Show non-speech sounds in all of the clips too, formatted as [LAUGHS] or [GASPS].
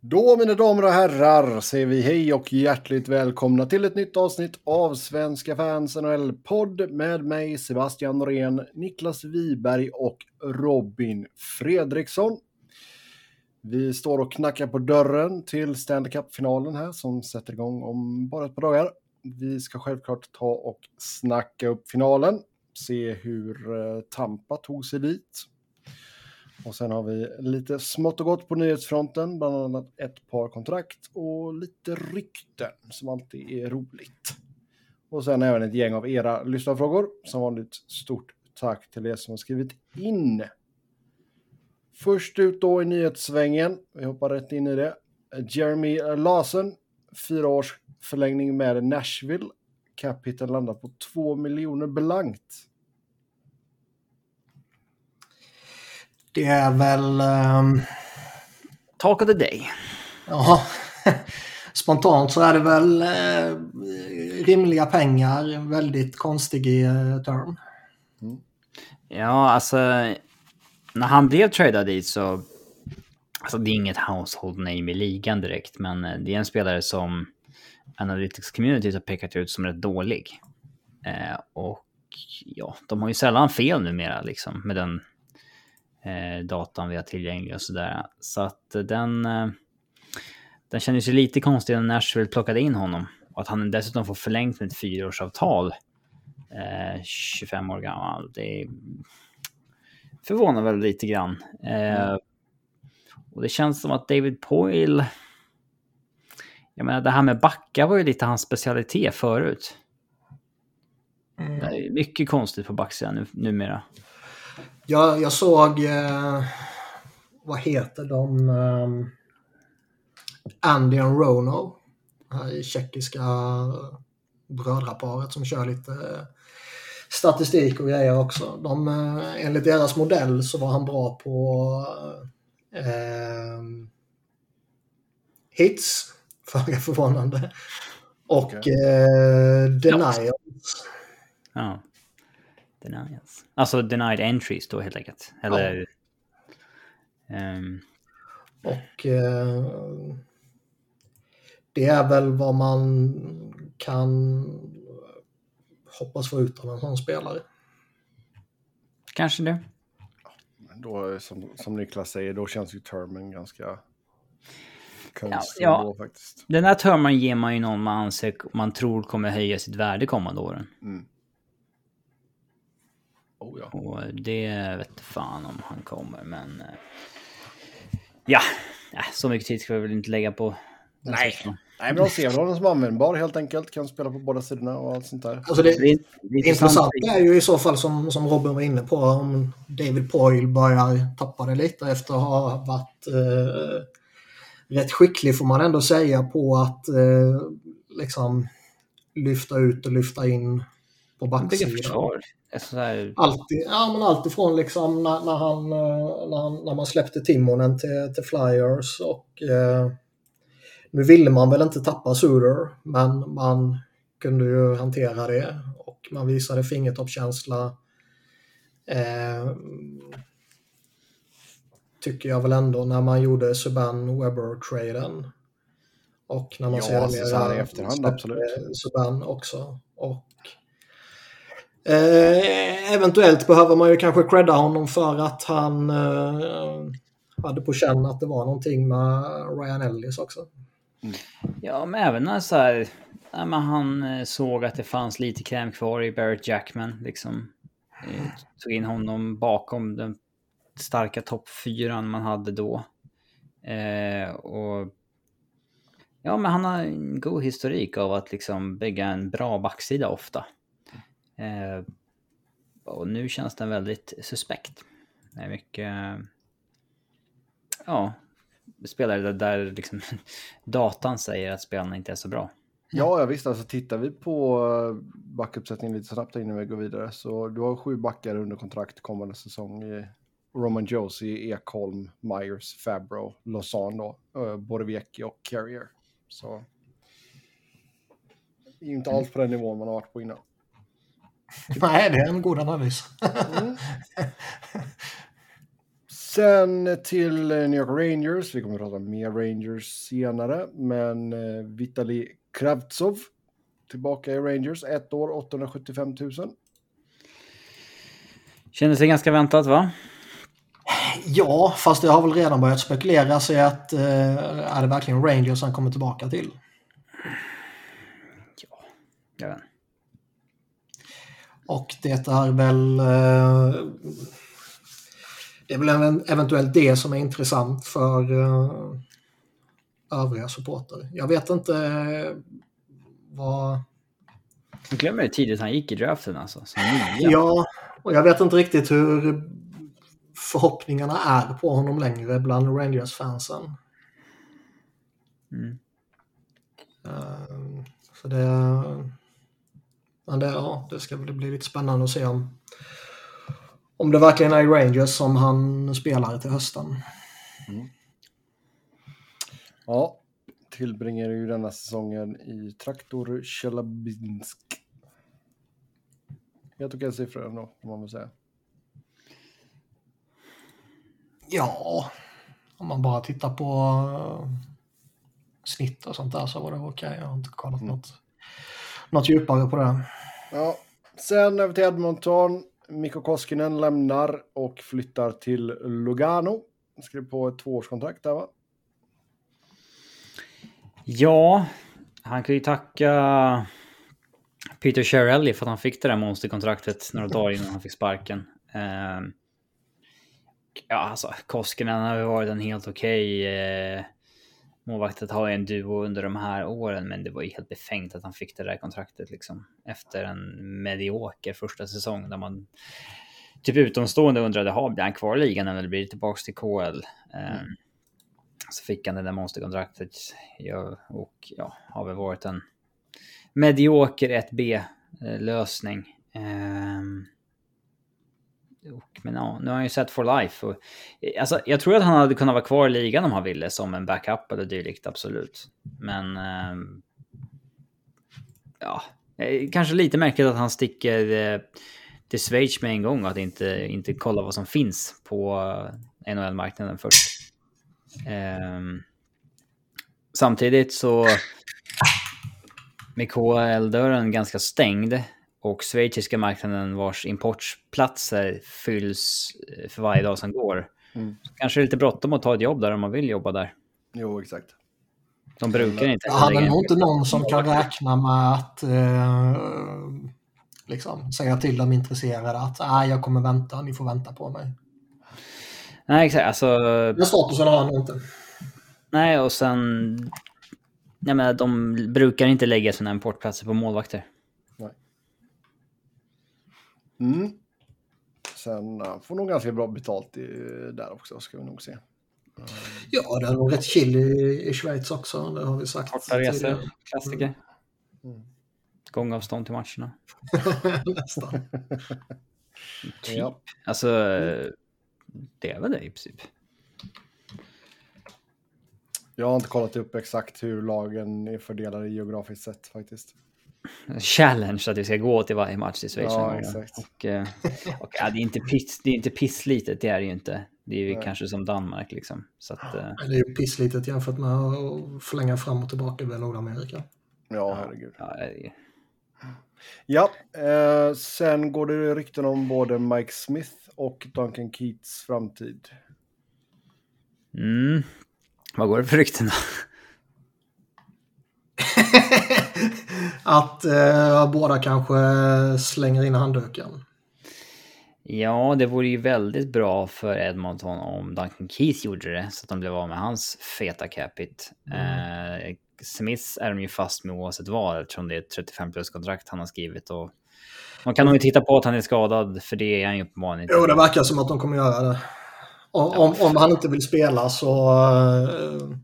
Då mina damer och herrar säger vi hej och hjärtligt välkomna till ett nytt avsnitt av Svenska fans NHL-podd med mig Sebastian Norén, Niklas Wiberg och Robin Fredriksson. Vi står och knackar på dörren till Stanley Cup-finalen här som sätter igång om bara ett par dagar. Vi ska självklart ta och snacka upp finalen, se hur eh, Tampa tog sig dit och sen har vi lite smått och gott på nyhetsfronten, bland annat ett par kontrakt och lite rykten som alltid är roligt. Och sen även ett gäng av era lyssnarfrågor. Som vanligt stort tack till er som har skrivit in. Först ut då i nyhetssvängen, vi hoppar rätt in i det. Jeremy Larsen, fyra års förlängning med Nashville. Capita landar på 2 miljoner blankt. Det är väl... Um... Talk of the day. Ja, [LAUGHS] spontant så är det väl eh, rimliga pengar. Väldigt konstig eh, term. Mm. Ja, alltså när han blev tradad dit så... Alltså det är inget household name i ligan direkt, men eh, det är en spelare som Analytics Community har pekat ut som rätt dålig. Eh, och ja, de har ju sällan fel numera liksom med den eh, datan vi har tillgänglig och sådär. Så att den, eh, den kändes ju lite konstig när Nashville plockade in honom. Och att han dessutom får förlängt med ett fyraårsavtal. Eh, 25 år gammal. Det förvånar väl lite grann. Eh, mm. Och det känns som att David Poyle... Jag menar, det här med backa var ju lite hans specialitet förut. Mm. Det är mycket konstigt på backsidan nu, numera. Jag, jag såg, eh, vad heter de? Eh, Andy och Rono. Det tjeckiska brödraparet som kör lite eh, statistik och grejer också. De, eh, enligt deras modell så var han bra på eh, hits, [LAUGHS] föga förvånande. Och okay. eh, denials. Ja. Denials. Alltså denied entries då helt enkelt. Eller... Ja. Um... Och eh, det är väl vad man kan hoppas få ut av en sån spelare. Kanske det. Då, som, som Niklas säger, då känns ju termen ganska konstig. Ja, ja. faktiskt. Den här termen ger man ju någon man anser man tror kommer höja sitt värde kommande åren. Mm. Oh, ja. Och det vet fan om han kommer, men... Eh, ja, så mycket tid ska vi väl inte lägga på... Nej. Nej, men de ser honom som användbar helt enkelt. Kan spela på båda sidorna och allt sånt där. Alltså det, det, det intressanta är ju i så fall som, som Robin var inne på om David Poyle börjar tappa det lite efter att ha varit eh, rätt skicklig får man ändå säga på att eh, liksom lyfta ut och lyfta in på backsidan. Här... Alltid, ja, men alltid från liksom när, när, han, eh, när, han, när man släppte Timonen till, till Flyers och eh, nu ville man väl inte tappa Suder men man kunde ju hantera det och man visade fingertoppskänsla. Eh, tycker jag väl ändå när man gjorde Subban Webber-traden. Och när man ja, ser det mer i efterhand, absolut. Subban också. Och Eh, eventuellt behöver man ju kanske credda honom för att han eh, hade på känn att det var någonting med Ryan Ellis också. Mm. Ja, men även när så här, när han eh, såg att det fanns lite kräm kvar i Barrett Jackman, liksom. Eh, tog in honom bakom den starka toppfyran man hade då. Eh, och Ja, men han har en god historik av att liksom bygga en bra backsida ofta. Eh, och nu känns den väldigt suspekt. Det är mycket... Ja, spelare där, där liksom [LAUGHS] datan säger att spelarna inte är så bra. Ja, visst. Alltså tittar vi på eh, backuppsättningen lite snabbt innan vi går vidare så du har sju backar under kontrakt kommande säsong i Roman Josie, Ekholm, Myers, Fabro, Lausanne då, uh, och Carrier. Så inte alls på den nivån man har varit på innan. [LAUGHS] Nej, det är en god analys. mm. [LAUGHS] Sen till New York Rangers. Vi kommer att prata mer Rangers senare. Men eh, Vitali Kravtsov tillbaka i Rangers. Ett år, 875 000. Kändes det ganska väntat va? Ja, fast det har väl redan börjat spekuleras i att eh, är det verkligen Rangers han kommer tillbaka till? Ja, jag vet Och det är väl... Eh, det är väl eventuellt det som är intressant för uh, övriga supporter. Jag vet inte uh, vad... Jag glömmer hur tidigt han gick i draften alltså. Ja, och jag vet inte riktigt hur förhoppningarna är på honom längre bland Rangers-fansen. Mm. Så det... Men det, ja, det ska väl bli lite spännande att se om om det verkligen är Rangers som han spelar till hösten. Mm. Ja, tillbringar ju denna säsongen i Traktor Tjelabinsk. Helt okej siffror ändå, om man vill säga. Ja, om man bara tittar på uh, snitt och sånt där så var det okej. Okay. Jag har inte kollat mm. något, något djupare på det. Ja, sen över till Edmonton. Mikko Koskinen lämnar och flyttar till Lugano. Skrev på ett tvåårskontrakt där va? Ja, han kan ju tacka Peter Shirelli för att han fick det där monsterkontraktet några dagar innan han fick sparken. Ehm, ja, alltså Koskinen har ju varit en helt okej okay, målvaktet har ju en duo under de här åren, men det var ju helt befängt att han fick det där kontraktet liksom efter en medioker första säsong där man typ utomstående undrade, har blir han kvar i ligan eller blir det tillbaks till KL? Mm. Um, så fick han det där monsterkontraktet ja, och ja, har väl varit en medioker 1B eh, lösning. Um, och, men ja, nu har han ju sett for life. Och, eh, alltså, jag tror att han hade kunnat vara kvar i ligan om han ville som en backup eller dylikt, absolut. Men... Ehm, eh, ja, kanske lite märkligt att han sticker eh, till Schweiz med en gång och att inte, inte kolla vad som finns på eh, NHL-marknaden först. Eh, samtidigt så... Med KL-dörren ganska stängd och schweiziska marknaden vars importplatser fylls eh, för varje dag som går. Mm. kanske det är lite bråttom att ta ett jobb där om man vill jobba där. Jo, exakt. De brukar inte... Han är nog inte någon som kan räkna med att eh, liksom, säga till de intresserade att ah, jag kommer vänta, ni får vänta på mig. Nej, exakt. Alltså... Den statusen har han inte. Nej, och sen... Jag menar, de brukar inte lägga sina importplatser på målvakter. Mm. Sen uh, får nog ganska bra betalt i, där också, ska vi nog se. Ja, det är nog rätt chill i, i Schweiz också, det har vi sagt. Korta resor, klassiker. Mm. mm. Gångavstånd till matcherna. [LAUGHS] Nästan. [LAUGHS] typ. Ja. Alltså, det är väl det i princip. Jag har inte kollat upp exakt hur lagen är fördelade geografiskt sett faktiskt challenge att vi ska gå till varje match i Schweiz. Ja, exakt. Och, eh, och, ja, det, är inte piss, det är inte pisslitet, det är det ju inte. Det är ju Nej. kanske som Danmark liksom. Så att, eh... Det är ju pisslitet jämfört med att förlänga fram och tillbaka över Nordamerika. Ja, herregud. Ja, det... ja eh, sen går det rykten om både Mike Smith och Duncan Keats framtid. Mm. Vad går det för rykten då? [LAUGHS] [LAUGHS] att eh, båda kanske slänger in handduken. Ja, det vore ju väldigt bra för Edmonton om Duncan Keith gjorde det så att de blev av med hans feta capita. Mm. Eh, Smith är de ju fast med oavsett vad eftersom det är ett 35 plus kontrakt han har skrivit. Och man kan nog inte titta på att han är skadad för det är han ju uppenbarligen inte. Jo, det verkar som att de kommer göra det. Om, ja. om, om han inte vill spela så uh,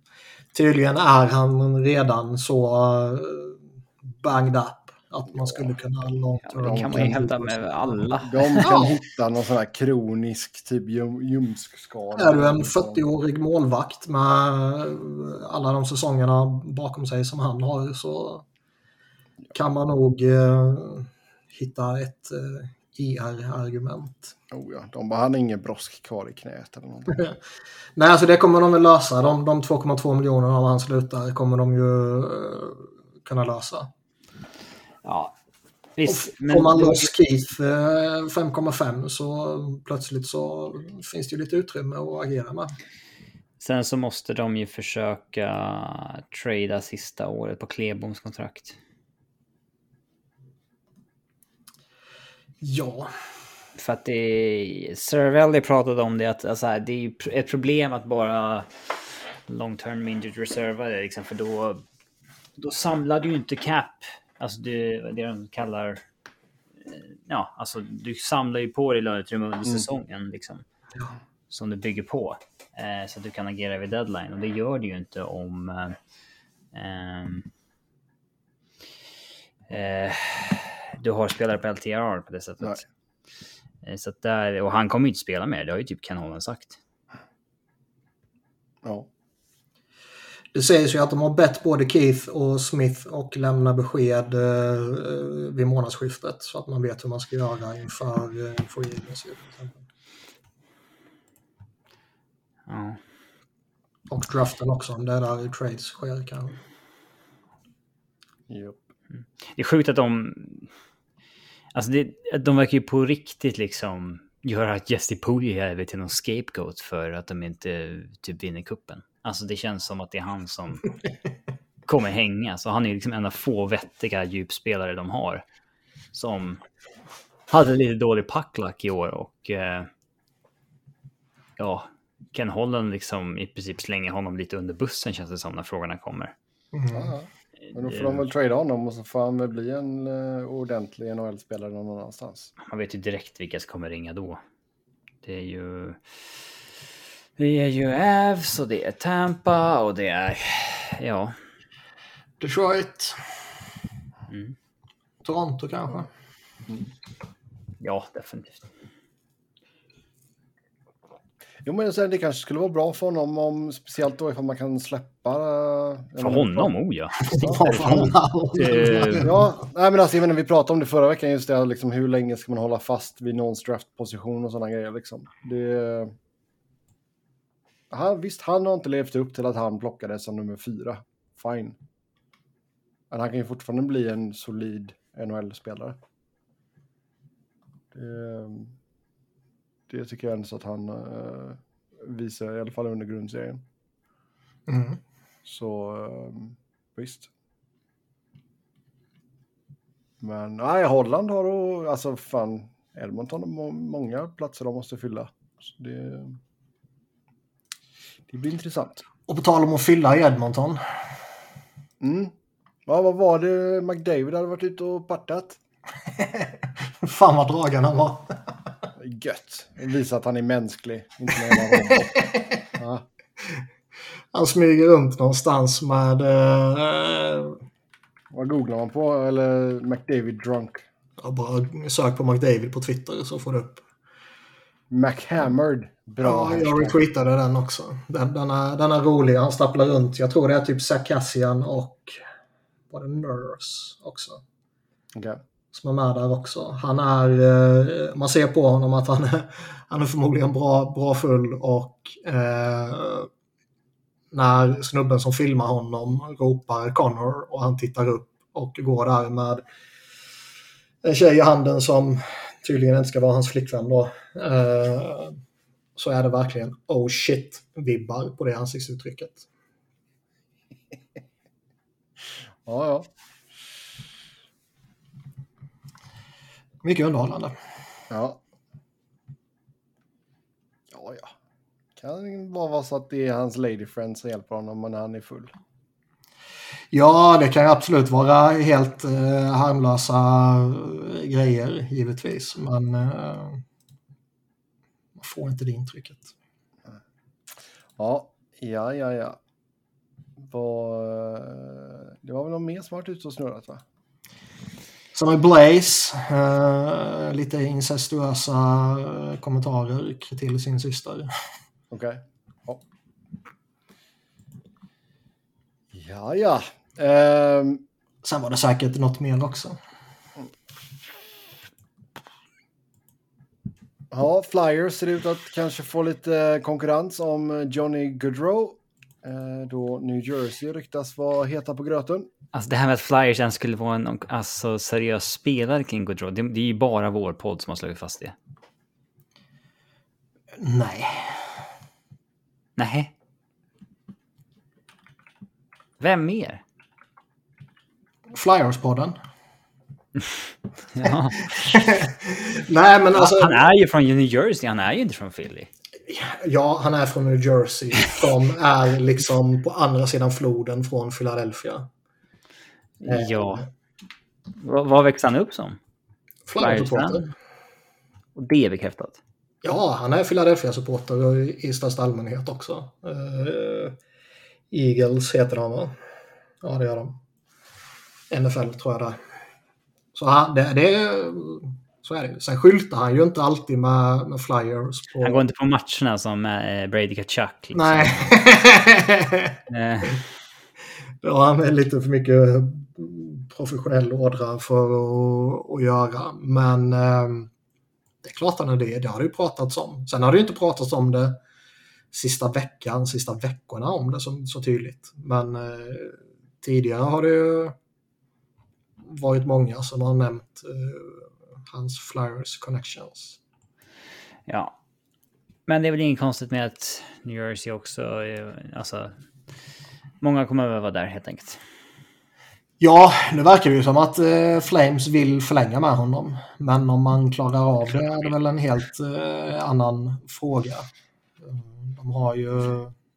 tydligen är han redan så uh, banged up. Att man skulle kunna ha långt ja, Det kan man ju hävda med alla. De kan ja. hitta någon sån här kronisk typ ljumskskada. Är du en 40-årig målvakt med alla de säsongerna bakom sig som han har så kan man nog eh, hitta ett eh, IR-argument. Oh ja, de bara, han har ingen brosk kvar i knät eller någonting. [LAUGHS] Nej, alltså det kommer de väl lösa. De, de 2,2 miljonerna om han slutar kommer de ju uh, kunna lösa. Ja, visst. Får man loss Keith 5,5 uh, så plötsligt så finns det ju lite utrymme att agera med. Sen så måste de ju försöka trada sista året på Kleboms kontrakt. Ja. För att det... Cervelli pratade om det att alltså, det är ett problem att bara long term injured reserva liksom, för då, då samlar du ju inte cap. Alltså det, det de kallar... Eh, ja, alltså du samlar ju på dig löneutrymme under mm. säsongen liksom. Ja. Som du bygger på. Eh, så att du kan agera vid deadline och det gör du ju inte om... Eh, eh, du har spelare på LTR på det sättet. Nej. Eh, så där, och han kommer ju inte spela mer, det har ju typ Ken Holland sagt. Ja. Det sägs ju att de har bett både Keith och Smith och lämna besked eh, vid månadsskiftet så att man vet hur man ska göra inför eh, Free Agency. Ja. Och draften också, om det är där trades sker kanske. Yep. Det är sjukt att de Alltså det, de verkar ju på riktigt liksom göra Jesse Pugliese till någon scapegoat för att de inte typ vinner kuppen. Alltså det känns som att det är han som kommer hänga. Så han är liksom en av få vettiga djupspelare de har. Som hade lite dålig packlack i år och eh, ja, Ken Holland liksom i princip slänger honom lite under bussen känns det som när frågorna kommer. Mm. Men då får de väl trada honom och så får han väl bli en uh, ordentlig NHL-spelare någon annanstans. Man vet ju direkt vilka som kommer ringa då. Det är ju... Det är ju Avs och det är Tampa och det är... Ja. Detroit. Mm. Toronto kanske. Mm. Ja, definitivt. Jo, men sen, det kanske skulle vara bra för honom, om, speciellt då ifall man kan släppa... För honom, oh ja. [LAUGHS] ja, nej, men alltså, jag menar, vi pratade om det förra veckan, just det, liksom, hur länge ska man hålla fast vid någons draftposition och sådana grejer. Liksom. Det... Han, visst, han har inte levt upp till att han plockades som nummer fyra. Fine. Men han kan ju fortfarande bli en solid NHL-spelare. Det det tycker jag ändå att han uh, visar, i alla fall under grundserien. Mm. Så um, visst. Men nej, Holland har då, alltså fan, Edmonton har många platser de måste fylla. Så det, det blir intressant. Och på tal om att fylla i Edmonton. Mm. Ja, vad var det McDavid hade varit ute och partat? [LAUGHS] Fan vad dragen han var gött. Visa att han är mänsklig. Inte [LAUGHS] ja. Han smyger runt någonstans med... Uh, Vad googlar man på? Eller McDavid drunk? Ja, bara sök på McDavid på Twitter så får du upp. McHammered. Bra. Ja, jag retweetade den också. Den, den, är, den är rolig. Han stapplar runt. Jag tror det är typ Sarkassian och... Var det Nurse också? Okay som är med där också. Han är, eh, man ser på honom att han är, han är förmodligen bra, bra full och eh, när snubben som filmar honom ropar Connor och han tittar upp och går där med en tjej i handen som tydligen inte ska vara hans flickvän då. Eh, så är det verkligen oh shit-vibbar på det ansiktsuttrycket. [LAUGHS] ja, ja. Mycket underhållande. Ja. Ja, ja. Kan bara vara så att det är hans ladyfriend som hjälper honom när han är full. Ja, det kan ju absolut vara helt eh, harmlösa eh, grejer givetvis. Men eh, man får inte det intrycket. Ja, ja, ja, ja. Var, eh, det var väl någon mer som varit ute och snurrat va? Sen har Blaze, uh, lite incestuösa uh, kommentarer till sin syster. Okej. Okay. Ja, ja. Um... Sen var det säkert något mer också. Ja, Flyers ser ut att kanske få lite konkurrens om Johnny Gaudreau. Eh, då New Jersey ryktas vara heta på gröten. Alltså det här med att Flyers ens skulle vara en alltså, seriös spelare kring Gaudreau, det, det är ju bara vår podd som har slagit fast det. Nej. Nej. Vem mer? Flyers-podden. [LAUGHS] ja. [LAUGHS] Nej, men alltså... Han är ju från New Jersey, han är ju inte från Philly. Ja, han är från New Jersey. Som är liksom på andra sidan floden från Philadelphia. Ja. Vad, vad växte han upp som? Flyers-supporter. Och det är bekräftat? Ja, han är Philadelphia-supporter i största allmänhet också. Uh, Eagles heter de va? Ja, det gör de. NFL tror jag det Så han, det, det, så är det Sen skyltar han ju inte alltid med, med flyers. På... Han går inte på matcherna som eh, Brady Kachuk. Liksom. Nej. [LAUGHS] Eh. ja, han är lite för mycket professionell ådra för att, att göra. Men eh, det är klart han är det. Det har det ju pratats om. Sen har det ju inte pratats om det sista veckan, sista veckorna om det så, så tydligt. Men eh, tidigare har det ju varit många som har nämnt eh, hans Flyers connections. Ja. Men det är väl inget konstigt med att New Jersey också, alltså, många kommer att vara där helt enkelt. Ja, nu verkar det ju som att eh, Flames vill förlänga med honom. Men om man klarar av det är det väl en helt eh, annan fråga. De har ju...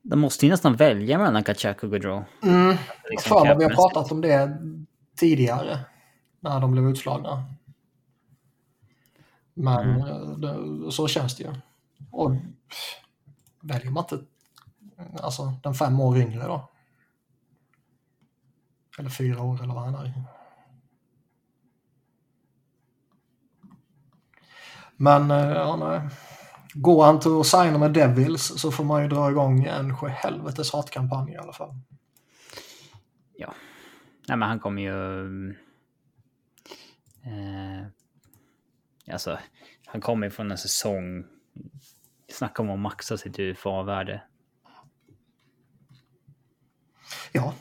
De måste ju nästan välja mellan Kachak och Gaudreau. Mm. Liksom Fan, vi har pratat om det tidigare. När de blev utslagna. Men mm. Eh, det, så känns det ju. Och väljer man inte alltså, den fem år yngre då? Eller fyra år eller vad han är. Men eh, ja, nej. Går han till att signa med Devils så får man ju dra igång en helvetes hatkampanj i alla fall. Ja. Nej men han kommer ju... Eh, alltså, han kommer ju från en säsong... Snacka om att maxa sitt UFA-värde. Ja.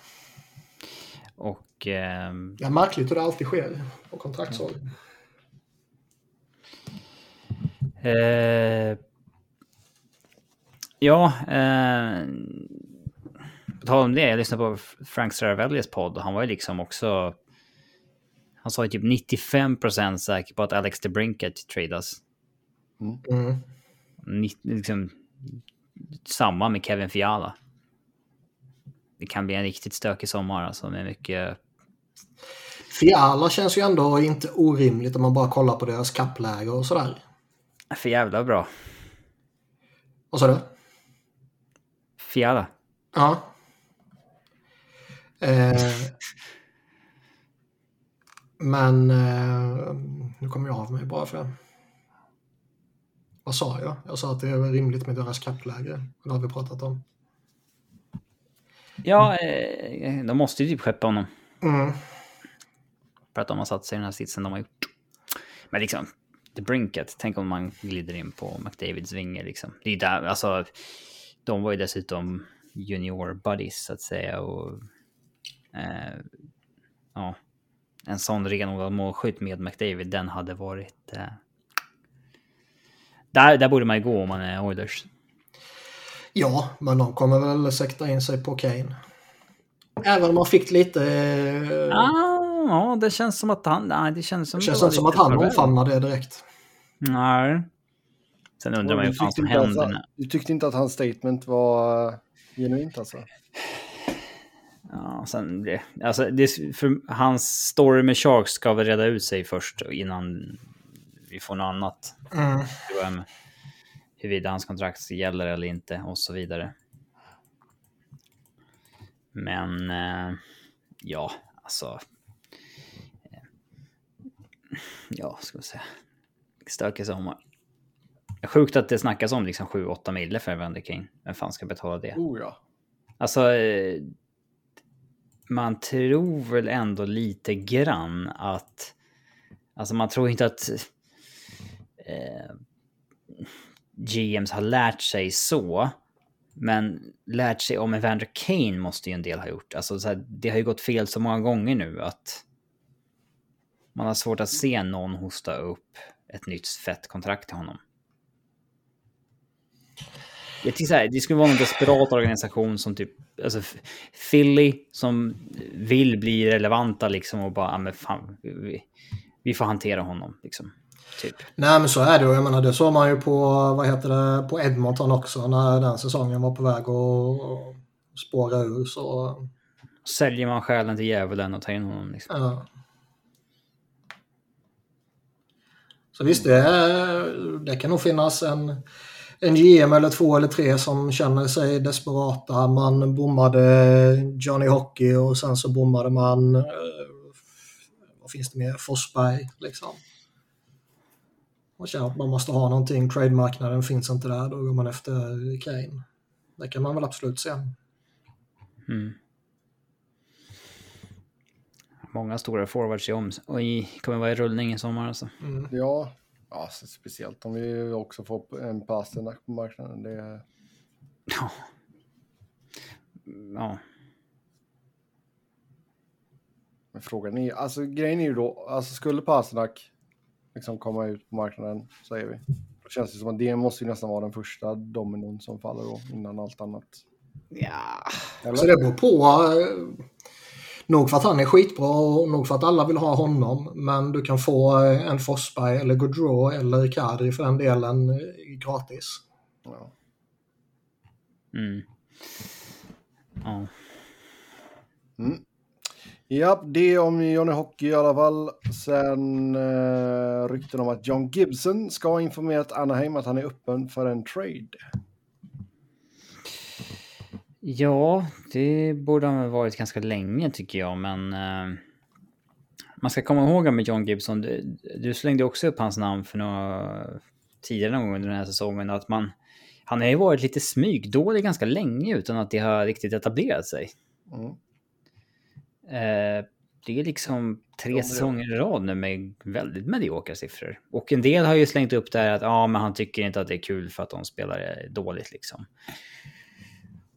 Och... Eh, ja, märkligt hur det alltid sker på kontraktshåll. Eh, ja, eh, tal om det, jag lyssnade på Frank Saravellis podd och han var ju liksom också... Han sa ju typ 95 procent säker på att Alex DeBrinket tradas. Mm. Mm. Liksom, samma med Kevin Fiala. Det kan bli en riktigt stökig sommar alltså med mycket... Fiala känns ju ändå inte orimligt om man bara kollar på deras kappläge och sådär. För jävla bra. Vad sa du? Fiala. Ja. Eh, men eh, nu kommer jag av mig bara för. Vad sa jag? Jag sa att det är rimligt med deras kappläge. Det har vi pratat om. Ja, eh, de måste ju typ skeppa honom. Mm. För att de har satt sig i den här sitsen de har gjort. Men liksom, The Brinket, tänk om man glider in på McDavids vinge liksom. Det är där, alltså, de var ju dessutom junior buddies så att säga och eh, ja, en sån renodlad målskytt med McDavid, den hade varit... Eh, där, där borde man ju gå om man är Oilers. Ja, men de kommer väl säkta in sig på Kane. Även om man fick lite... Eh... Ah, ja, det känns som att han... Nej, det känns som, det känns det som att han omfamnar det direkt. Nej. Sen undrar man ju vad fan som händer. du tyckte inte att hans statement var genuint alltså? Ja, sen det, alltså det, för hans story med Sharks ska väl reda ut sig först innan vi får något annat. Mm. Huruvida hans kontrakt gäller eller inte och så vidare. Men eh, ja, alltså. Eh, ja, ska vi säga. Stökig sommar. Sjukt att det snackas om liksom 7-8 mille för Evander King. Vem fan ska betala det? Oh ja. Alltså, eh, man tror väl ändå lite grann att... Alltså man tror inte att... Eh, GMs har lärt sig så. Men lärt sig om Evander Kane måste ju en del ha gjort. Alltså, så här, det har ju gått fel så många gånger nu att man har svårt att se någon hosta upp ett nytt fett kontrakt till honom. Jag tycker så här, det skulle vara en desperat organisation som typ, alltså Philly som vill bli relevanta liksom och bara, ja men fan, vi, vi får hantera honom liksom. Typ. Nej men så är det och jag menar det såg man ju på, vad heter det, på Edmonton också när den säsongen var på väg att spåra ur så... Säljer man själen till djävulen och tar in honom liksom. Ja. Så visst, det, det kan nog finnas en, en GM eller två eller tre som känner sig desperata. Man bommade Johnny Hockey och sen så bommade man, eh, vad finns det mer, Forsberg liksom. Man känner att man måste ha någonting, trademarknaden finns inte där, då går man efter Kane. Det kan man väl absolut se. Mm. Många stora forwards i om och i, kommer vara i rullning i sommar alltså. Mm. Ja, ja speciellt om vi också får en Pasternak på marknaden. Det... Ja. Ja. Men frågan är, alltså grejen är ju då, alltså skulle Pasternak liksom komma ut på marknaden, säger vi. Då känns det som att det måste ju nästan vara den första dominon som faller då, innan allt annat. Ja. Eller? Så det beror på. Eh, nog för att han är skitbra och nog för att alla vill ha honom. Men du kan få eh, en Forsberg eller Gaudreau eller Kadri för den delen eh, gratis. Ja. Mm. Ja. Mm. Ja, det om Johnny Hockey i alla fall. Sen uh, rykten om att John Gibson ska ha informerat Anaheim att han är öppen för en trade. Ja, det borde han ha varit ganska länge tycker jag, men uh, man ska komma ihåg med John Gibson, du, du slängde också upp hans namn för några tidigare någon gång under den här säsongen, att man han har ju varit lite smygdålig ganska länge utan att det har riktigt etablerat sig. Mm. Eh, det är liksom tre säsonger i rad nu med väldigt mediokra siffror. Och en del har ju slängt upp där att ja, men han tycker inte att det är kul för att de spelar dåligt liksom.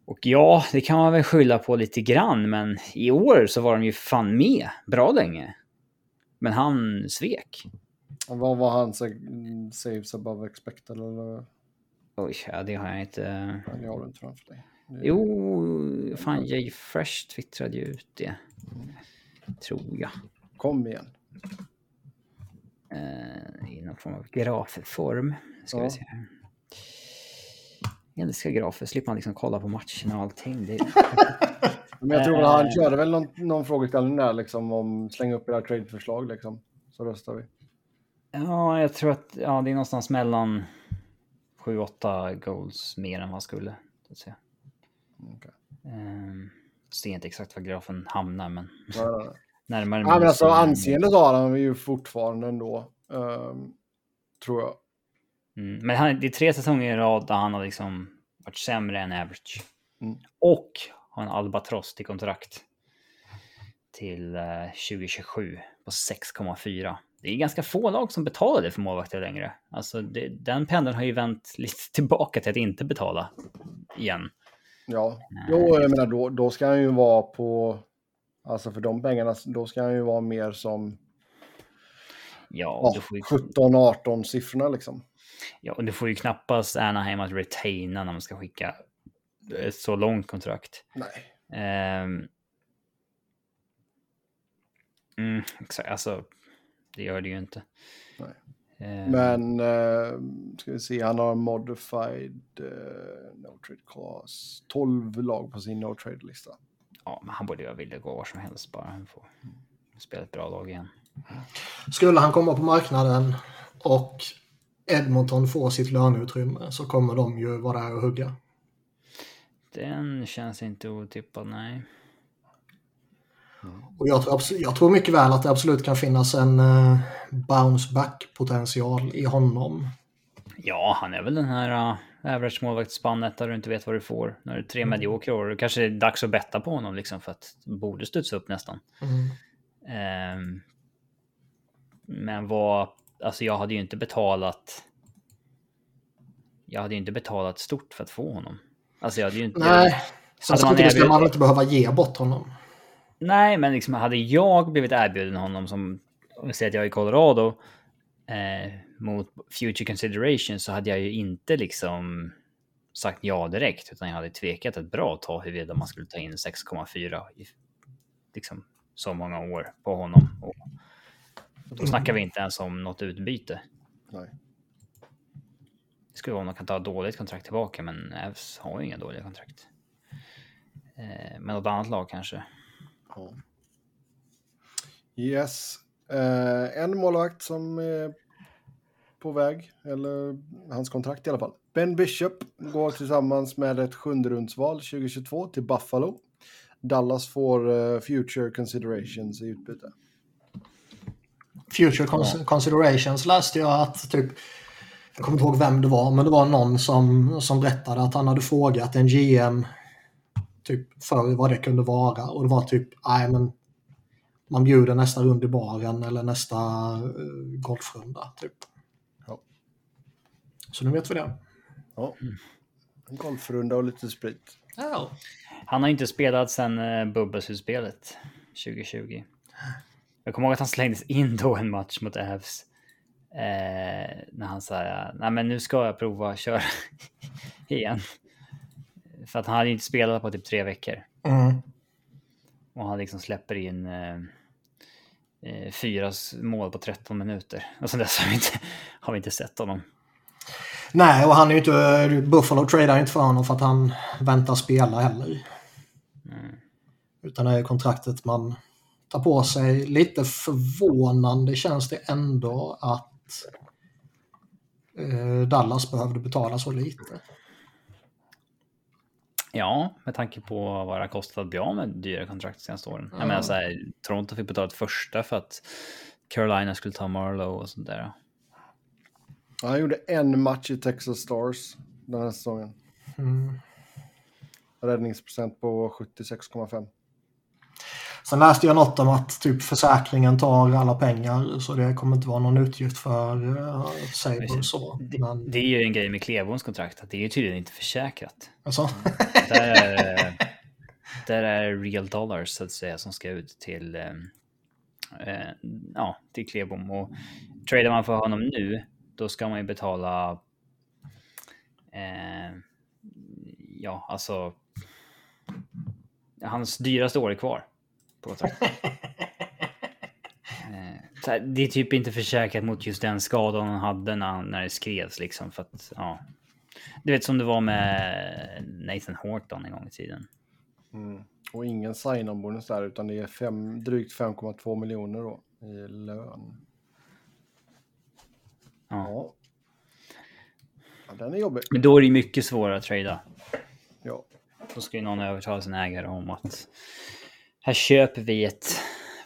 Och ja, det kan man väl skylla på lite grann, men i år så var de ju fan med bra länge. Men han svek. Vad var han saves above expected eller? Oj, ja, det har jag inte. Det har du inte framför dig. Jo, fan Jay Fresh twittrade ju ut det. Tror jag. Kom igen. Uh, I någon form av grafform. Ska ja. vi se här. Jag älskar grafer, slipper man liksom kolla på matcherna och allting. Det... [LAUGHS] Men jag tror att han körde väl någon, någon frågeställning där liksom om slänga upp era tradeförslag liksom. Så röstar vi. Ja, jag tror att ja, det är någonstans mellan 7-8 goals mer än vad skulle. Så att säga. Okay. Um, ser inte exakt var grafen hamnar, men ja, [LAUGHS] närmare. Ja, men alltså anseendet har han ju fortfarande ändå, um, tror jag. Mm, men han, det är tre säsonger i rad där han har liksom varit sämre än average. Mm. Och har en albatross till kontrakt till uh, eh, 2027 på 6,4. Det är ganska få lag som betalar det för målvakter längre. Alltså det, den pendeln har ju vänt [LAUGHS] lite tillbaka till att inte betala igen. Ja, jo, jag menar då, då ska han ju vara på, alltså för de pengarna, då ska han ju vara mer som ja, ja, ju... 17-18 siffrorna liksom. Ja, och du får ju knappast Anaheim att retaina när man ska skicka ett så långt kontrakt. Nej. Um, mm, exakt, alltså det gör det ju inte. Nej. Um, Men, uh, ska vi se, han har modified uh, no trade class. 12 lag på sin no trade-lista. Ja, men han borde ju vilja gå var som helst bara han får spela ett bra lag igen. Skulle han komma på marknaden och Edmonton får sitt löneutrymme så kommer de ju vara där och hugga. Den känns inte otippad, nej. Och jag tror, jag tror mycket väl att det absolut kan finnas en uh, bounce back potential i honom. Ja, han är väl den här uh, average målvaktsspannet där du inte vet vad du får. När du är tre mm. mediokra år. Det kanske är dags att betta på honom liksom för att det borde studsa upp nästan. Mm. Um, men vad, alltså jag hade ju inte betalat jag hade ju inte betalat stort för att få honom. Alltså jag hade ju inte... Nej, samtidigt ska man inte behöva ge bort honom. Nej, men liksom hade jag blivit erbjuden honom som, om vi säger att jag är i Colorado, eh, mot future consideration så hade jag ju inte liksom sagt ja direkt, utan jag hade tvekat ett bra tag huruvida man skulle ta in 6,4 i liksom så många år på honom. Och då snackar vi inte ens om något utbyte. Nej. Det skulle vara om de kan ta dåligt kontrakt tillbaka, men Evs har ju inga dåliga kontrakt. Eh, men något annat lag kanske. Ja. Yes. Eh, en målvakt som är på väg, eller hans kontrakt i alla fall. Ben Bishop går tillsammans med ett sjunderumsval 2022 till Buffalo. Dallas får uh, future considerations i utbyte. Future cons ja. considerations läste jag att typ jag kommer inte ihåg vem det var, men det var någon som, som berättade att han hade frågat en GM typ för vad det kunde vara och det var typ, nej men man bjuder nästa rund i baren eller nästa uh, golfrunda. Typ. Ja. Så nu vet vi det. Ja. En golfrunda och lite sprit. Ja. Han har inte spelat sedan uh, Bubbelslutspelet 2020. Jag kommer ihåg att han slängdes in då en match mot Avs. Eh, när han sa, nej men nu ska jag prova att köra [LAUGHS] igen. För att han hade inte spelat på typ tre veckor. Mm. Och han liksom släpper in eh, eh fyra mål på 13 minuter. Och sen dess har vi inte, [LAUGHS] har vi inte sett honom. Nej, och han är ju inte... Buffalo tradar inte för honom för att han väntar spela heller. Mm. Utan det är kontraktet man tar på sig. Lite förvånande känns det ändå att eh, Dallas behövde betala så lite. Ja, med tanke på vad det har kostat att bli av med dyra kontrakt senaste åren. Mm. Jag menar så här, Toronto fick betala ett första för att Carolina skulle ta Marlowe och sånt där. Han gjorde en match i Texas Stars den här säsongen. Mm. Räddningsprocent på 76,5. Sen läste jag något om att typ försäkringen tar alla pengar så det kommer inte vara någon utgift för uh, Saber så. Men... Det, är ju en grej med Klebons kontrakt att det är tydligen inte försäkrat. Alltså? där, är, där är real dollars så att säga som ska ut till, eh, eh, ja, till Klebom och tradar man för honom nu då ska man ju betala eh, ja, alltså hans dyraste år är kvar på [LAUGHS] eh, det är typ inte försäkrat mot just den skadan han hade när, när det skrevs liksom för att ja. Du vet som det var med Nathan Horton en gång i tiden. Mm. Och ingen sign-on-bonus där utan det är fem, drygt 5,2 miljoner då i lön. Ja. ja. Den är jobbig. Men då är det mycket svårare att trada. Ja. Då ska ju någon övertala sin ägare om att här köper vi ett,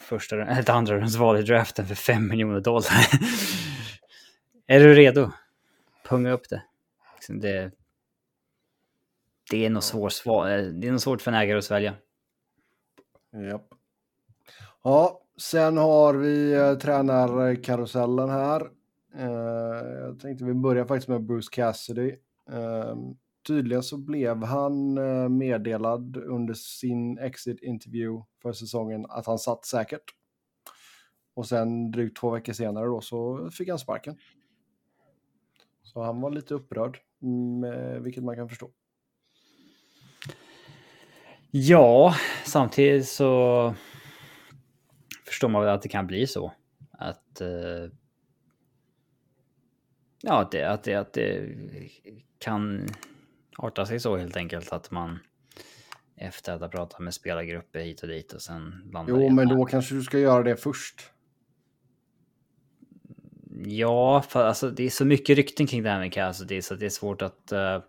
första, ett andra rundsval i draften för 5 miljoner dollar. [LAUGHS] är du redo? Punga upp det. Liksom det, det är nog svårt, det är nog svårt för en ägare att svälja. Japp. Ja, sen har vi eh, tränarkarusellen här. Eh, jag tänkte vi börjar faktiskt med Bruce Cassidy. Eh, tydligen så blev han eh, meddelad under sin exit interview för säsongen att han satt säkert. Och sen drygt två veckor senare då så fick han sparken. Så han var lite upprörd, mm, eh, vilket man kan förstå. Ja, samtidigt så förstår man väl att det kan bli så. Att... Eh, ja, att det, att det, att det kan arta sig så helt enkelt att man efter att ha pratat med spelargrupper hit och dit och sen landar Jo, men då kanske du ska göra det först. Ja, för alltså det är så mycket rykten kring det här med Cassidy så det är svårt att... Uh,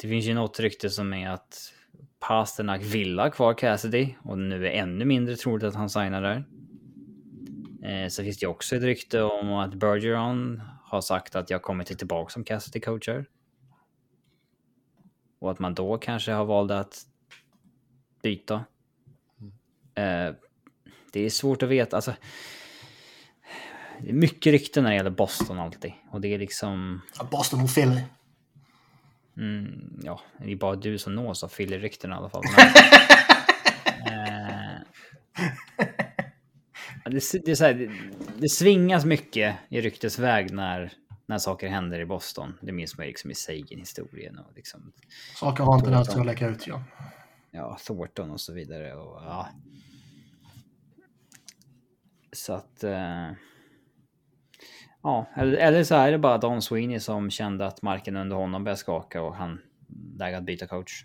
det finns ju något rykte som är att Pasternak vill ha kvar Cassidy och nu är ännu mindre troligt att han signar där. Eh, så finns det också ett rykte om att Bergeron har sagt att jag kommer till tillbaka som Cassidy coacher. Och att man då kanske har valt att byta. Mm. Eh, det är svårt att veta. Alltså, det är mycket rykten när det gäller Boston alltid. Och det är liksom... Ja, Boston och Philly. Mm, ja, det är bara du som nås av Philly-rykten i alla fall. Men, [LAUGHS] eh, det, det, här, det, det svingas mycket i ryktesväg när, när saker händer i Boston. Det minns man liksom i Sagan-historien. Och liksom, Saker har inte där till att läcka ut, ja. ja, Thornton och så vidare. Och, ja. Så att... Eh, ja, eller, eller så är det bara Don Sweeney som kände att marken under honom började skaka och han att byta coach.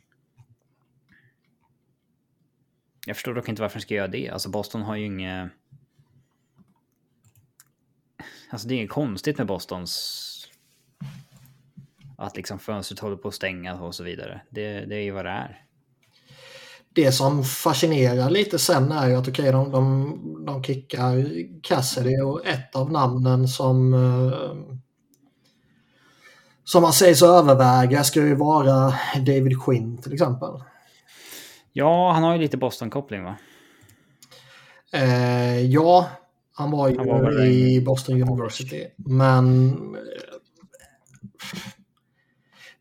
Jag förstår dock inte varför han ska göra det. Alltså Boston har ju inget... Alltså det är inget konstigt med Bostons... Att liksom fönstret håller på att stänga och så vidare. Det, det är ju vad det är. Det som fascinerar lite sen är ju att okej, okay, de, de, de kickar Cassidy och ett av namnen som eh, som man säger så överväga ska ju vara David Quinn till exempel. Ja, han har ju lite Boston-koppling va? Eh, ja, han var ju han var i Boston University. Men eh,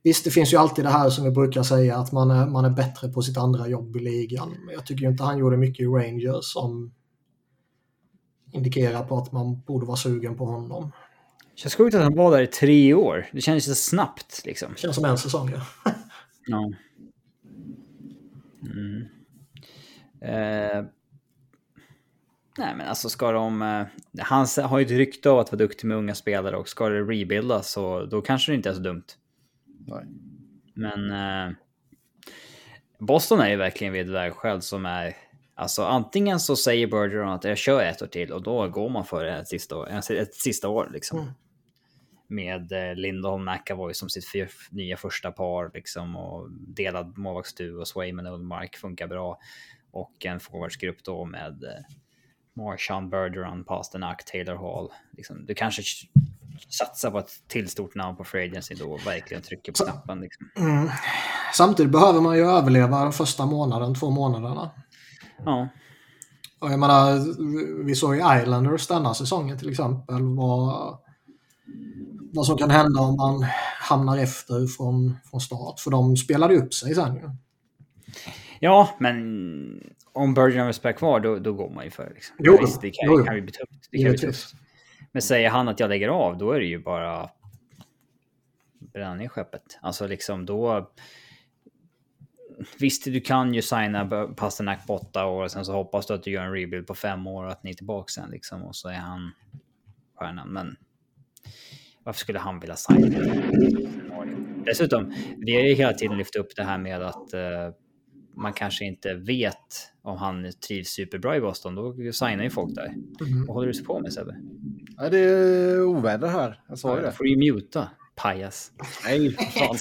visst, det finns ju alltid det här som vi brukar säga att man är, man är bättre på sitt andra jobb i ligan. Men jag tycker inte han gjorde mycket i Rangers som indikerar på att man borde vara sugen på honom. Det känns sjukt att han var där i tre år. Det känns så snabbt liksom. Det känns som en säsong ja. ja. Mm. Eh, nej men alltså ska de... Eh, han har ju ett rykte av att vara duktig med unga spelare och ska det rebuildas så då kanske det inte är så dumt. Nej. Men... Eh, Boston är ju verkligen vid ett vägskäl som är... Alltså antingen så säger Bergeron att jag kör ett år till och då går man för ett sista år, ett sista år liksom. Mm med eh, Lindholm McAvoy som sitt nya första par liksom och delad målvaktsduo och Swayman och Ullmark funkar bra och en forwardsgrupp då med eh, Marshawn Bergeron, Pasternak, Taylor Hall. Liksom, du kanske satsar på ett till stort namn på Free Agency då och verkligen trycker på knappen. Liksom. Mm. Samtidigt behöver man ju överleva den första månaden, två månaderna. Ja. Och jag menar, vi såg ju Islanders denna säsongen till exempel. Var vad som kan hända om man hamnar efter från, från start. För de spelade upp sig sen ju. Ja, men om Bergen vill spela kvar då, då går man ju för det. Liksom. Jo, Visst, det kan, jo, kan ju bli tufft. Det kan bli tufft. Men säger han att jag lägger av, då är det ju bara bränna ner skeppet. Alltså liksom då... Visst, du kan ju signa Pasternak på åtta år och sen så hoppas du att du gör en rebuild på fem år och att ni är tillbaka sen liksom och så är han stjärnan. Men varför skulle han vilja signa? Dessutom, vi har ju hela tiden lyft upp det här med att uh, man kanske inte vet om han trivs superbra i Boston. Då signar ju folk där. Mm. Vad håller du på med Sebbe? Ja, det är oväder här. Jag sa ju det. får ju muta, pajas. Nej, [LAUGHS] fan.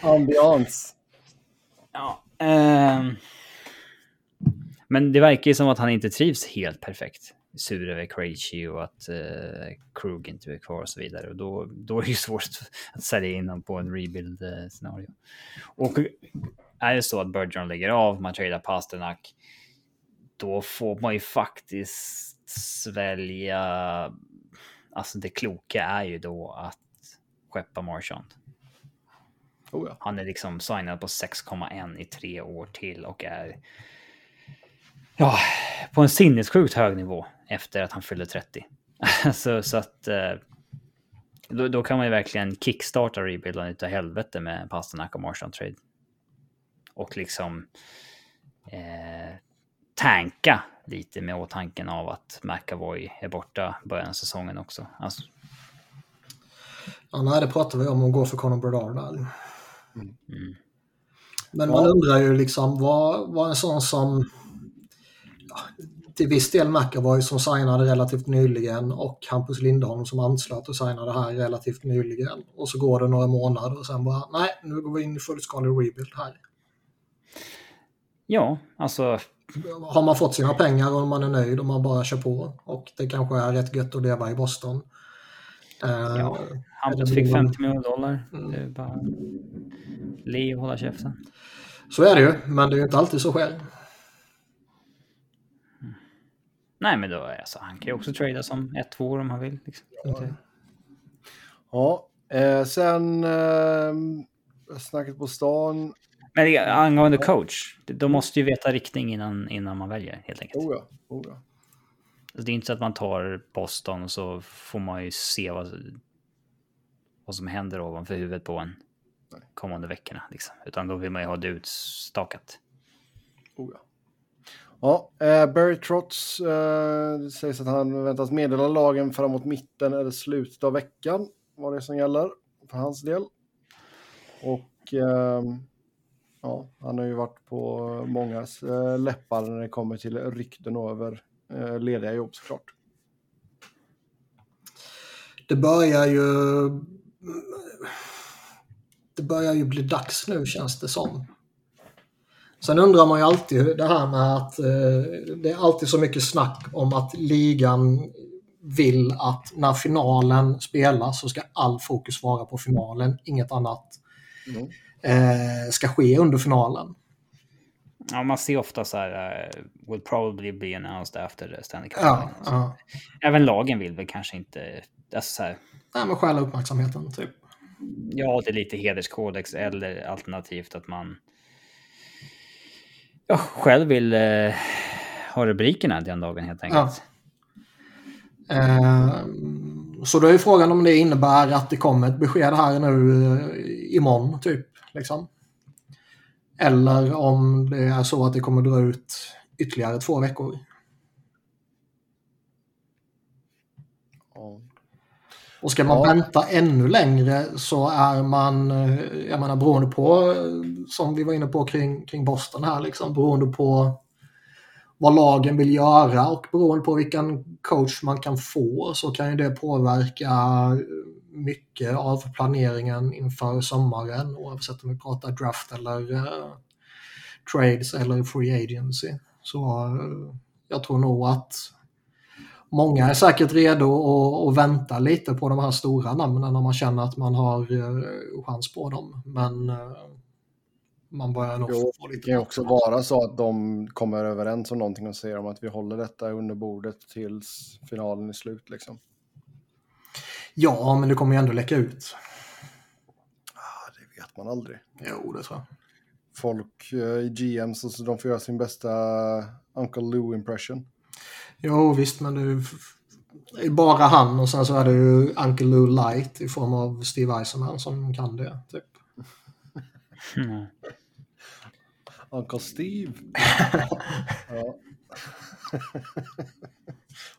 Ambians. Ja. Um... Men det verkar ju som att han inte trivs helt perfekt sur över Krejci och att eh, Krug inte är kvar och så vidare. Och då, då är det ju svårt att sälja in honom på en rebuild-scenario. Och är det så att Bergeron lägger av, man tradar Pasternak, då får man ju faktiskt svälja... Alltså det kloka är ju då att skeppa Marchand. Oh ja. Han är liksom signad på 6,1 i tre år till och är ja, på en sinnessjukt hög nivå efter att han fyllde 30. [LAUGHS] så, så att eh, då, då, kan man ju verkligen kickstarta rebuilden utav helvete med Pasternak och Marshall Trade. Och liksom eh, tanka lite med åtanken av att McAvoy är borta början av säsongen också. Alltså. Ja, nej, det pratar vi om att gå för Conor Brodard där. Mm. Men man undrar ju liksom vad, vad en sån som till viss del McAvoy som signade relativt nyligen och Hampus Lindholm som anslöt och signade här relativt nyligen. Och så går det några månader och sen bara, nej, nu går vi in i fullskalig rebuild här. Ja, alltså... Har man fått sina pengar och man är nöjd och man bara kör på och det kanske är rätt gött att leva i Boston. Eh, ja, Hampus fick 50 miljoner dollar. Mm. Det är bara le och hålla käften. Så är det ju, men det är ju inte alltid så sker. Nej, men då, alltså, han kan ju också trada som ett, två år om han vill. Liksom. Ja, ja eh, sen eh, snacket på stan. Men angående coach, de måste ju veta riktning innan, innan man väljer helt enkelt. Oh ja, oh ja. Det är inte så att man tar Boston och så får man ju se vad, vad som händer ovanför huvudet på en kommande veckorna. Liksom. Utan då vill man ju ha det utstakat. Oh ja. Ja, eh, Barry Trotz eh, sägs att han väntas meddela lagen framåt mitten eller slutet av veckan. Vad det är som gäller för hans del. Och eh, ja, han har ju varit på mångas eh, läppar när det kommer till rykten över eh, lediga jobb såklart. Det börjar ju... Det börjar ju bli dags nu känns det som. Sen undrar man ju alltid det här med att eh, det är alltid så mycket snack om att ligan vill att när finalen spelas så ska all fokus vara på finalen, inget annat mm. Eh, ska ske under finalen. Ja, man ser ofta så här, uh, will probably be announced after the Stanley Cup. Ja, ja. Även lagen vill väl kanske inte... Alltså så här, Nej, men stjäla uppmärksamheten, typ. Ja, det är lite hederskodex eller alternativt att man jag själv vill eh, ha rubrikerna den dagen helt enkelt. Ja. Eh, så då är frågan om det innebär att det kommer ett besked här nu eh, imorgon typ. Liksom. Eller om det är så att det kommer dra ut ytterligare två veckor. Och ska man ja. vänta ännu längre så är man, eh, jag menar beroende på, som vi var inne på kring, kring Boston här, liksom, beroende på vad lagen vill göra och beroende på vilken coach man kan få så kan ju det påverka mycket av planeringen inför sommaren oavsett om vi pratar draft eller uh, trades eller free agency. Så uh, jag tror nog att många är säkert redo att, att vänta lite på de här stora namnen när man känner att man har uh, chans på dem. Men uh, man börjar nog jo, få lite... Det kan också vara så att de kommer överens om någonting och säger om att vi håller detta under bordet tills finalen är slut. Liksom. Ja, men det kommer ju ändå läcka ut. Ah, det vet man aldrig. Jo, det tror jag. Folk uh, i GMs, så de får göra sin bästa Uncle Lou impression. Jo visst, men det är bara han och sen så är det ju Uncle Lou Light i form av Steve Eisenman som kan det. Typ. Mm. Uncle Steve. [LAUGHS] ja.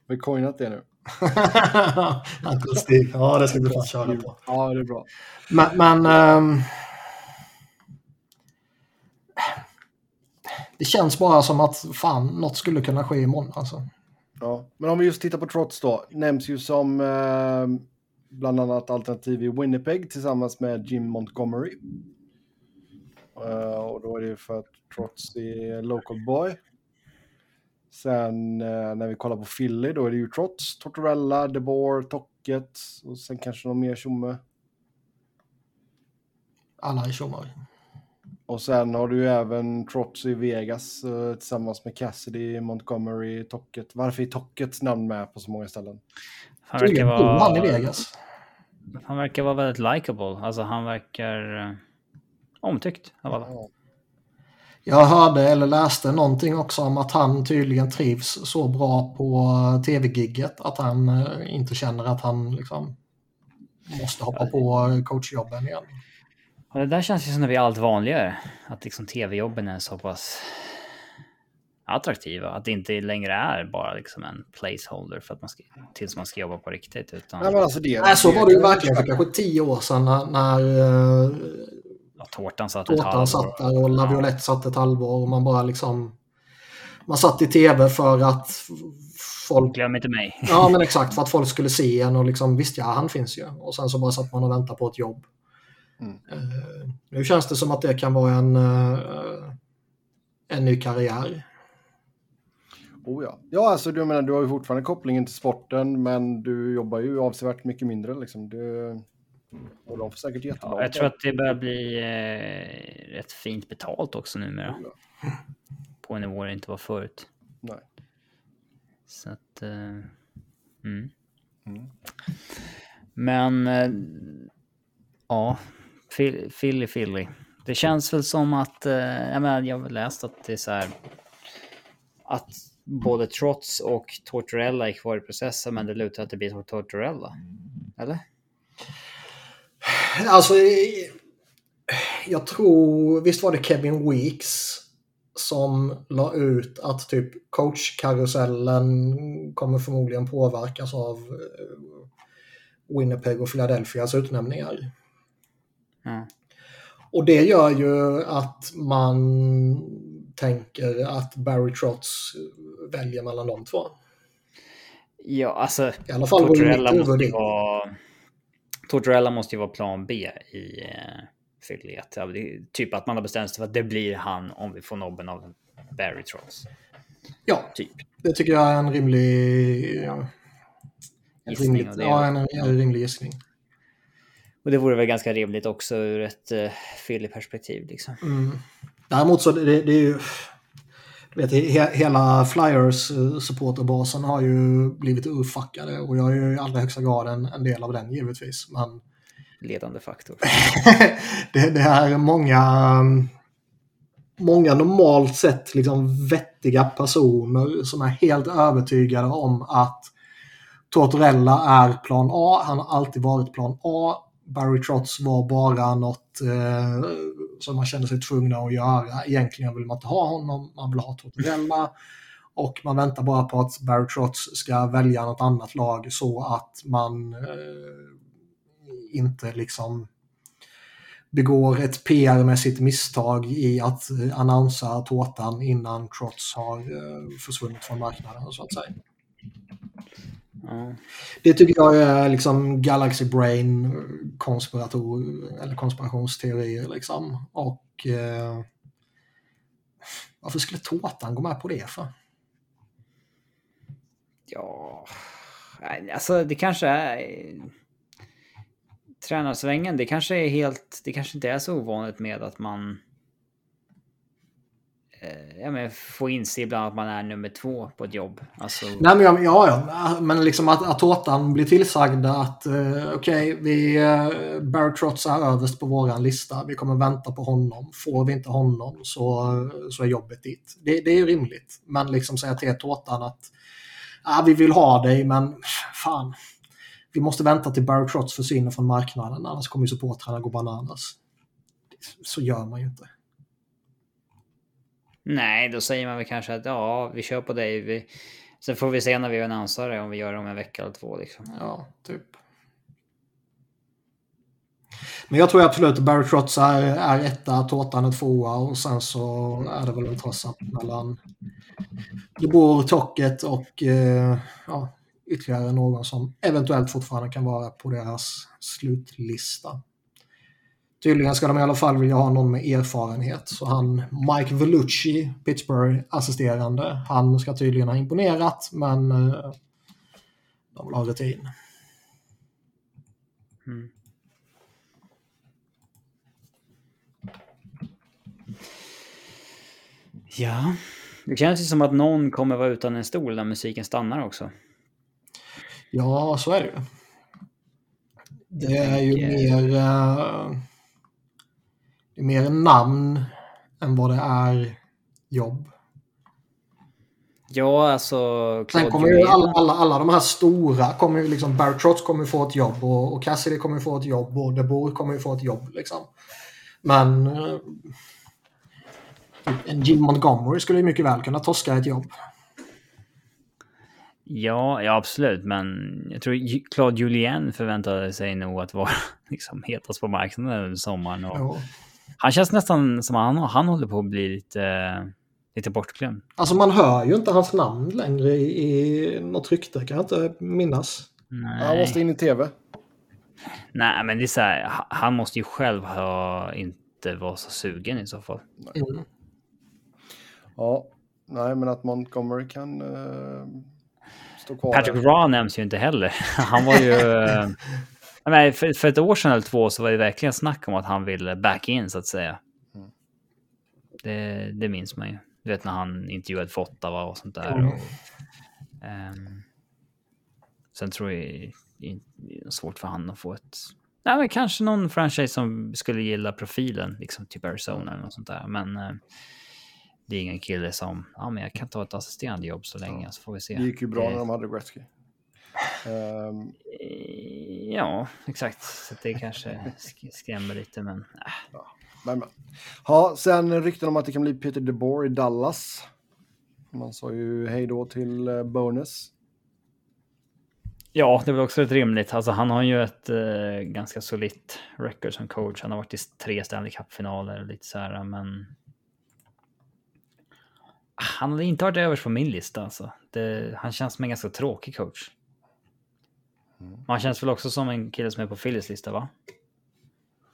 Vi har coinat det nu. [LAUGHS] Uncle Steve, ja det ska vi få köra på. Ja, det är bra. Men, men um... det känns bara som att fan, något skulle kunna ske imorgon alltså. Ja, men om vi just tittar på Trots då, nämns ju som eh, bland annat alternativ i Winnipeg tillsammans med Jim Montgomery. Uh, och då är det ju för att Trots är local boy. Sen uh, när vi kollar på Philly, då är det ju Trots, Tortorella, DeBoer, Tocket och sen kanske någon mer tjomme. Alla är tjommar. Och sen har du ju även Trots i Vegas uh, tillsammans med Cassidy, Montgomery, Tocket. Varför är Tockets namn med på så många ställen? Han verkar vara... Han i Vegas. Han verkar vara väldigt likable. Alltså han verkar uh, omtyckt av alla. Ja. Jag hörde eller läste någonting också om att han tydligen trivs så bra på tv-gigget att han uh, inte känner att han liksom måste hoppa på coachjobben igen. Och det där känns ju som det blir allt vanligare. Att liksom tv-jobben är så pass attraktiva. Att det inte längre är bara liksom en placeholder för att man ska, tills man ska jobba på riktigt. Utan... Nej, alltså det, Nej, så var det ju verkligen för kanske tio år sedan när, när ja, tårtan satt tårtan ett halvår. satt där och Laviolette ja. satt ett halvår och man bara liksom man satt i tv för att folk... Glöm inte mig. Ja, men exakt. För att folk skulle se en och liksom visst, ja, han finns ju. Och sen så bara satt man och väntade på ett jobb. Mm. Uh, nu känns det som att det kan vara en, uh, en ny karriär. Oh ja. ja, alltså du menar, du har ju fortfarande kopplingen till sporten, men du jobbar ju avsevärt mycket mindre. Liksom. Du, och de får säkert jättebra. Ja, jag tror att det börjar bli eh, rätt fint betalt också numera. Ja. På en nivå det inte var förut. Nej. Så att... Uh, mm. Mm. Men... Uh, ja. Philly, Philly. Det känns väl som att... Uh, jag, menar, jag har läst att det är så här... Att både Trots och Tortorella är kvar i processen, men det lutar att det blir Tortorella. Eller? Alltså, jag tror, visst var det Kevin Weeks som la ut att typ coachkarusellen kommer förmodligen påverkas av eh, Winnipeg och Philadelphias utnämningar. Mm. Och det gör ju att man tänker att Barry Trotz väljer mellan de två. Ja, alltså... I alla fall Tortorella måste, vara, Tortorella måste ju vara plan B i eh. Ja, typ att man har bestämt sig för att det blir han om vi får nobben av Barry Trotz. Ja, typ. det tycker jag är en rimlig... Ja, en rimlig, ja, en, en rimlig gissning. Och det vore väl ganska rimligt också ur ett uh, Philly-perspektiv. Liksom. Mm. Däremot så det, det är ju... Vet, he, hela Flyers uh, supporterbasen har ju blivit urfackade och jag är ju i allra högsta grad en, en del av den givetvis. Men... Ledande faktor. [LAUGHS] det, det är många, många normalt sett liksom vettiga personer som är helt övertygade om att Tortorella är plan A. Han har alltid varit plan A. Barry Trotz var bara något eh, som man kände sig tvungna att göra. Egentligen vill man inte ha honom, man vill ha Tortorella. Och man väntar bara på att Barry Trotz ska välja något annat lag så att man eh, inte liksom begår ett PR-mässigt misstag i att eh, annonsera tårtan innan Trotz har eh, försvunnit från marknaden så att säga. Det tycker jag är liksom Galaxy Brain konspirator, eller konspirationsteorier liksom. Och eh, varför skulle Tårtan gå med på det för? Ja, alltså det kanske är tränarsvängen. Det kanske är helt, det kanske inte är så ovanligt med att man Eh, ja, men få inse ibland att man är nummer två på ett jobb. Alltså... Nej, men ja, ja, men liksom att, att Tårtan blir tillsagda att eh, okej, okay, vi, uh, Barry Trotz är överst på våran lista. Vi kommer vänta på honom. Får vi inte honom så, så är jobbet ditt. Det, det är ju rimligt. Men liksom säga till Tårtan att ah, vi vill ha dig, men fan. Vi måste vänta till Barry Trotz försvinner från marknaden, annars kommer supportrarna gå bananas. Så gör man ju inte. Nej, då säger man väl kanske att ja, vi kör på dig. Vi... Sen får vi se när vi annonsar det, om vi gör det om en vecka eller två. Liksom. Ja, typ. Men jag tror absolut att Barry Trotz är, är etta, Tårtan är tvåa och sen så är det väl en toss mellan DeBoer, Tocket och eh, ja, ytterligare någon som eventuellt fortfarande kan vara på deras slutlista. Tydligen ska de i alla fall vilja ha någon med erfarenhet. Så han, Mike Vellucci, Pittsburgh-assisterande, han ska tydligen ha imponerat men eh, de vill ha rutin. Mm. Ja, det känns ju som att någon kommer vara utan en stol när musiken stannar också. Ja, så är det ju. Det är ju mer... Uh det är mer namn än vad det är jobb. Ja, alltså... Sen kommer ju alla, alla, alla de här stora, kommer ju liksom, Barry Trotz kommer ju få ett jobb och, och Cassidy kommer ju få ett jobb och DeBoer kommer ju få ett jobb liksom. Men eh, en Jim Montgomery skulle ju mycket väl kunna toska ett jobb. Ja, ja absolut, men jag tror Claude Julien förväntade sig nog att vara [LAUGHS] liksom, hetast på marknaden under sommaren. Och... Ja. Han känns nästan som han, han håller på att bli lite, lite bortglömd. Alltså man hör ju inte hans namn längre i, i något rykte, kan jag inte minnas. Nej. Han måste in i tv. Nej, men det är så här, han måste ju själv ha inte vara så sugen i så fall. Mm. Ja, nej, men att Montgomery kan uh, stå kvar. Patrick Raw nämns ju inte heller. [LAUGHS] Han var ju... [LAUGHS] Men för, för ett år sedan eller två så var det verkligen snack om att han ville back in så att säga. Mm. Det, det minns man ju. Du vet när han intervjuade för Ottawa och sånt där. Mm. Och, Um, sen tror jag det är svårt för han att få ett... Nej, men kanske någon franchise som skulle gilla profilen, liksom typ Arizona eller något sånt där. Men uh, det är ingen kille som, ja men jag kan ta ett assisterande jobb så länge ja. så får vi se. Det gick ju bra när de hade Gretzky. Um... Ja, exakt. Så det kanske skrämmer lite, men... Äh. Ja, men, men. Ja, sen rykten om att det kan bli Peter DeBoer i Dallas. Man sa ju hej då till uh, Bonus. Ja, det är väl också rätt rimligt. Alltså, han har ju ett uh, ganska solitt record som coach. Han har varit i tre Stanley Cup-finaler och lite så här, men... Han har inte varit överst på min lista alltså. Det, han känns som en ganska tråkig coach. Mm. Han känns väl också som en kille som är på Phillies lista, va?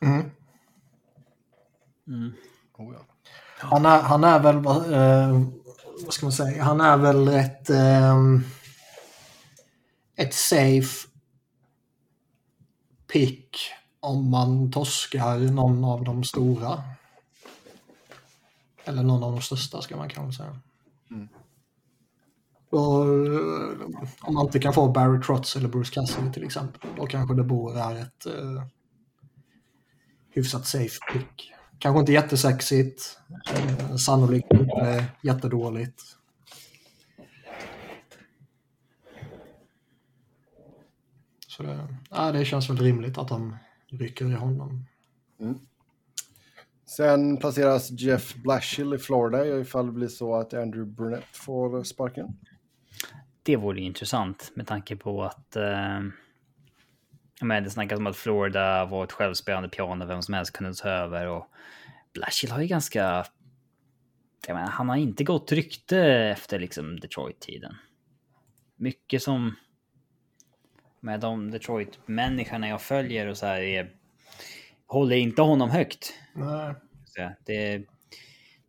Mm. Mm. Oh, ja. han, är, han är väl, eh, vad ska man säga, han är väl ett, eh, ett safe pick om man torskar någon av de stora. Eller någon av de största ska man kanske säga. Mm. Eh, om man inte kan få Barry Trotz eller Bruce Cassidy till exempel, då kanske det bor är ett eh, hyfsat safe pick. Kanske inte jättesexigt, eh, sannolikt inte jättedåligt. Så det, ja, det känns väl rimligt att de rycker i honom. Mm. Sen placeras Jeff Blashill i Florida ifall det blir så att Andrew Burnett får sparken det vore intressant med tanke på att eh, men det snackas om att Florida var ett självspelande piano, vem som helst kunde ta över och Blashill har ju ganska... Jag menar, han har inte gått rykte efter liksom Detroit-tiden. Mycket som med de Detroit-människorna jag följer och så här är, håller inte honom högt. Nej. Så det,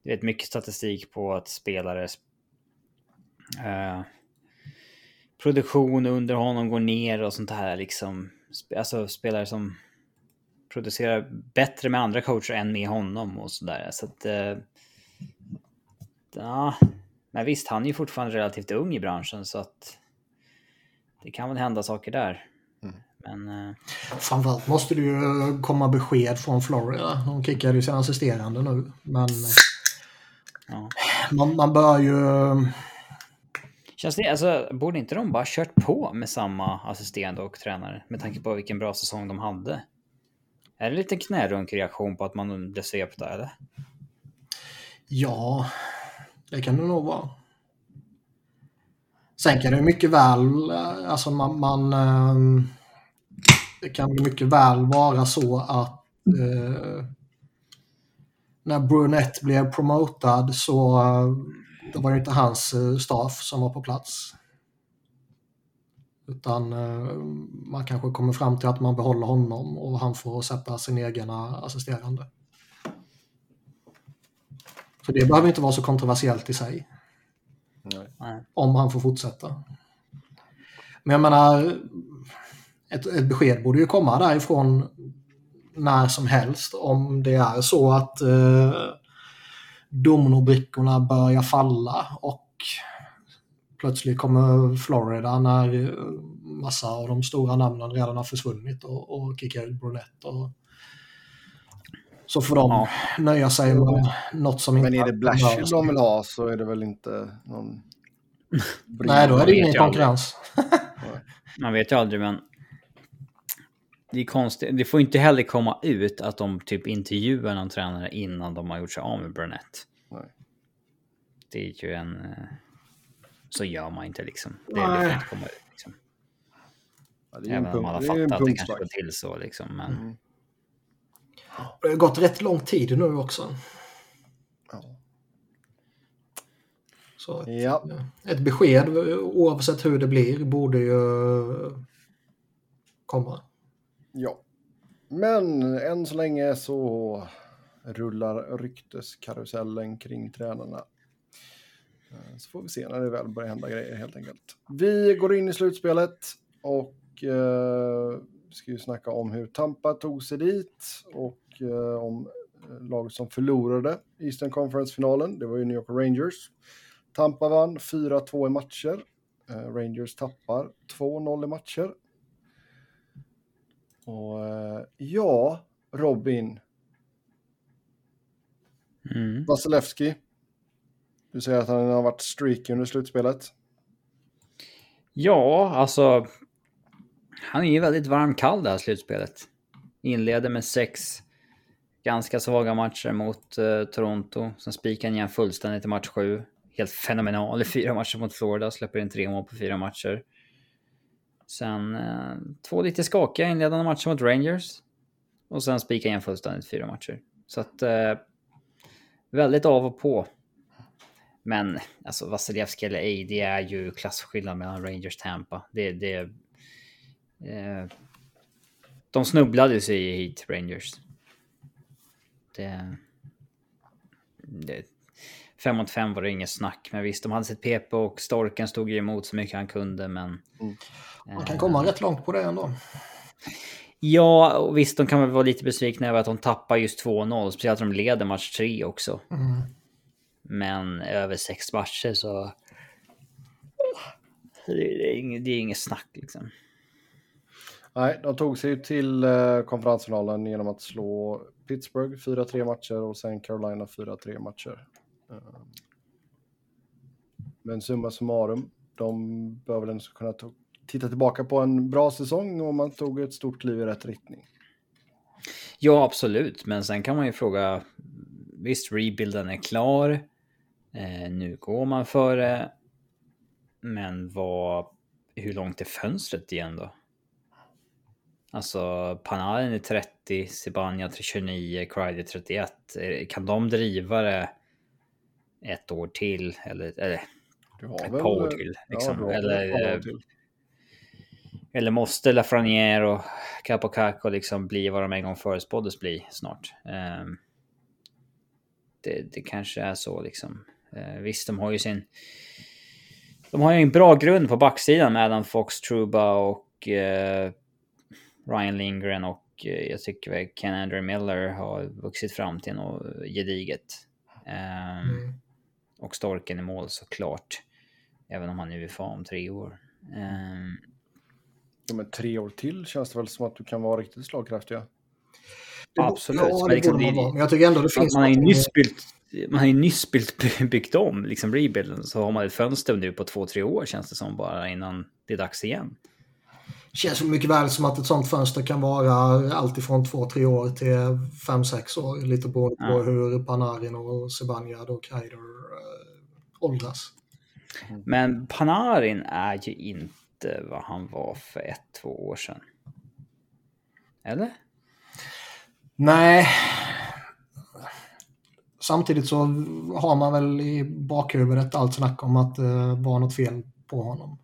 det är mycket statistik på att spelare uh, produktion under honom går ner och sånt här liksom. Alltså spelare som producerar bättre med andra coacher än med honom och sådär. Så att... Uh, ja, men visst, han är ju fortfarande relativt ung i branschen så att det kan väl hända saker där. Mm. Men... Uh... Framförallt måste det ju komma besked från Florida. De kickade ju sin assisterande nu, men... Ja. Man, man bör ju Känns det, alltså, borde inte de bara kört på med samma assisterande och tränare med tanke på vilken bra säsong de hade? Är det lite knärunk-reaktion på att man blev svepta eller? Ja, det kan det nog vara. Sen kan det mycket väl, alltså man, man ehm, det kan mycket väl vara så att eh, när Brunette blev promotad så ehm, det var ju inte hans eh, staff som var på plats. Utan eh, man kanske kommer fram till att man behåller honom och han får sätta sin egna assisterande. Så det behöver inte vara så kontroversiellt i sig. Nej. Om han får fortsätta. Men jag menar, ett, ett besked borde ju komma därifrån när som helst om det är så att eh, dominobrickorna börjar falla och plötsligt kommer Florida när massa av de stora namnen redan har försvunnit och, och kickar ut Brunette. Och, så får de ja. nöja sig med något som inte... Men är det Blashill de vill ha så är det väl inte någon... [LAUGHS] Nej, då är det ingen konkurrens. [LAUGHS] Man vet ju aldrig, men det är konstigt. Det får inte heller komma ut att de typ intervjuar någon tränare innan de har gjort sig av med Burnett. Nej. Det är ju en... Eh, så gör man inte liksom. Det, det får inte komma ut liksom. Ja, Även om alla fattar att det kanske går till så liksom. Men... Mm. Det har gått rätt lång tid nu också. Ja. Så ett, ja. ett besked oavsett hur det blir borde ju komma. Ja. Men än så länge så rullar rykteskarusellen kring tränarna. Eh, så får vi se när det väl börjar hända grejer helt enkelt. Vi går in i slutspelet och eh, ska ju snacka om hur Tampa tog sig dit och eh, om eh, laget som förlorade Eastern Conference-finalen. Det var ju New York Rangers. Tampa vann 4-2 i matcher. Eh, Rangers tappar 2-0 i matcher. Och eh, ja, Robin. Mm. Vasilevski. Du säger att han har varit streaky under slutspelet. Ja, alltså. Han är ju väldigt varm kall det här slutspelet. Inleder med sex ganska svaga matcher mot uh, Toronto. Sen spikar han igen fullständigt i match sju. Helt fenomenal i fyra matcher mot Florida. Släpper in tre mål på fyra matcher. Sen eh, två lite skakiga inledande matcher mot Rangers. Och sen spika igen fullständigt fyra matcher. Så att... Eh, väldigt av och på. Men alltså Vasilevski eller ej, det är ju klasskillnad mellan Rangers och Tampa. Det, det, eh, de snubblade sig hit, Rangers. Det, det, fem mot fem var det inget snack, men visst, de hade sett PP och Storken stod ju emot så mycket han kunde, men... Mm. Man kan komma rätt långt på det ändå. Ja, och visst, de kan väl vara lite besvikna över att de tappar just 2-0, speciellt att de leder match 3 också. Mm. Men över sex matcher så... Det, det, är, inget, det är inget snack liksom. Nej, de tog sig till eh, konferensfinalen genom att slå Pittsburgh 4-3 matcher och sen Carolina 4-3 matcher. Ehm, men summa summarum, de bör väl ändå kunna titta tillbaka på en bra säsong och man tog ett stort kliv i rätt riktning. Ja, absolut, men sen kan man ju fråga. Visst, rebuilden är klar. Eh, nu går man före. Men vad, hur långt är fönstret igen då? Alltså Panarin är 30, Sibania 29, Kreider 31. Kan de driva det ett år till? Eller, eller ett par år till? Liksom. Ja, eller, eh, till. eller måste Lafreniere och Capocaco liksom bli vad de en gång förespåddes bli snart? Um, det, det kanske är så liksom. Uh, visst, de har ju sin... De har ju en bra grund på backsidan med Adam Fox, Truba och Ryan Lindgren och jag tycker väl Ken Andrew Miller har vuxit fram till något gediget. Um, mm. Och Storken i mål såklart. Även om han är UFA om tre år. Um, ja, men tre år till känns det väl som att du kan vara riktigt slagkraftiga. Absolut. Ja, det liksom, det, man, men jag tycker ändå det finns... Man har ju nyss byggt, man har ju nyss byggt, [LAUGHS] byggt om liksom rebuilden. Så har man ett fönster nu på två, tre år känns det som bara innan det är dags igen. Känns mycket väl som att ett sånt fönster kan vara alltifrån två, tre år till fem, sex år. Lite beroende på ja. hur Panarin och Sebanjad och Kreider äh, åldras. Men Panarin är ju inte vad han var för ett, två år sedan. Eller? Nej. Samtidigt så har man väl i bakhuvudet allt snack om att det var något fel på honom.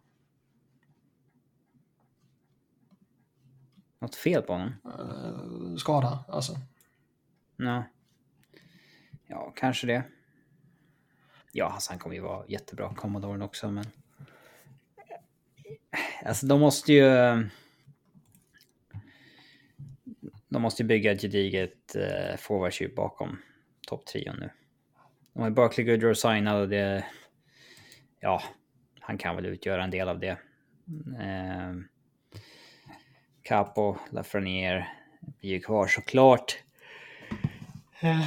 Något fel på honom? Uh, skada, alltså. Ja. Ja, kanske det. Ja, alltså han kommer ju vara jättebra, Commodoren också, men... Alltså de måste ju... De måste ju bygga ett gediget uh, forwardsdjup bakom topptrion nu. De har Barkley Goodrow signad och det... Ja, han kan väl utgöra en del av det. Uh, Capo, Lafreniere blir ju kvar såklart. Uh.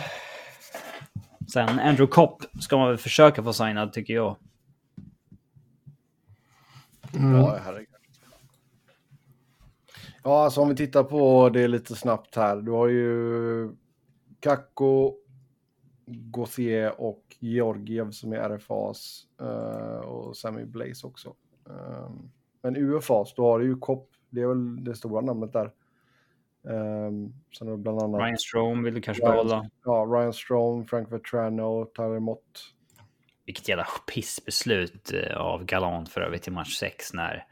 Sen Andrew Kopp ska man väl försöka få signad tycker jag. Mm. Ja, herregud. Ja, alltså om vi tittar på det lite snabbt här. Du har ju Kakko, Gauthier och Georgiev som är RFAs uh, och Sammy Blaze också. Um, men UFAs, då har du ju Kopp. Det är väl det stora namnet där. Um, sen har bland annat... Ryan Strome vill du kanske Ryan, behålla. Ja, Ryan Strome, Frank Vetrano, Tyler Mott. Vilket jävla pissbeslut eh, av Galant för övrigt i match 6 när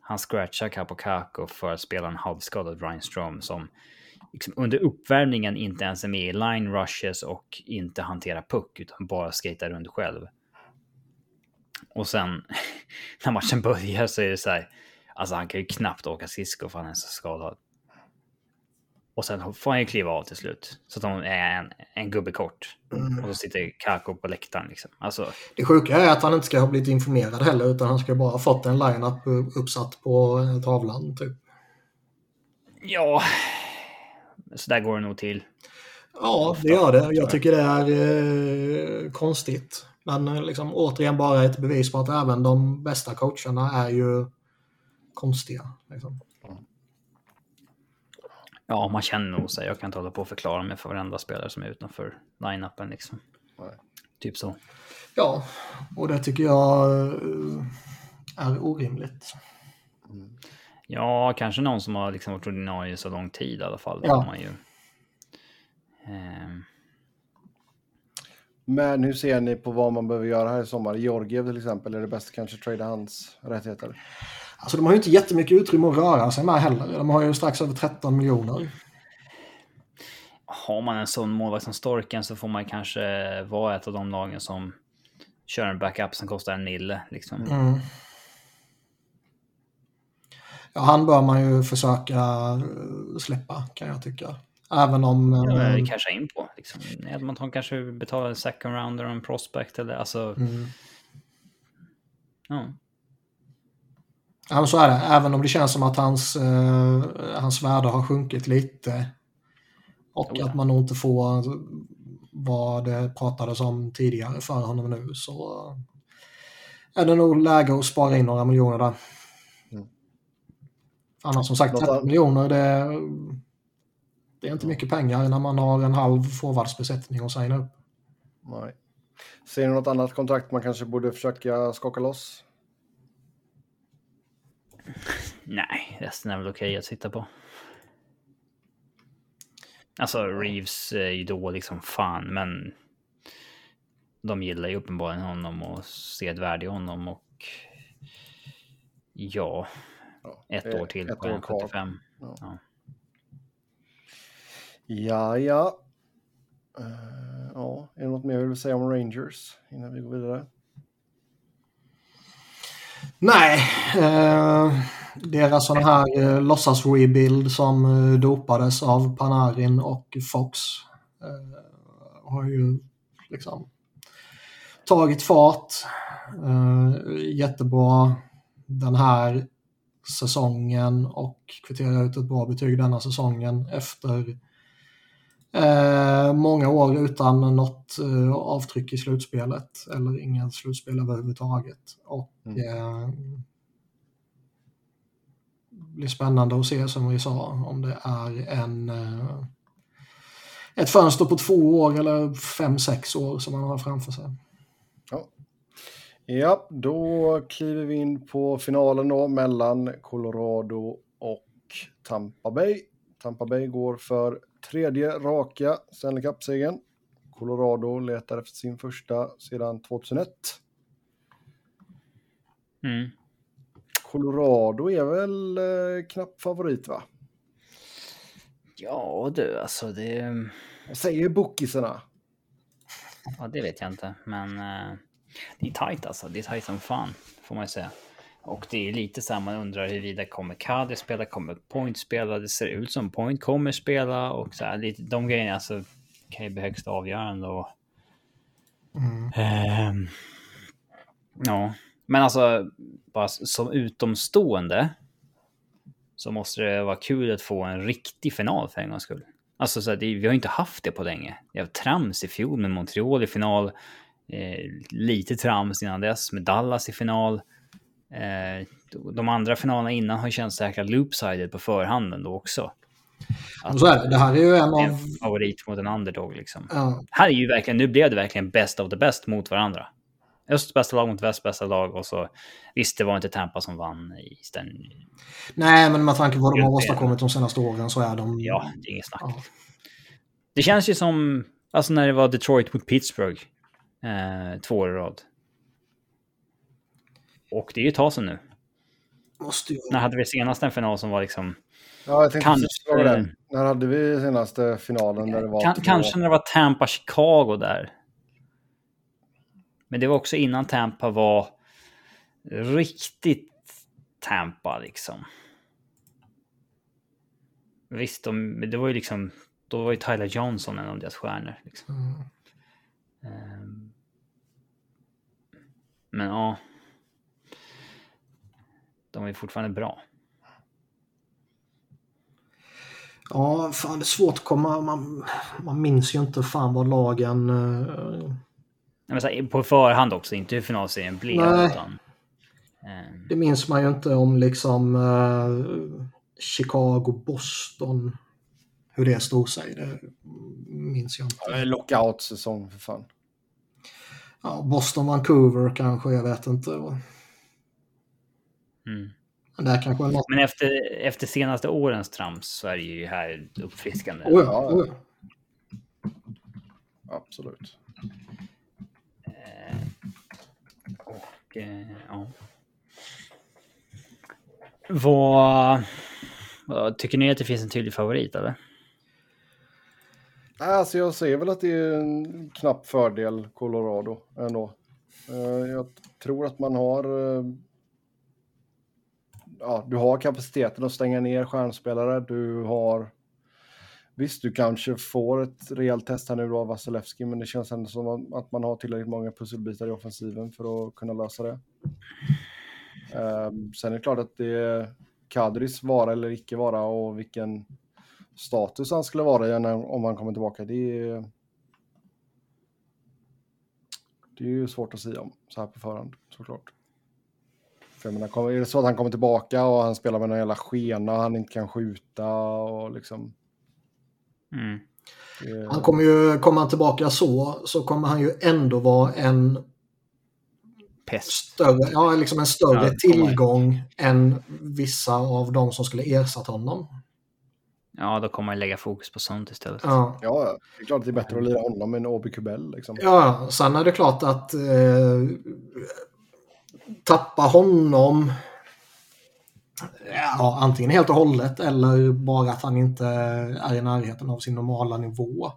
han scratchar Capocaco för att spela en halvskadad Ryan Strome som liksom under uppvärmningen inte ens är med i line rushes och inte hanterar puck utan bara skater runt själv. Och sen [LAUGHS] när matchen börjar så är det så här. Alltså han kan ju knappt åka skridskor för han är så skadad. Och sen får han ju kliva av till slut. Så att de är en, en gubbe kort. Mm. Och så sitter Kako på läktaren. Liksom. Alltså... Det sjuka är att han inte ska ha blivit informerad heller. Utan han ska bara ha fått en line-up uppsatt på tavlan. Typ. Ja, så där går det nog till. Ja, det gör det. Jag tycker det är eh, konstigt. Men eh, liksom, återigen bara ett bevis på att även de bästa coacherna är ju konstiga. Liksom. Ja, man känner nog sig. Jag kan inte hålla på och förklara mig för varenda spelare som är utanför line-upen. Liksom. Typ så. Ja, och det tycker jag eh, är orimligt. Mm. Ja, kanske någon som har liksom varit ordinarie så lång tid i alla fall. Ja. Man ju, eh... Men hur ser ni på vad man behöver göra här i sommar? Georgiev till exempel, är det bäst kanske trada hans rättigheter? Alltså de har ju inte jättemycket utrymme att röra sig med heller. De har ju strax över 13 miljoner. Har man en sån målvakt som Storken så får man kanske vara ett av de lagen som kör en backup som kostar en mille. Liksom. Mm. Ja, han bör man ju försöka eh, släppa kan jag tycka. Även om... Ja, äh, casha in på. Liksom. Edmonton kanske betalar en second rounder och en prospect eller alltså... Mm. Ja. Ja, så är det. Även om det känns som att hans, eh, hans värde har sjunkit lite. Och oh, ja. att man nog inte får vad det pratades om tidigare för honom nu så är det nog läge att spara in några miljoner där. Mm. Annars som sagt 30 miljoner det, det är inte mycket pengar när man har en halv forwardsbesättning att signa upp. Nej. Ser ni något annat kontrakt man kanske borde försöka skaka loss? Nej, resten är väl okej okay att sitta på. Alltså Reeves är ju dålig som fan, men de gillar ju uppenbarligen honom och ser ett värde i honom och ja, ett år till ett på år 75. Ja. Ja. ja, ja. Uh, ja, är det något mer du vill säga om Rangers innan vi går vidare? Nej, eh, deras sån här eh, låtsas-rebuild som eh, dopades av Panarin och Fox eh, har ju liksom tagit fart. Eh, jättebra den här säsongen och kvitterar ut ett bra betyg denna säsongen efter Eh, många år utan något eh, avtryck i slutspelet eller ingen slutspel överhuvudtaget. Och mm. eh, blir spännande att se som vi sa om det är en eh, ett fönster på två år eller fem, sex år som man har framför sig. Ja. ja, då kliver vi in på finalen då mellan Colorado och Tampa Bay. Tampa Bay går för tredje raka Stanley Cup-segern. Colorado letar efter sin första sedan 2001. Mm. Colorado är väl eh, knapp favorit va? Ja du, alltså det... Vad säger bookisarna? Ja, det vet jag inte, men eh, det är tajt alltså. Det är tajt som fan, får man ju säga. Och det är lite så här, man undrar huruvida kommer Kadri spela, kommer Point spela? Det ser ut som Point kommer spela och så här, lite, de grejerna alltså, kan ju bli högst avgörande. Och, mm. eh, ja, men alltså bara som utomstående så måste det vara kul att få en riktig final för en gångs skull. Alltså så här, det, vi har inte haft det på länge. Det var trams i fjol med Montreal i final. Eh, lite trams innan dess med Dallas i final. Eh, de andra finalerna innan har känts säkra loopsided på förhand då också. Att, så är det. det här är ju en av... En favorit mot en underdog liksom. Ja. Här är ju verkligen, nu blev det verkligen best of the best mot varandra. Östs bästa lag mot väst bästa lag och så visst, det var inte Tampa som vann i den. Nej, men med tanke på vad de har åstadkommit de senaste åren så är de... Ja, det är inget snack. Ja. Det känns ju som, alltså när det var Detroit mot Pittsburgh, eh, två år i rad. Och det är ju ett tag sedan nu. Måste ju... När hade vi senast en final som var liksom... Ja, jag tänkte kanske... det. När hade vi senaste finalen där det var... Kan, kanske när det var Tampa-Chicago där. Men det var också innan Tampa var riktigt Tampa liksom. visst, de, det var ju liksom, då var ju Tyler Johnson en av deras stjärnor. Liksom. Mm. Ehm. Men ja. De är fortfarande bra. Ja, fan det är svårt att komma... Man, man minns ju inte fan vad lagen... Uh... Men så här, på förhand också, inte hur finalserien blev. Nej. Utan, ehm, Det minns man ju inte om liksom uh, Chicago, Boston. Hur det stod sig. Det minns jag inte. Lockout-säsong för fan. Ja, Boston, Vancouver kanske, jag vet inte. Mm. Men där kanske är något... Men efter, efter senaste årens trams så är det ju här uppfriskande. Oh ja, oh ja. Absolut. Och, eh, ja. Vad, vad... Tycker ni att det finns en tydlig favorit eller? Alltså jag ser väl att det är en knapp fördel Colorado ändå. Eh, Jag tror att man har... Ja, du har kapaciteten att stänga ner stjärnspelare. Du har... Visst, du kanske får ett rejält test här nu då av Vasilevski, men det känns ändå som att man har tillräckligt många pusselbitar i offensiven för att kunna lösa det. Eh, Sen är det klart att det är Kadris vara eller icke vara och vilken status han skulle vara i om han kommer tillbaka. Det är, det är ju svårt att säga om så här på förhand såklart. För menar, är det så att han kommer tillbaka och han spelar med någon jävla skena och han inte kan skjuta och liksom. Mm. Det, Han kommer ju, kommer han tillbaka så, så kommer han ju ändå vara en Pest. större, ja, liksom en större Ja, tillgång än vissa av de som skulle ersatt honom. Ja, då kommer man lägga fokus på sånt istället. Ja. ja, det är klart att det är bättre att lira honom än Obi Kubel liksom. Ja, sen är det klart att eh, tappa honom ja, antingen helt och hållet eller bara att han inte är i närheten av sin normala nivå.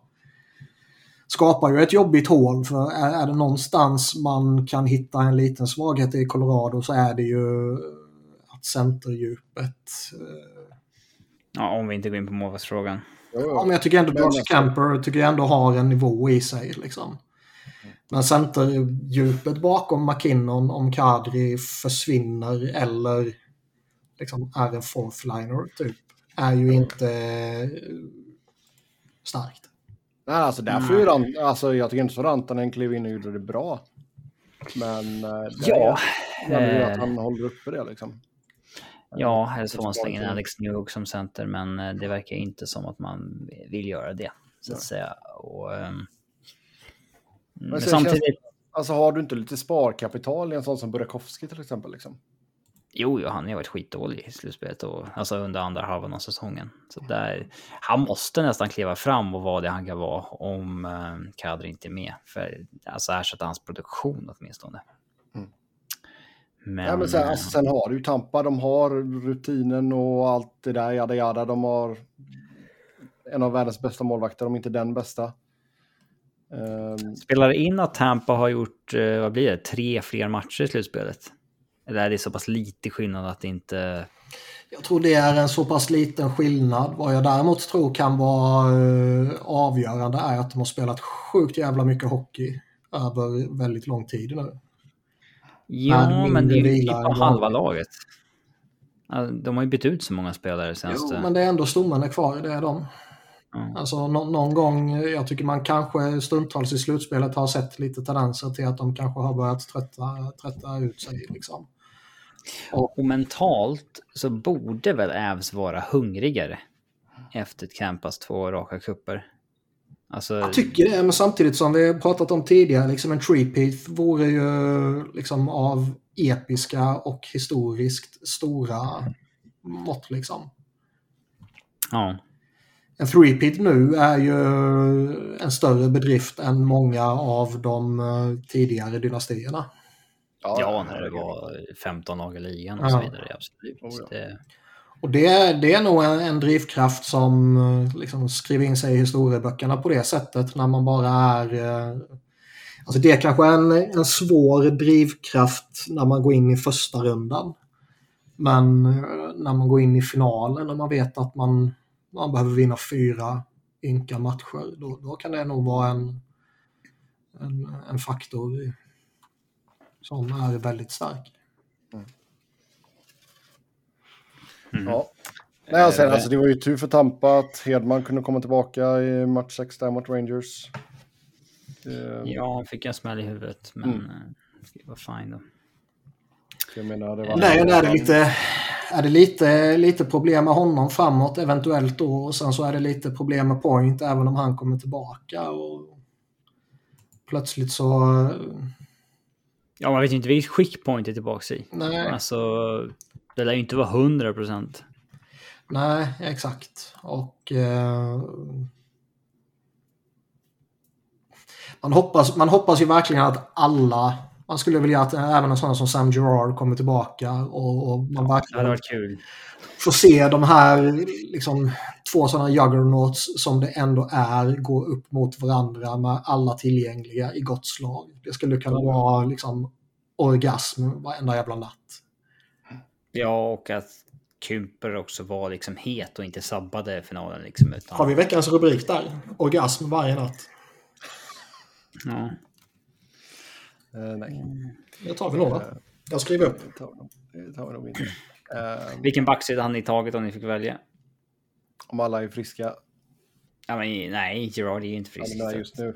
Skapar ju ett jobbigt hål för är, är det någonstans man kan hitta en liten svaghet i Colorado så är det ju att centerdjupet eh, Ja, om vi inte går in på målvaktsfrågan. Jo. Ja, men jag tycker ändå nästan. Camper tycker jag ändå har en nivå i sig. Liksom. Men centerdjupet bakom McKinnon, om Kadri försvinner eller liksom är en fourth-liner typ, är ju inte eh, starkt. Nej, alltså därför är ju Rant, alltså jag tycker inte så Rantanen klev in och gjorde det bra. Men eh, det Ja, är ju att eh, han håller uppe det liksom. ja, eller så får man slänga in Alex Newhook som center, men det verkar inte som att man vill göra det, så att säga. Och, ehm, men sen känns- samtidigt, Alltså har du inte lite sparkapital i en sån som Burakovsky till exempel? Liksom? jo, jo, han har ju varit skitdålig i slutspelet och alltså under andra halvan av säsongen. Så där, han måste nästan kliva fram och vara det han kan vara om eh, Kadri inte är med. För alltså ersätta hans produktion åtminstone. Mm. Men, ja, men sen, eh, alltså, sen har du ju Tampa, de har rutinen och allt det där, jada jada. De har en av världens bästa målvakter, om inte den bästa. Ehm, Spelar det in att Tampa har gjort, eh, vad blir det, tre fler matcher i slutspelet? Eller är det så pass lite skillnad att det inte... Jag tror det är en så pass liten skillnad. Vad jag däremot tror kan vara eh, avgörande är att de har spelat sjukt jävla mycket hockey över väldigt lång tid nu. Ja, men det är ju typ halva laget. De har ju bytt ut så många spelare senaste... Jo, men det är ändå stommen kvar, det är de. Ja. Alltså nå- någon gång, jag tycker man kanske stundtals i slutspelet har sett lite tendenser till att de kanske har börjat trötta, trötta ut sig. Liksom. Och mentalt så borde väl Ävs vara hungrigare efter Campas två raka kupper. Alltså, Jag tycker det, men samtidigt som vi pratat om tidigare, liksom en three-peat vore ju liksom av episka och historiskt stora mått. Liksom. ja. En three-peat nu är ju en större bedrift än många av de eh, tidigare dynastierna. ja, när det var 15 lag i ligan och så Ja. vidare. Absolut. Oh, ja. det, Och det, är- det är nog en, en drivkraft som eh, liksom skriver in sig i historieböckerna på det sättet när man bara är... eh, Alltså det är kanske en, en svår drivkraft när man går in i första rundan. Men när man går in i finalen och man vet att man man behöver vinna fyra ynka matcher, då, då kan det nog vara en, en, en faktor som är väldigt stark. Mm. Mm. Ja. Nej, alltså, alltså, det var ju tur för Tampa att Hedman kunde komma tillbaka i match 6 där mot Rangers. Ja, han fick en smäll i huvudet, men mm. det var fine då. Jag menar, det var Nej, är det lite, är det lite, lite problem med honom framåt eventuellt då. Och sen så är det lite problem med Point även om han kommer tillbaka. Och plötsligt så... Ja, man vet ju inte vilket skick Point är tillbaka i. Nej. Alltså, det lär ju inte vara 100 procent. Nej, exakt. Och... Eh, man, hoppas, man hoppas ju verkligen att alla man skulle vilja att även en sån som Sam Gerard kommer tillbaka och, och man verkligen varit kul. får se de här liksom, två sådana juggernauts som det ändå är gå upp mot varandra med alla tillgängliga i gott slag. Det skulle kunna vara liksom orgasm varenda jävla natt. Ja, och att Kumper också var liksom het och inte sabbade finalen. Liksom, utan... Har vi veckans rubrik där? Orgasm varje natt. Ja. Uh, nej. Det tar vi nog va? Jag skriver upp. Det tar, det tar vi nog inte. Uh, Vilken backsida hade ni tagit om ni fick välja? Om alla är friska. Ja, men nej, Gerard är ju inte frisk. Ja, just nu. Uh,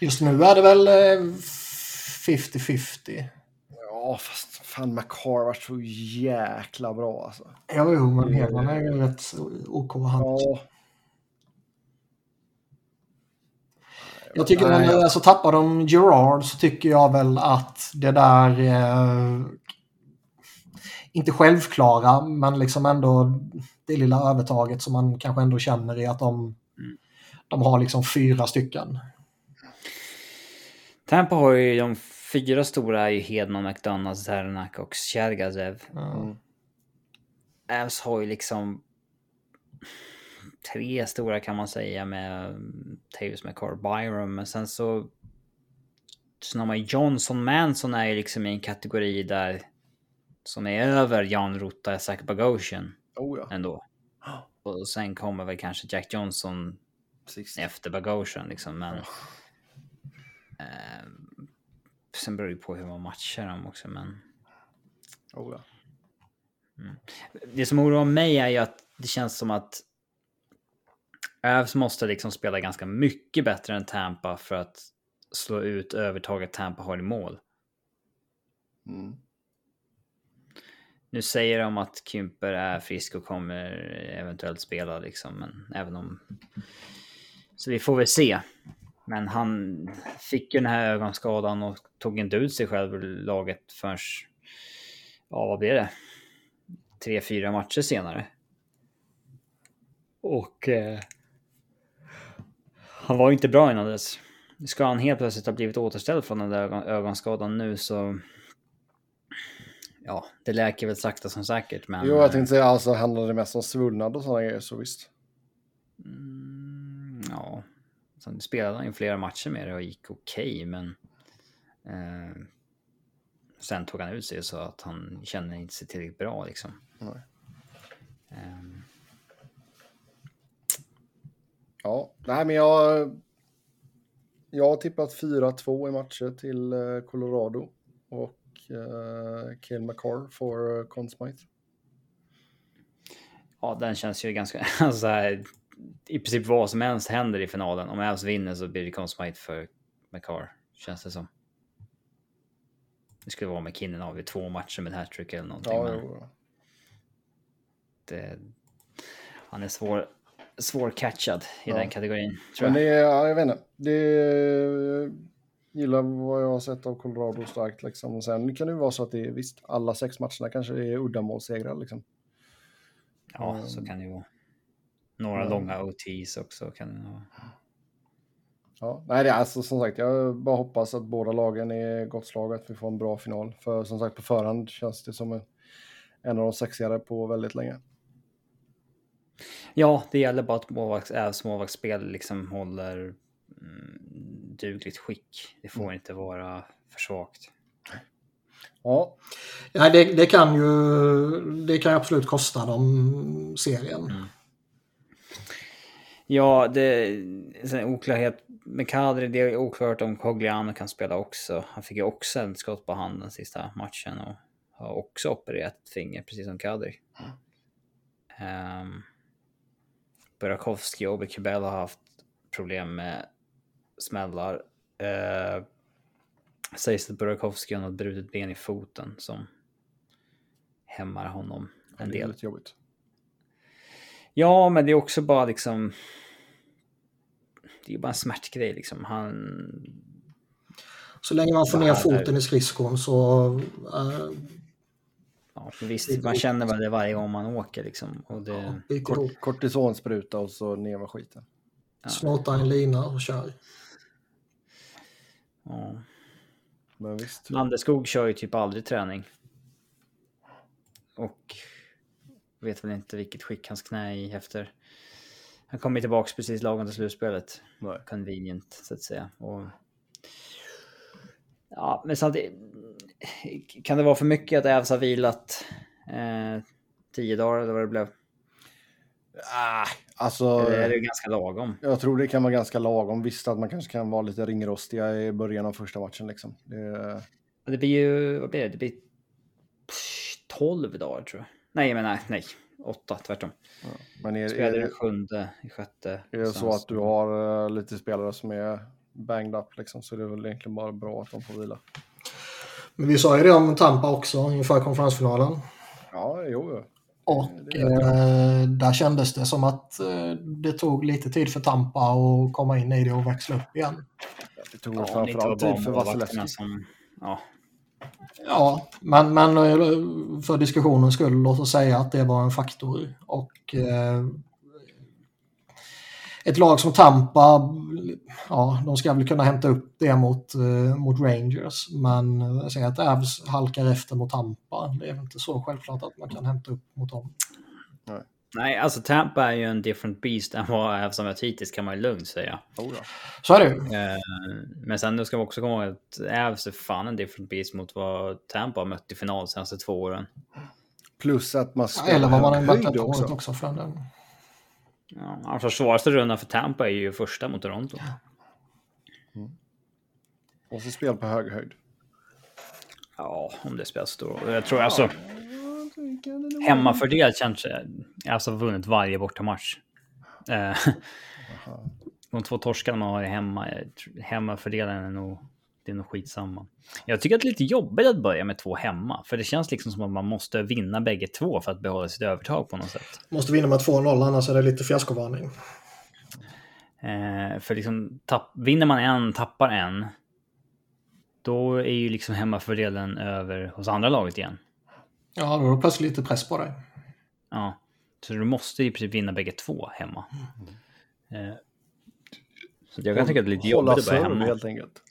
just nu är det väl 50-50. Ja, fast fan McCar har varit så jäkla bra alltså. Ja, jo, men Hedman är ju rätt OK han. Ja. Jag tycker Nej, när alltså, tappar de Gerard så tycker jag väl att det där eh, inte självklara men liksom ändå det lilla övertaget som man kanske ändå känner i att de, de har liksom fyra stycken. Tampa har ju de fyra stora är ju Hedman, McDonalds, Zernak och Chergazev. Mm. Avs har ju liksom tre stora kan man säga med mm, Tavis McCar, Byron, men sen så... Så har man Johnson, Manson är ju liksom i en kategori där... Som är över Jan Rutta, Zach Bogosian. Oh ja. Ändå. [GASPS] Och sen kommer väl kanske Jack Johnson Sist. efter Bogosian liksom, men... Oh. Eh, sen beror det på hur man matchar dem också, men... Oh ja. Mm. Det som oroar mig är ju att det känns som att Avs måste liksom spela ganska mycket bättre än Tampa för att slå ut övertaget Tampa har i mål. Mm. Nu säger de att Kymper är frisk och kommer eventuellt spela liksom, men även om... Så vi får väl se. Men han fick ju den här ögonskadan och tog inte ut sig själv ur laget förrän... Ja, vad blir det? Tre, fyra matcher senare. Och... Eh, han var ju inte bra innan dess. Ska han helt plötsligt ha blivit återställd från den där ögonskadan nu så... Ja, det läker väl sakta som säkert, men... Jo, jag tänkte säga, alltså handlar det mest om svullnad och sådana grejer, så visst. Mm, ja. Sen spelade han ju flera matcher med det och gick okej, okay, men... Eh, sen tog han ut sig så att han kände inte sig tillräckligt bra liksom. Nej. Um, Ja, nej men jag... Jag har tippat 4-2 i matcher till eh, Colorado och uh, Cale McCarr för uh, Conn Smythe. Ja, den känns ju ganska... [LAUGHS] Alltså, här, I princip vad som helst händer i finalen. Om Avs vinner så blir det Conn Smythe för McCarr, känns det som. Det skulle vara McKinnon av i två matcher med hattrick eller någonting. Ja, men... det, han är svår, svårcatchad i ja. den kategorin. Jag. Men det är, ja, jag vet inte. Det är, gillar vad jag har sett av Colorado starkt. Liksom. Och sen kan det vara så att det är visst, alla sex matcherna kanske är uddamålssegrar. Liksom. Ja, um, så kan det ju vara. Några um, långa OTs också kan det vara. Ja, nej, det är alltså som sagt, jag bara hoppas att båda lagen är gott slag att vi får en bra final. För som sagt, på förhand känns det som en, en av de sexigare på väldigt länge. Ja, det gäller bara att målvakts, Ävs målvaktsspel liksom håller mm, dugligt skick. Det får mm. inte vara för svagt. Ja. ja det, det, kan ju det kan absolut kosta dem serien. Mm. Ja, det är en oklarhet med Kadri. Det är oklart om Cogliano kan spela också. Han fick ju också en skott på handen sista matchen och har också opererat finger, precis som Kadri. Mm. Um, Burakovsky och Obekubel har haft problem med smällar. Uh, sägs att Burakovsky har något brutet ben i foten som hämmar honom en del. Det är jobbigt. Ja, men det är också bara liksom... Det är bara en smärtgrej liksom. Han... Så länge man får ner foten i skridskon så... Äh, ja, visst, man känner väl det varje gång man åker liksom. Och det... Ja, Kort, kortisonspruta och så ner med skiten. Ja. Snorta en lina och kör. Ja. Men visst. Landeskog kör ju typ aldrig träning. Och vet väl inte vilket skick hans knä är i efter. Han kommer tillbaka precis lagom till slutspelet. Nej. Convenient så att säga. Och... Ja, men samtidigt. Kan det vara för mycket att Ävs har vilat eh, tio dagar eller vad det blev? Ah, alltså, eller är det ganska lagom? Jag tror det kan vara ganska lagom. Visst att man kanske kan vara lite ringrostiga i början av första matchen. Liksom. Det, det blir ju, vad blir det? Det blir 12 dagar tror jag. Nej, men nej, nej. Åtta, tvärtom. Ja, men är, Spelade det sjunde, i sjätte. Är det så att du har uh, lite spelare som är banged up liksom, så är det väl egentligen bara bra att de får vila. Men vi sa ju det om Tampa också inför konferensfinalen. Ja, jo. Och eh, där kändes det som att eh, det tog lite tid för Tampa att komma in i det och växla upp igen. Det tog ja, framförallt tid för Vasilevski. Som, ja, Ja, men, men eh, för diskussionens skull, låt oss säga att det var en faktor. Och eh, ett lag som Tampa, ja, de ska väl kunna hämta upp det mot, eh, mot Rangers. Men jag säger att Avs halkar efter mot Tampa. Det är väl inte så självklart att man kan hämta upp mot dem. Nej. Nej, alltså Tampa är ju en different beast än vad Avs har mött hittills kan man ju lugnt säga. Oh, ja. Så är det eh, Men sen ska vi också komma ihåg att Avs är fan en different beast mot vad Tampa har mött i final de senaste två åren. Plus att man ska... Eller vad man har mött också. också för den. Ja, alltså svåraste rundan för Tampa är ju första mot Toronto. Mm. Och så spel på hög höjd. Ja, om det spelar stor. Jag tror alltså... Hemmafördel känns alltså vunnit varje bortamatch. Eh, de två torskarna man har hemma, hemmafördelen är nog, det är nog skitsamma. Jag tycker att det är lite jobbigt att börja med två hemma, för det känns liksom som att man måste vinna bägge två för att behålla sitt övertag på något sätt. Måste vinna med 2-0, annars är det lite fiaskovarning. Eh, för liksom, tapp, vinner man en, tappar en, då är ju liksom hemmafördelen över hos andra laget igen. Ja, då har du plötsligt lite press på dig. Ja, så du måste i princip vinna bägge två hemma. Mm. Eh, så jag kan tycka att det är lite jobbigt att börja hemma. helt enkelt.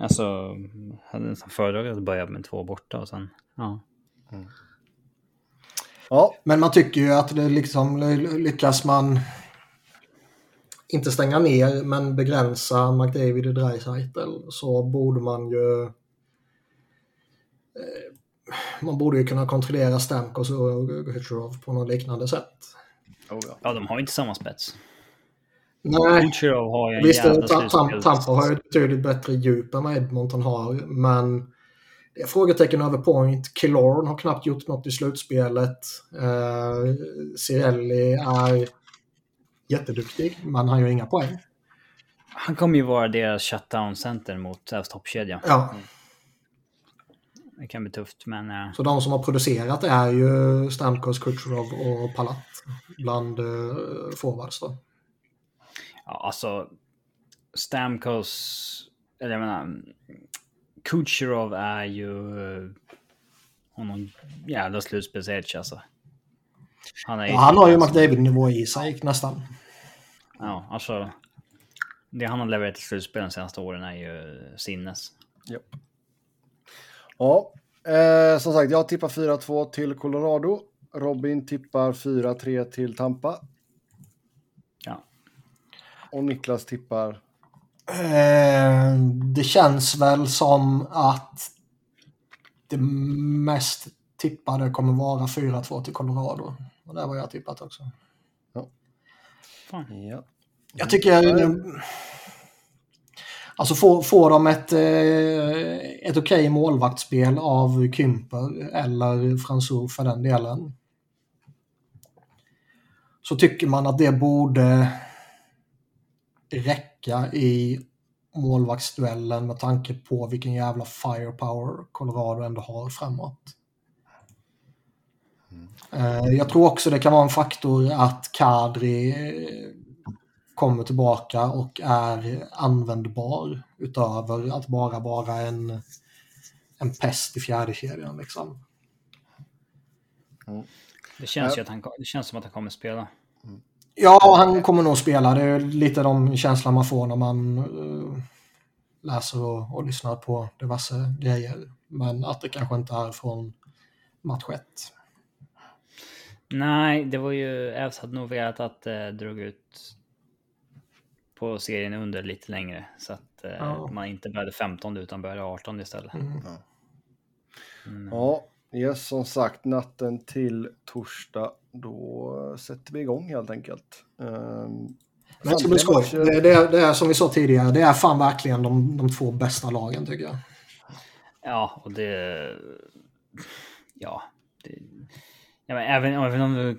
Alltså, hade nästan föredragit att börja med två borta och sen, ja. Mm. Ja, men man tycker ju att det liksom lyckas man inte stänga ner men begränsa McDavid och Dreisaitl så borde man ju eh, man borde ju kunna kontrollera Stamkos och Kucherov på något liknande sätt. Oh ja. ja, de har ju inte samma spets. Nej, Kucherov har ju en visst, Tampa, har ju betydligt bättre djup än vad Edmonton har, men det är frågetecken över point. Killorn har knappt gjort något i slutspelet. Eh, Cirelli är jätteduktig, men han gör inga poäng. Han kommer ju vara deras shutdown-center mot deras toppkedja. Ja. Mm. Det kan bli tufft, men... Uh... Så de som har producerat är ju Stamkos, Kucherov och Palat bland uh, forwards då? Ja, alltså Stamkos, eller jag menar, Kucherov är ju uh, någon jävla slutspelsedge alltså. Han, är ja, han har ju McDavid-nivå i sig nästan. Ja, alltså. Det han har levererat i slutspel de senaste åren är ju sinnes. Ja. Ja, eh, som sagt, jag tippar 4-2 till Colorado. Robin tippar 4-3 till Tampa. Och Niklas tippar? Eh, det känns väl som att det mest tippade kommer vara 4-2 till Colorado. Och det var jag tippat också. Ja. Ja. Jag tycker... Alltså får, får de ett, eh, ett okej okay målvaktsspel av Kymper eller Fransur för den delen. Så tycker man att det borde räcka i målvaktsduellen med tanke på vilken jävla firepower Colorado ändå har framåt. Mm. Jag tror också det kan vara en faktor att Kadri eh, kommer tillbaka och är användbar utöver att bara vara en, en pest i fjärde kedjan liksom. Mm. Det känns ju att han, det känns som att han kommer spela. Ja, han kommer nog spela. Det är lite de känslan man får när man uh, läser och, och, lyssnar på diverse grejer. Men att det kanske inte är från match 1. Nej, det var ju... Evs hade nog velat att det eh, drog ut på serien under lite längre. Så att eh, ja. man inte började 15 utan började 18 istället. Mm. Mm. Ja, yes, som sagt natten till torsdag då sätter vi igång helt enkelt. Um, men det ska bli skoj. Det, det, det, är som vi sa tidigare, det är fan verkligen de, de två bästa lagen tycker jag. Ja, och det... Ja. Det, ja men även, även om...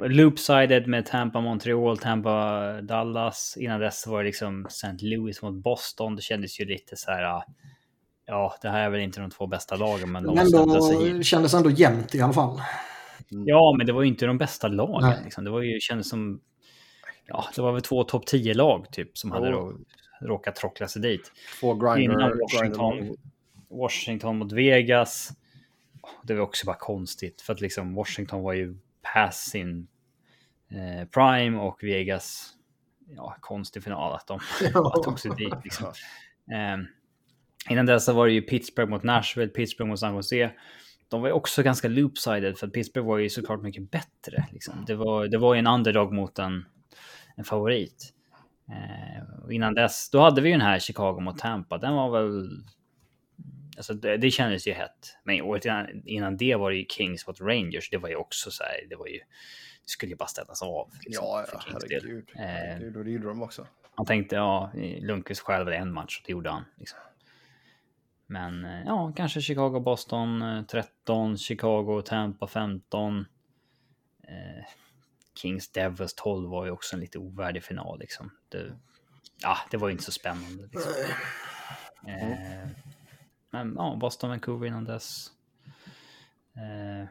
Loopsided med Tampa, Montreal, Tampa, Dallas. Innan dess var det liksom St. Louis mot Boston. Det kändes ju lite så här... Ja, det här är väl inte de två bästa lagen, men de ändå, kändes ändå jämnt i alla fall. Mm. Ja, men det var ju inte de bästa lagen. Liksom. Det var ju, kändes som... Ja, det var väl två topp 10-lag typ som oh. hade då, råkat trockla sig dit. Två grinder, Innan Washington, grinder. Washington mot Vegas. Det var också bara konstigt för att liksom Washington var ju pass sin eh, prime och Vegas. Ja, konstig final att de tog sig dit. Liksom. Eh, innan dess var det ju Pittsburgh mot Nashville, Pittsburgh mot San Jose de var ju också ganska loopsided för Pittsburgh var ju såklart mycket bättre. Liksom. Det, var, det var ju en underdog mot en, en favorit. Eh, och innan dess, då hade vi ju den här Chicago mot Tampa. Den var väl... Alltså det, det kändes ju hett. Men året innan, innan det var det ju Kings mot Rangers. Det var ju också så här, det var ju... Det skulle ju bara ställas av. Liksom, ja, ja herregud. Eh, herregud. Och det gjorde de också. Han tänkte, ja, Lundqvist själv en match och det gjorde han. Liksom. Men eh, ja, kanske Chicago, Boston 13, eh, Chicago, Tampa 15. Eh, Kings Devils 12 var ju också en lite ovärdig final liksom. Det, ja, det var ju inte så spännande. Liksom. Eh, men ja, Boston, Vancouver innan dess. Eh,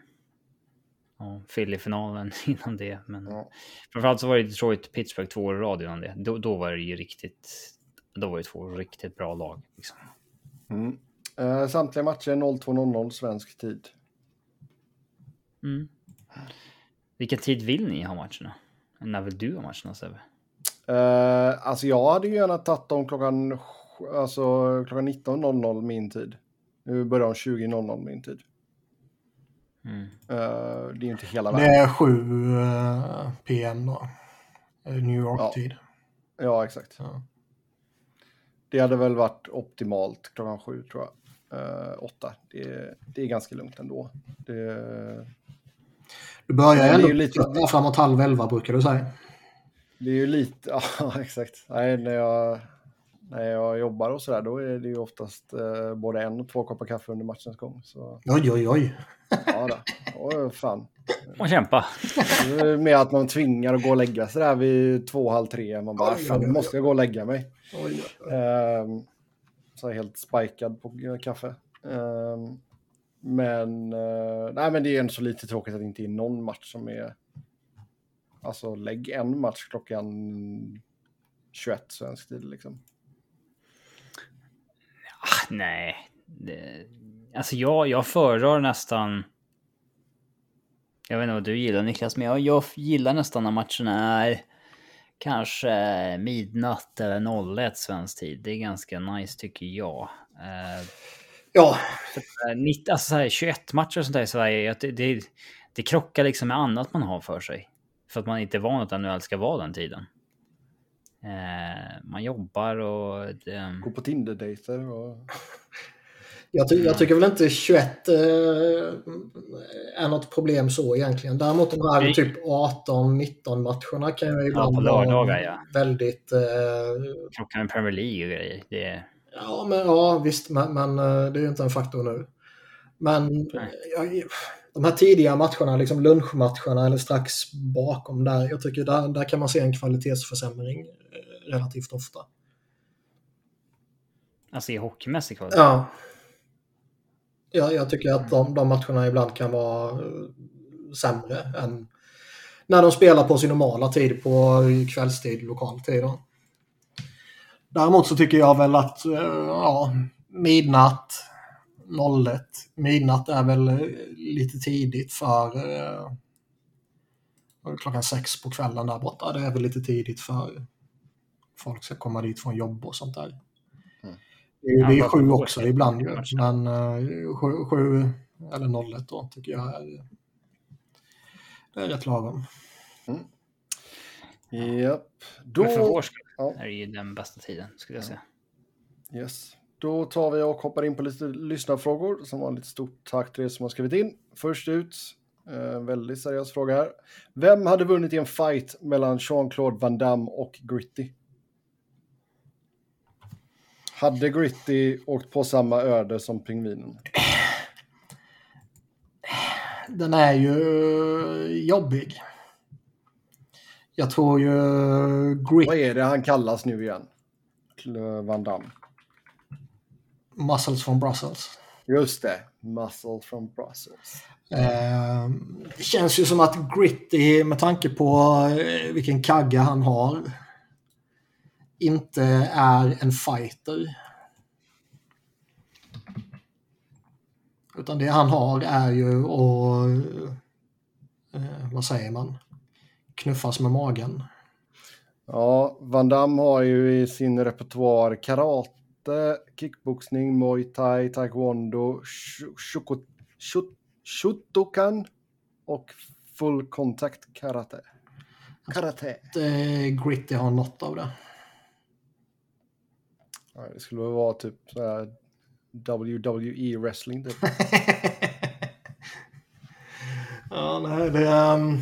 ja, Philly-finalen [LAUGHS] innan det. Men ja. framförallt så var det Detroit, Pittsburgh två år i rad innan det. Då, då var det ju riktigt. Då var det två riktigt bra lag. Liksom. Mm. Uh, samtliga matcher 02.00 svensk tid. Mm. Vilken tid vill ni ha matcherna? När vill du ha matcherna Sebbe? Uh, alltså jag hade ju gärna tagit dem klockan, alltså, klockan 19.00 min tid. Nu börjar de 20.00 min tid. Mm. Uh, det är ju inte hela världen. Det är 7 uh, PM då. New York-tid. Ja. ja, exakt. Ja. Det hade väl varit optimalt klockan sju tror jag. Uh, åtta. Det, det är ganska lugnt ändå. Det... Du börjar ändå lite... framåt halv elva brukar du säga. Det är ju lite, [LAUGHS] ja exakt. Nej, när, jag, när jag jobbar och sådär då är det ju oftast uh, både en och två koppar kaffe under matchens gång. Så... Oj, oj, oj. ja, då. Oh, fan. Och kämpa. Mer att man tvingar att gå och lägga sig där vid två, halv tre. Man bara, oj, fan, nu måste jag gå och lägga mig. Oj, oj. Uh, så helt spikad på eh, kaffe. Um, men, uh, nej, men det är ändå så lite tråkigt att det inte är någon match som är... Alltså lägg en match klockan 21 svensk tid liksom. Ah, nej. Det, alltså jag, jag föredrar nästan... Jag vet inte vad du gillar Niklas, men jag, jag gillar nästan när matcherna är kanske midnatt eller 01 svensk tid. Det är ganska nice tycker jag. Uh, ja. Så, alltså, så här, 21 matcher och sånt där i Sverige, det, det, det krockar liksom med annat man har för sig. För att man inte är van att NHL ska vara den tiden. Uh, man jobbar och... Det... Gå på Tinder-dejter och... Jag, ty jag, tycker väl inte 21 eh, är något problem så egentligen. Däremot de här typ 18-19 matcherna kan ju ibland ja, lördagar, ja. väldigt... Eh... Klockan Premier League och grejer. Det... Ja, men, ja, visst, men, men eh, det är ju inte en faktor nu. Men jag, de här tidiga matcherna, liksom lunchmatcherna eller strax bakom där, jag tycker där, där kan man se en kvalitetsförsämring eh, relativt ofta. Alltså i hockeymässig kvalitet? Ja ja. Jag tycker att de, de matcherna ibland kan vara eh, sämre än när de spelar på sin normala tid, på kvällstid, lokal tid. Då. Däremot så tycker jag väl att eh, ja, midnatt, 01, midnatt är väl eh, lite tidigt för klockan sex på kvällen där borta. Det är väl lite tidigt för folk ska komma dit från jobb och sånt där. Det är, det är sju också ibland ju, men uh, sju, sju eller 01 då tycker jag är, det är rätt lagom. Mm. Japp. Då... Men för vår skull ja. är det ju den bästa tiden skulle jag säga. Yes. Då tar vi och hoppar in på lite lyssnarfrågor. Som vanligt stort tack till er som har skrivit in. Först ut, en eh, väldigt seriös fråga här. Vem hade vunnit i en fight mellan Jean-Claude Van Damme och Gritty? Hade Gritty åkt på samma öde som pingvinen? Den är ju jobbig. Jag tror ju Gritty... Vad är det han kallas nu igen? Van Damme. Muscles from Brussels. Just det, Muscles from Brussels. Eh, det känns ju som att Gritty, med tanke på eh, vilken kagga han har, inte är en fighter. Utan det han har är ju att, eh, vad säger man, knuffas med magen. Ja, Van Damme har ju i sin repertoar karate, kickboxning, muay thai, taekwondo, shotokan och full contact karate. Karate. Att, eh, Gritty har något av det. Det skulle vara typ så här WWE wrestling typ. [LAUGHS] ja, nej, det... Um...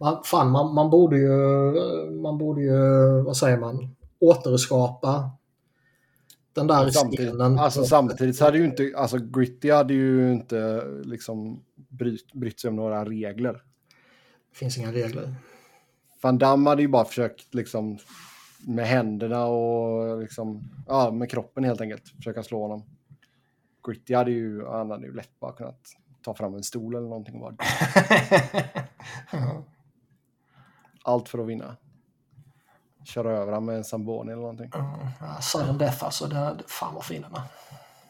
Man, fan, man, man borde ju, man borde ju, vad säger man, återskapa den där samtidigt, scenen. Alltså samtidigt så hade ju inte, alltså Gritty hade ju inte liksom brytt, brytt sig om några regler. Det finns inga regler. Van Damme hade ju bara försökt liksom med händerna och liksom, ja, med kroppen helt enkelt försöka slå honom. Gritty hade ju, han hade ju lätt bara kunnat ta fram en stol eller någonting och bara... [LAUGHS] Allt för att vinna. Köra över honom med en Zamboni eller någonting. Mm, ja, sudden death alltså, det, fan vad fin den är.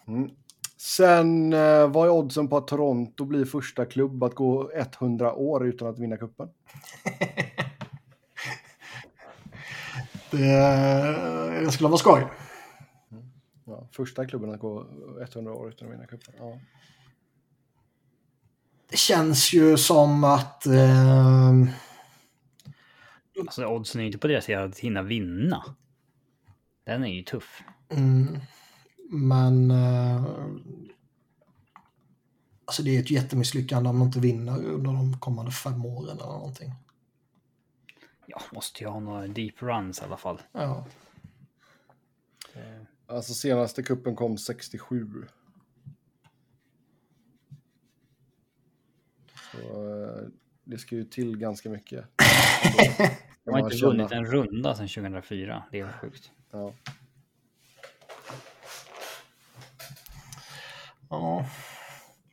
Mm. Sen, eh, vad är oddsen på att Toronto blir första klubb att gå 100 år utan att vinna kuppen? [LAUGHS] Det, det skulle vara skoj. Ja, första klubben att gå 100 år utan att vinna cupen. Ja. Det känns ju som att... Eh... Alltså oddsen är inte på deras sida att hinna vinna. Den är ju tuff. Mm. Men... Eh... Alltså det är ett jättemisslyckande om de inte vinner under de kommande fem åren eller någonting. Ja, måste ju ha några deep runs i alla fall. Ja. Eh. Alltså senaste kuppen kom 67. Så eh, det ska ju till ganska mycket. [LAUGHS] De har inte känna... vunnit en runda sedan 2004. Det är sjukt. Ja. Ja.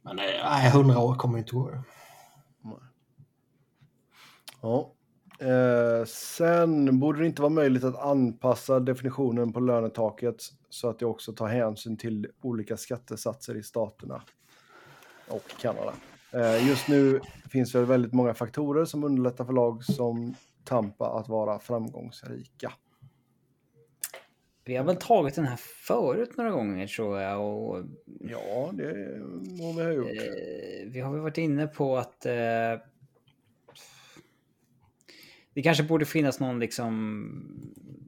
Men nej, 100 år kommer inte gå. Ja. Eh, sen borde det inte vara möjligt att anpassa definitionen på lönetaket så att det också tar hänsyn till olika skattesatser i staterna och Kanada. Eh, just nu finns det väldigt många faktorer som underlättar för lag som Tampa att vara framgångsrika. Vi har väl tagit den här förut några gånger tror jag. Och, ja, det må vi ha gjort. Eh, vi har väl varit inne på att eh, det kanske borde finnas någon liksom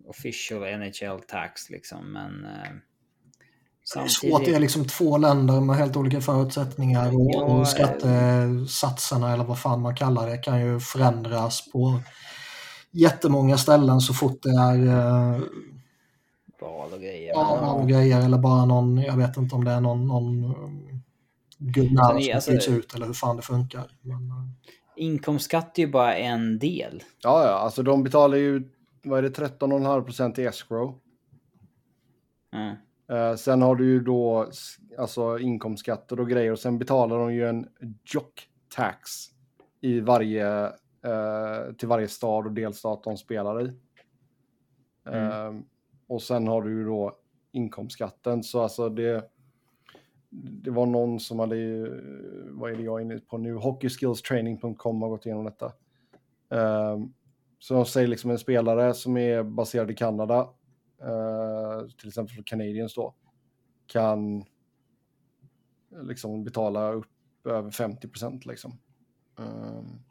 official NHL tax liksom, men... Eh, samtidigt... Svårt, det är liksom två länder med helt olika förutsättningar och, ja, och skattesatserna eller vad fan man kallar det kan ju förändras på jättemånga ställen så fort det är eh, val och grejer. Ja, och grejer eller bara någon, jag vet inte om det är någon, någon eh, gubbe som alltså, ut eller hur fan det funkar. Men, eh, inkomstskatt är ju bara en del. Ja, ja, alltså de betalar ju, vad är det, 13,5 procent i escrow. Mm. Sen har du ju då alltså inkomstskatter och grejer och sen betalar de ju en jock tax i varje, uh, till varje stad och delstat de spelar i. Mm. Uh, och sen har du ju då inkomstskatten så alltså det det var någon som hade, vad är det jag är inne på nu, hockeyskillstraining.com har gått igenom detta. Um, så de säger liksom en spelare som är baserad i Kanada, uh, till exempel för Canadiens då, kan liksom betala upp över 50 procent liksom. Um,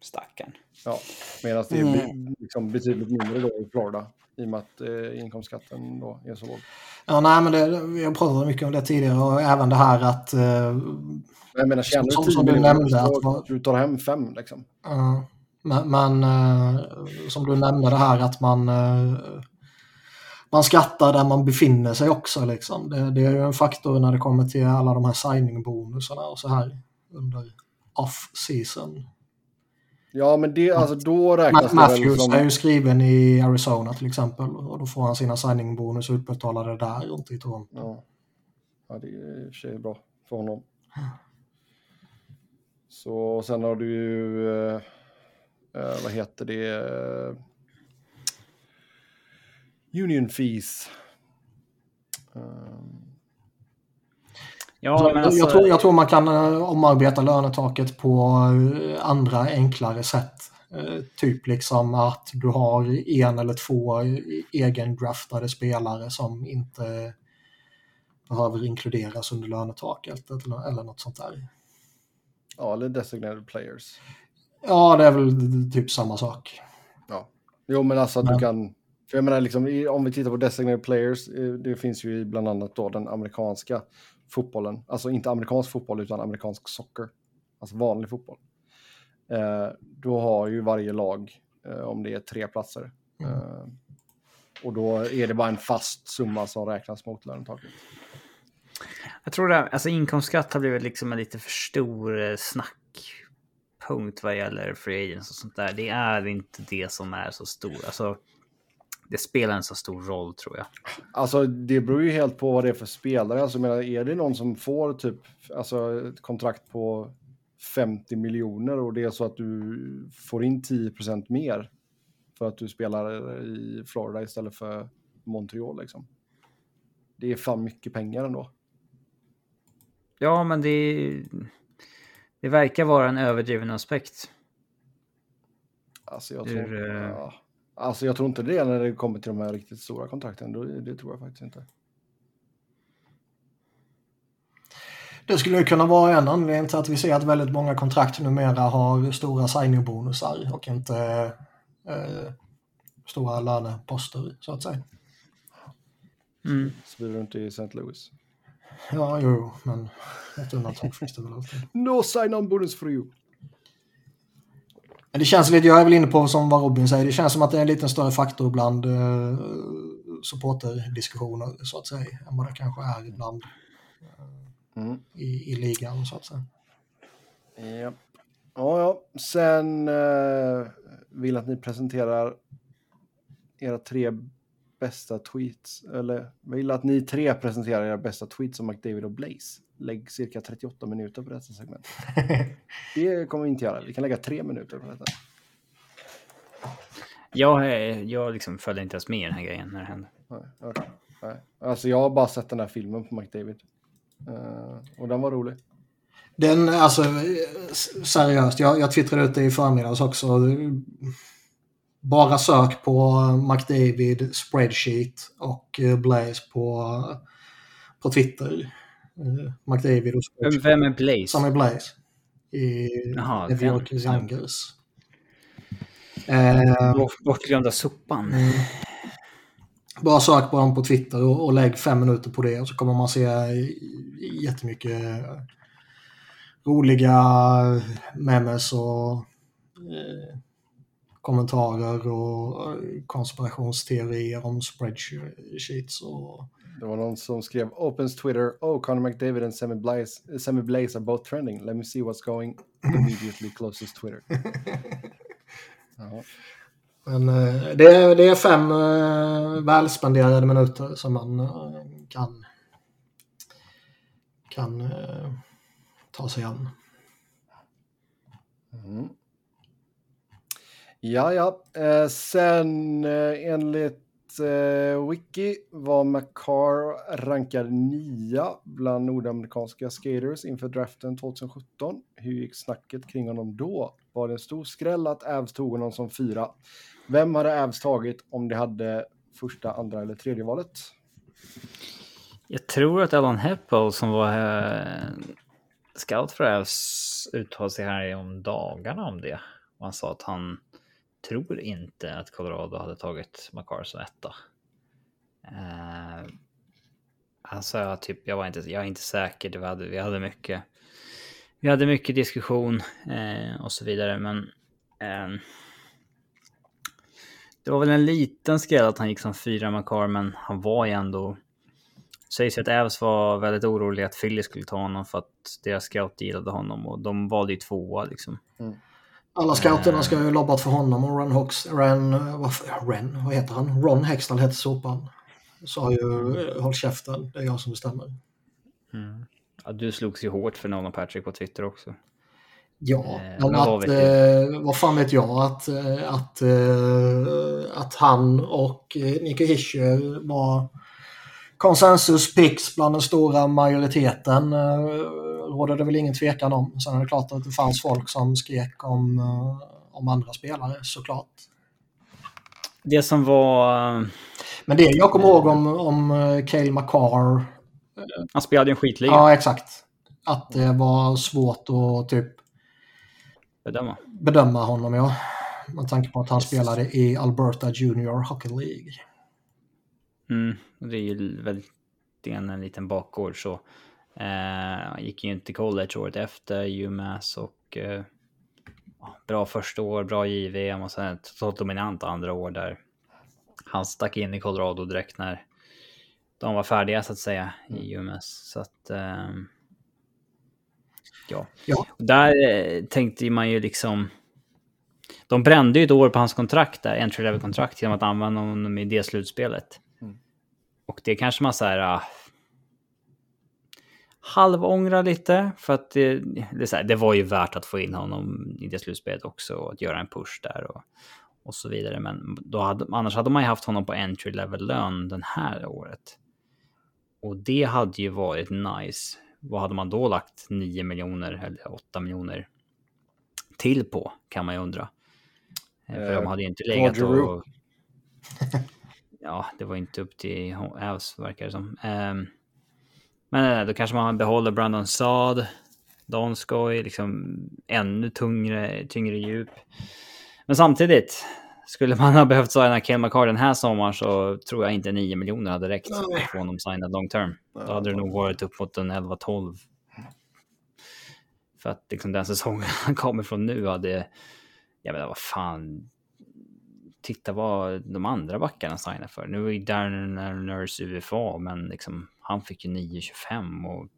Stackarn. Ja, medan det är mm. liksom betydligt mindre då i Florida i och med att eh, inkomstskatten då är så låg. Ja, nej, men det, har pratat mycket om det tidigare och även det här att... Eh, jag menar, tjänar du 10 miljoner så att, du tar hem fem liksom. Uh, men, men eh, som du nämnde det här att man... Eh, man skattar där man befinner sig också liksom. Det, det är ju en faktor när det kommer till alla de här signing-bonusarna och så här under off-season. Ja, men det, alltså då räknas Matthews det väl som... är ju skriven i Arizona till exempel och då får han sina signingbonus utbetalade där och inte i Toronto. Ja. ja, det är i och för sig bra för honom. Så sen har du ju, eh, eh, vad heter det, Union Fees. Um, Ja, men alltså... jag, tror, jag tror man kan eh, omarbeta lönetaket på eh, andra enklare sätt. Eh, typ liksom att du har en eller två egendraftade spelare som inte behöver inkluderas under lönetaket eller, eller något sånt där. Ja, eller designated players. Ja, det är väl typ samma sak. Ja, jo men alltså att men... du kan för jag menar, liksom, om vi tittar på designated players, det finns ju bland annat då den amerikanska fotbollen. Alltså inte amerikansk fotboll utan amerikansk socker. Alltså vanlig fotboll. Eh, då har ju varje lag, eh, om det är tre platser. Mm. Eh, och då är det bara en fast summa som räknas mot lönetaket. Jag tror det, alltså inkomstskatt har blivit liksom en lite för stor eh, snackpunkt vad gäller free agents och sånt där. Det är inte det som är så stor. Alltså, det spelar en så stor roll tror jag. Alltså det beror ju helt på vad det är för spelare. Alltså, menar, är det någon som får typ alltså, ett kontrakt på 50 miljoner och det är så att du får in 10% mer för att du spelar i Florida istället för Montreal liksom. Det är fan mycket pengar ändå. Ja, men det, det verkar vara en överdriven aspekt. Alltså jag tror... Ur, eh, ja. Alltså jag tror inte det när det kommer till de här riktigt stora kontrakten. Det tror jag faktiskt inte. Det skulle kunna vara en anledning till att vi ser att väldigt många kontrakt numera har stora signingbonusar och inte eh, stora löneposter så att säga. Mm. Så blir du inte i St. Louis. Ja, jo, men ett undantag finns det väl alltid. No sign-on bonus for you. Det känns lite, jag är väl inne på som vad Robin säger, det känns som att det är en lite större faktor bland eh, supporterdiskussioner så att säga, än vad det kanske är ibland eh, mm. i, i ligan så att säga. Ja, ja, ja. sen eh, vill att ni presenterar era tre bästa tweets, eller vill att ni tre presenterar era bästa tweets om McDavid och Blaze. Lägg cirka 38 minuter på detta segment. [LAUGHS] det kommer vi inte göra. Vi kan lägga tre minuter på detta. Jag, jag liksom följde inte ens med i den här grejen när det hände. Nej, okay. Nej. Alltså jag har bara sett den här filmen på McDavid. Uh, och den var rolig. Den, alltså seriöst, jag, jag twittrade ut det i förmiddags också. Bara sök på McDavid spreadsheet och Blaze på, på Twitter. Uh, McDavid och Spreadsheet. Vem är Blaze? Som är Blaze. I Jaha, New York Youngers. Uh, Bortglömda sopan. Mm. Bara sök på dem på Twitter och, och lägg fem minuter på det och så kommer man se jättemycket roliga memes och eh, kommentarer och konspirationsteorier om spreadsheets. Och... Det var någon som skrev Opens Twitter, oh Conor McDavid and Sammy Blaze, Sammy Blaze are both trending. Let me see what's going immediately closest Twitter. [LAUGHS] ja. Men eh, det är, det är fem uh, välspenderade minuter som man kan, kan ta sig an. Mm. Ja, ja. Eh, sen eh, enligt eh, Wiki var McCarr rankad nia bland nordamerikanska skaters inför draften 2017. Hur gick snacket kring honom då? Var det en stor skräll att Avs tog honom som fyra? Vem hade Avs tagit om de hade första, andra eller tredje valet? Jag tror att Alan Heppel som var eh, scout för Avs uttalade sig här om dagarna om det. Och han sa att han tror inte att Colorado hade tagit McCarson som etta. Eh, uh, alltså, jag, typ, jag, var inte, jag är inte säker. Vi hade, vi hade mycket. Vi hade mycket diskussion eh, och så vidare, men eh, det var väl en liten skräll att han gick som fyra Makar, men han var ju ändå... Sägs ju att Ävs var väldigt orolig att Philly skulle ta honom för att deras scout gillade honom och de valde ju tvåa liksom. Mm. Alla scouterna ska ju lobbat för honom och Ron Hawks, Ren, vad, Ren, vad heter han? Ron Hextall hette sopan. Sa ju håll käften, det är jag som bestämmer. Mm. Ja, du slogs ju hårt för Nolan Patrick på Twitter också. Ja, eh, men att, vad, eh, vad fan vet jag att, eh, att, eh, att han och eh, Nico Hischer var konsensus picks bland den stora majoriteten eh, råder det väl ingen tvekan om. Sen är det klart att det fanns folk som skrek om, eh, om andra spelare såklart. Det som var... Men det jag kommer ihåg om, om Cale McCarr. Han spelade en skitliga. Ja, exakt. Att det var svårt att typ bedöma, bedöma honom, ja. Med tanke på att han spelade i Alberta Junior Hockey League. Mm, det är ju väldigt en liten bakgård så. Eh, gick ju inte college året efter UMass och eh, bra första år, bra JVM och sen ett totalt dominant andra år där han stack in i Colorado direkt när de var färdiga så att säga i mm. UMass. Så att eh, ja. ja. Där eh, tänkte man ju liksom de brände ju ett år på hans kontrakt där, entry level kontrakt genom att använda honom i det slutspelet. Och det kanske man så här... Uh, halvångrar lite för att det, det, här, det, var ju värt att få in honom i det slutspelet också och att göra en push där och, och så vidare. Men då hade, annars hade man ju haft honom på entry level lön den här året. Och det hade ju varit nice. Vad hade man då lagt 9 miljoner eller 8 miljoner till på kan man ju undra. Eh, för de hade ju inte legat och... [LAUGHS] ja, det var inte upp till Avs verkar det som. Um, men då kanske man behåller Brandon Saad, Donskoy, liksom ännu tyngre, tyngre djup. Men samtidigt, skulle man ha behövt signa Kel McCarr den här sommaren så tror jag inte 9 miljoner hade räckt för att få honom signad long term. Då hade det nog varit upp mot en 11-12. För att liksom den säsongen han kommer från nu hade, jag vet inte vad fan, titta vad de andra backarna signar för. Nu är Darren Nurse UFA, men liksom, han fick ju 9,25 och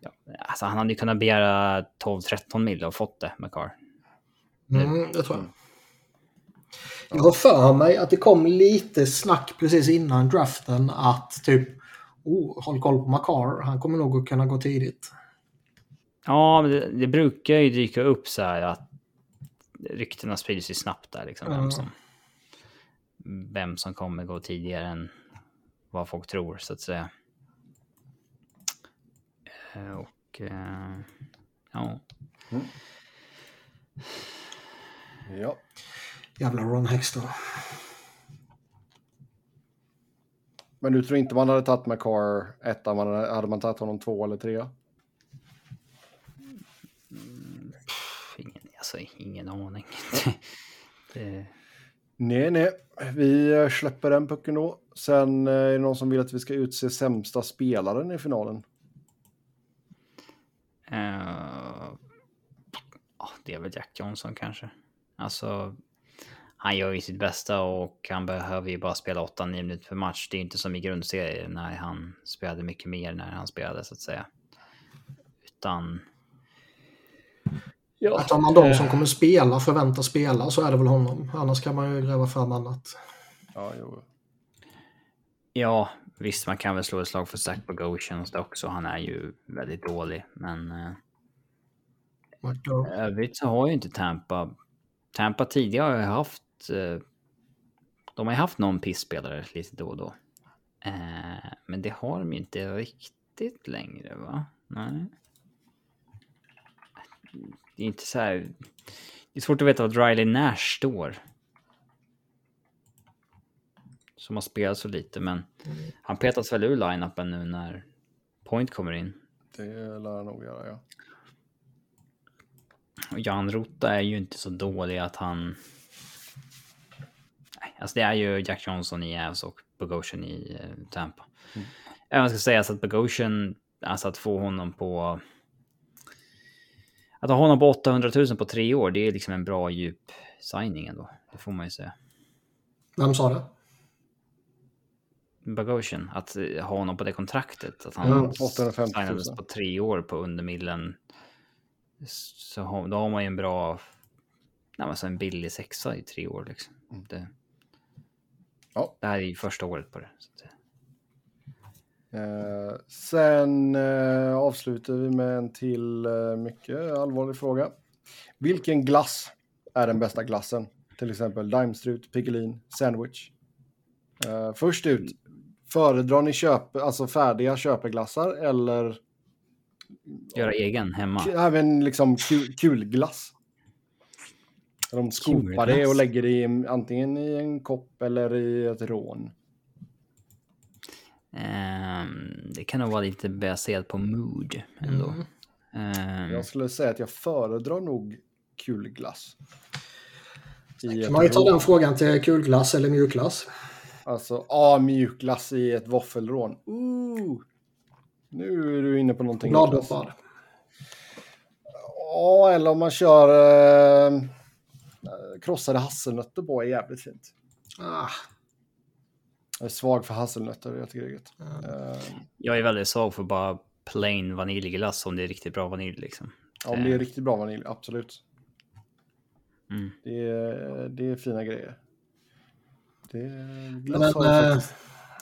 ja, alltså han hade ju kunnat begära 12-13 mil och fått det med Carr. Mm, det tror jag. Jag har för mig att det kom lite snack precis innan draften att typ oh, håll koll på Makar, han kommer nog att kunna gå tidigt. Ja, det, det brukar ju dyka upp så här att ryktena sprider sig snabbt där liksom. Mm. Vem, som, vem som kommer gå tidigare än vad folk tror så att säga. Eh, och uh, ja. Mm. Ja. Jävla Ron Hexter. Men du tror inte man hade tagit McCar etta, man hade, hade man tagit honom två eller tre? Alltså ingen aning. det... Nej, nej. Vi släpper den pucken då. Sen eh, är det någon som vill att vi ska utse sämsta spelaren i finalen. Uh, det är väl Jack Johnson kanske. Alltså, han gör ju sitt bästa och han behöver ju bara spela 8-9 minuter per match. Det är inte som i grundserien när han spelade mycket mer när han spelade så att säga. Utan... Ja. Tar man de som kommer spela, förväntas spela, så är det väl honom. Annars kan man ju gräva fram annat. Ja, jo. Ja, visst, man kan väl slå ett slag för Zach Bogosians också. Han är ju väldigt dålig, men... Eh, övrigt så har ju inte Tampa... Tampa tidigare har ju haft... Eh, de har ju haft någon pissspelare lite då och då. Eh, men det har de inte riktigt längre, va? Nej. Det är inte så här... Det är svårt att veta vad Riley Nash står som har spelat så lite, men mm. han petas väl ur line-upen nu när Point kommer in. Det lär han nog göra, ja. Och Jan Rota är ju inte så dålig att han... Nej, alltså det är ju Jack Johnson i Avs och Bogosian i uh, Tampa. Mm. Även ska säga att Bogosian, alltså att få honom på... Att ha honom på 800 000 på tre år, det är liksom en bra djup signing ändå. Det får man ju säga. Vem sa det? Bogosian, att ha honom på det kontraktet. Att han mm, signades på tre år på undermillen. Så då har man ju en bra, nej, alltså en billig sexa i tre år liksom. Mm. Det, ja. det här är ju första året på det. Eh, sen eh, avslutar vi med en till eh, mycket allvarlig fråga. Vilken glass är den bästa glassen? Till exempel Daimstrut, Piggelin, Sandwich. Uh, först ut, Föredrar ni köp, alltså färdiga köpeglassar eller? Göra egen hemma? Även liksom kul, kulglass. De skopar det och lägger det i, antingen i en kopp eller i ett rån. Um, det kan nog vara lite baserat på mood ändå. Mm. Um, jag skulle säga att jag föredrar nog kulglass. Kan man ju ta den frågan till kulglass eller mjukglass. Alltså, ja, mjukglass i ett våffelrån. Ooh. Nu är du inne på någonting. Gladdoppad. Ja, eller om man kör eh, krossade hasselnötter på är jävligt fint. Ah. Jag är svag för hasselnötter, jag tycker det är gött. Mm. Uh, jag är väldigt svag för bara plain vaniljglass om det är riktigt bra vanilj liksom. Ja, om det är riktigt bra vanilj, absolut. Mm. Det, är, det är fina grejer. Det Glass har äh,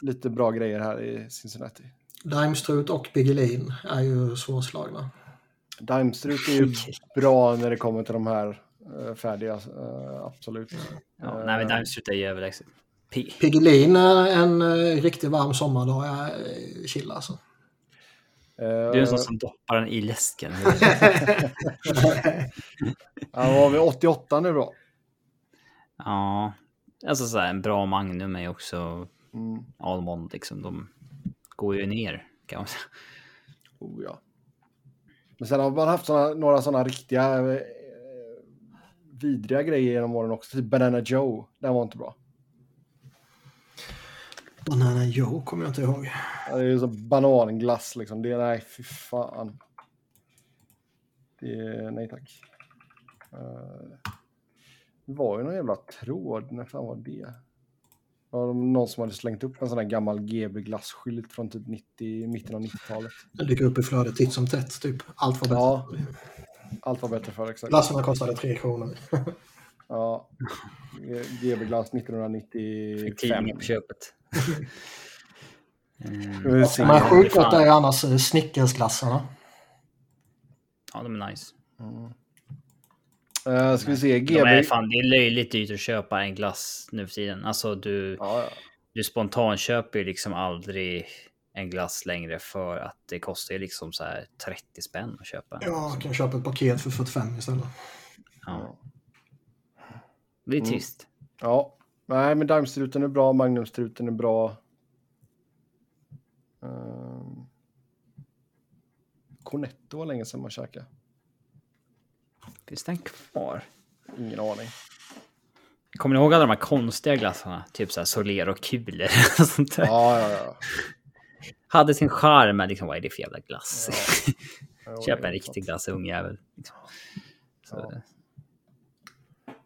lite bra grejer här i Cincinnati. Daimstrut och Piggelin är ju svårslagna. Daimstrut är ju bra när det kommer till de här uh, färdiga, uh, absolut. Ja, nej, men Daimstrut är ju överlägset. Piggelin en uh, riktigt varm sommardag är chill alltså. Du är en sån som doppar den i läsken. [LAUGHS] ja, har vi 88 nu då? Ja, Alltså så här, en bra Magnum är också mm. Almond liksom. De går ju ner kan man säga. Oh, ja. Men sen har man haft såna, några sådana riktiga eh, vidriga grejer genom åren också. Typ Banana Joe. Den var inte bra. Banana Joe kommer jag inte ihåg. Ja, det är ju som bananglass liksom. Det är, nej, fy fan. Det är, nej tack. Uh, det var ju någon jävla tråd, när fan var det? Det någon som hade slängt upp en sån här gammal GB glasskylt från typ 90, mitten av 90-talet. Den dyker upp i flödet titt som tätt, typ. Allt var bättre. Ja, allt var bättre för exakt. Glassarna kostade 3 kronor. ja, GB glass 1995. Fick tidningen på köpet. mm. Men sjukt gott är annars eh, Snickersglassarna. Ja, de är nice. Mm. Uh, ska vi se, GB... De är fan, det är löjligt dyrt att köpa en glass nu för tiden. Alltså du, ja, ja. du spontanköper ju liksom aldrig en glass längre för att det kostar ju liksom så här 30 spänn att köpa. Ja, jag kan köpa ett paket för 45 istället. Ja. Det är mm. trist. Mm. Ja, nej men Daimstruten är bra, Magnumstruten är bra. Um... Cornetto var länge sedan man käkade. Finns den kvar? Ingen aning. Kommer ni ihåg alla de här konstiga glassarna? Typ så här Soler och kulor och [LAUGHS] sånt där. Ja, ja, ja. Hade sin charm, men liksom, vad är det för jävla glass? ja [LAUGHS] Köp en riktig glass, ungjävel. Liksom. Så, Ja.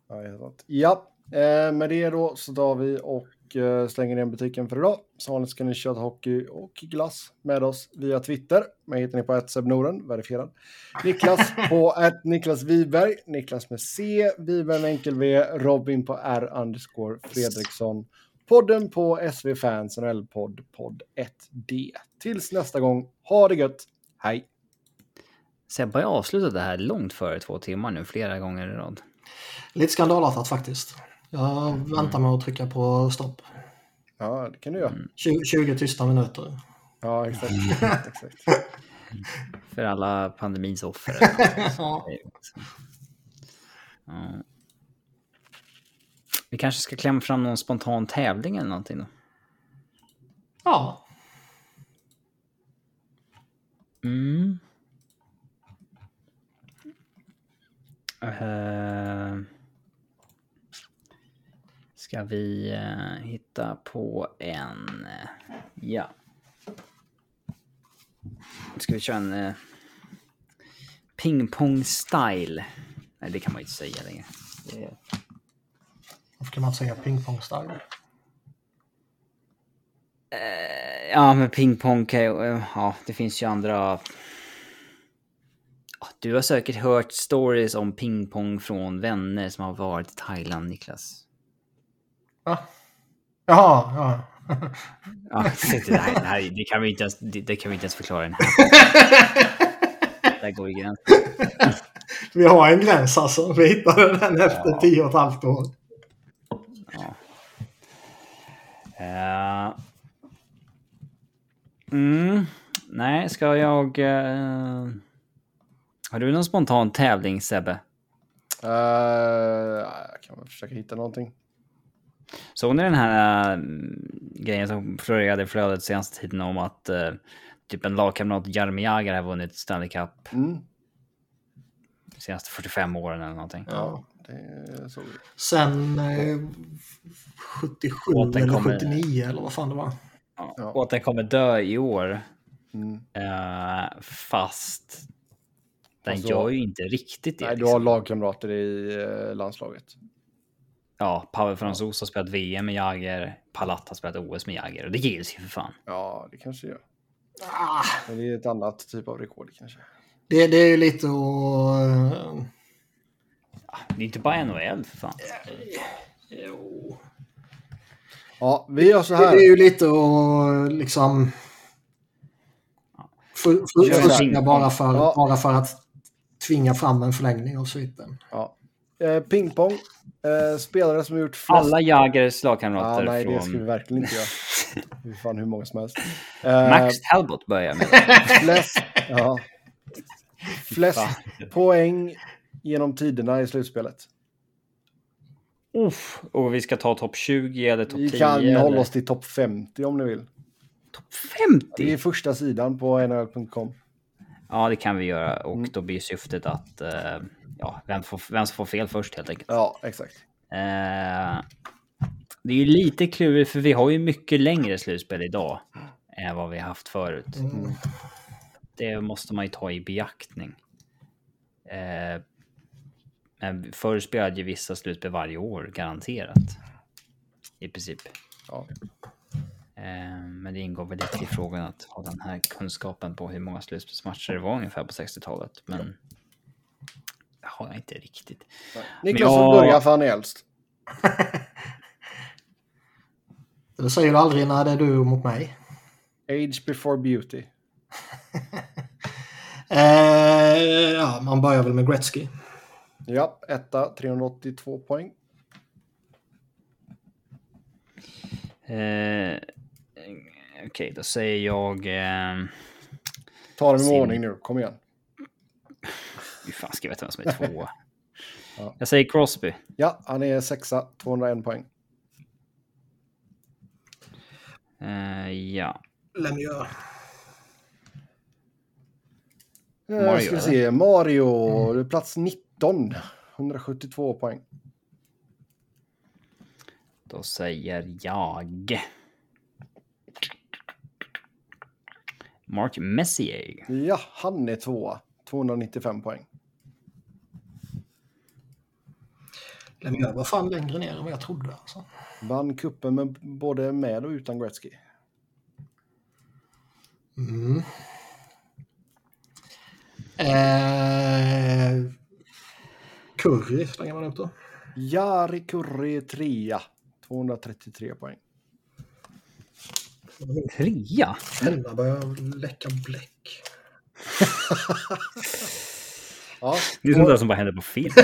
Ja, sant. ja, eh, med det då så tar vi och eh, slänger igen butiken för idag. Som vanligt ska ni köta hockey och glass med oss via Twitter. Mig hittar ni på ett Norden, verifierad. Niklas på [LAUGHS] ett Niklas Wiberg, Niklas med C, Wiberg med enkel V, Robin på R underscore Fredriksson. Podden på SV Fans NHL-podd, podd 1D. Tills nästa gång, ha det gött, hej! Sebbe har avslutat det här långt före två timmar nu, flera gånger i rad. Lite skandalartat faktiskt. Jag väntar med att trycka på stopp. Ja, det kan du göra. 20, 20 tysta minuter. Ja, exakt. exakt. [LAUGHS] För alla pandemins offer. [LAUGHS] Ja. Ja. Vi kanske ska klämma fram någon spontan tävling eller någonting då? ja. Mm. Eh, ska vi eh, hitta på en... eh, ja. Ska vi köra en uh, pingpong-style? Nej, det kan man ju inte säga längre. Är... Varför kan man säga pingpong-style? Eh, Ja, men pingpong kan ju... eh, Ja, det finns ju andra... Du har säkert hört stories om pingpong från vänner som har varit i Thailand, Niklas. Va? Jaha, ja. Ja, det, här, det, här, det, kan vi inte ens, det, det kan vi inte ens förklara den här. Där går ju gränsen. Vi har en gräns alltså. Vi hittade den efter tio och ett halvt år. Ja. Eh. mm. Nej, ska jag... eh, Har du någon spontan tävling, Sebbe? Uh, jag kan väl försöka hitta någonting. Såg ni den här äh, grejen som florerade i flödet senaste tiden om att äh, typ en lagkamrat, Jaromir Jagr, har vunnit Stanley Cup Mm. de senaste 45 åren eller någonting? Ja, det såg vi. Sen eh, 77 Och den eller kommer- 79 eller vad fan det var. Ja. Ja. Och att den kommer dö i år. Mm. äh, fast den du gör ju inte riktigt det. Nej, du liksom. har lagkamrater i eh, landslaget. Ja, Pavel Franzos har spelat VM med Jagr, Palat har spelat OS med Jagr och det gills ju för fan. Ja, det kanske gör. Ah, Men det är ett annat typ av rekord kanske. det, det är ju lite att... eh, Det är inte bara NHL för fan. jo. Ja, vi gör så Det, här. det är ju lite att liksom... Fuska bara för, Ja. bara för att tvinga fram en förlängning av sviten. Ja. Eh, pingpong. Eh, spelare som har gjort flest... Alla Jagrs Ja, lagkamrater nej, det från... ska vi verkligen inte göra. [LAUGHS] Hur fan hur många som helst. Eh, Max Talbot börjar med. Flest, ja. flest poäng genom tiderna i slutspelet. Uff, och vi ska ta topp 20 eller topp 10? Vi kan eller? hålla oss till topp 50 om ni vill. Topp Det är 50? första sidan på nhl.com. Ja, det kan vi göra. Och Mm. då blir syftet att... eh, ja, vem, får, vem som får fel först helt enkelt. Ja, exakt. Eh, det är ju lite klurigt för vi har ju mycket längre slutspel idag än vad vi har haft förut. Mm. Det måste man ju ta i beaktning. Eh, men förr spelade ju vissa slutspel varje år, garanterat. I princip. Ja. Eh, men det ingår väl lite i frågan att ha den här kunskapen på hur många slutspelsmatcher det var ungefär på 60-talet. Men har inte riktigt. Niklas Men får jag- börja för han är äldst. [LAUGHS] Det säger du aldrig när det är du mot mig. Age before beauty. [LAUGHS] Eh, ja, man börjar väl med Gretzky. Ja, etta, 382 poäng. Eh, Okej, då säger jag... Eh, Ta dem i Sim. ordning nu, kom igen. Hur fan ska jag veta vem som är två? [LAUGHS] Ja. Jag säger Crosby. Ja, han är sexa, 201 poäng. Eh, ja. Lemieux. Mario, Mario, ska vi se. Mario, plats 19. 172 poäng. Då säger jag... Mark Messier. Ja, han är tvåa. 295 poäng. Lemieux var fan längre ner än vad jag trodde. Alltså. Vann kuppen med både med och utan Gretzky. Mm. Eh, Curry slänger man upp då. Jari Kurri trea. 233 poäng. Trea? Pennan börjar läcka bläck. [LAUGHS] Ja, Det är sånt där som bara händer på film. [LAUGHS]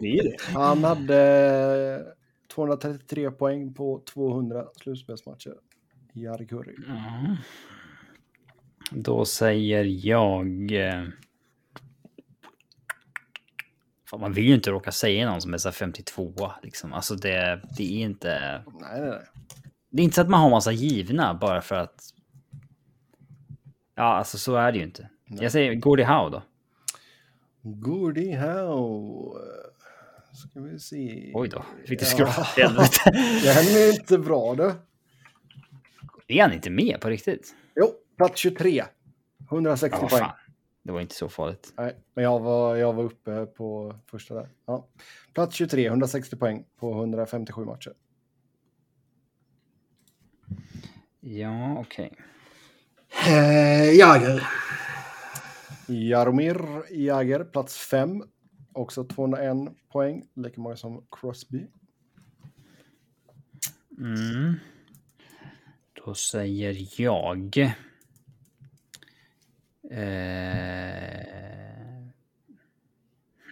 det är det. han hade 233 poäng på 200 slutspelsmatcher. Jari Kurri. Ja. Då säger jag... eh, Fan, man vill ju inte råka säga någon som är så här 52 liksom. Alltså det, det är inte... Nej, nej, nej. Det är inte så att man har massa givna bara för att... Ja, alltså så är det ju inte. Jag säger Gordie Howe då. Gordie Howe. Ska vi se. Oj då, fick du Ja. scrolla. Helvete. [LAUGHS] Den är inte bra du. Är han inte med på riktigt? Jo, plats 23. 160 Ja, poäng. fan. Det var inte så farligt. Nej, men jag var, jag var uppe på första där. Ja. Plats 23, 160 poäng på 157 matcher. Ja, okej. Eh, Jagr. Jaromir Jagr, plats 5. Också 201 poäng, lika många som Crosby. Mm. Då säger jag... Eh...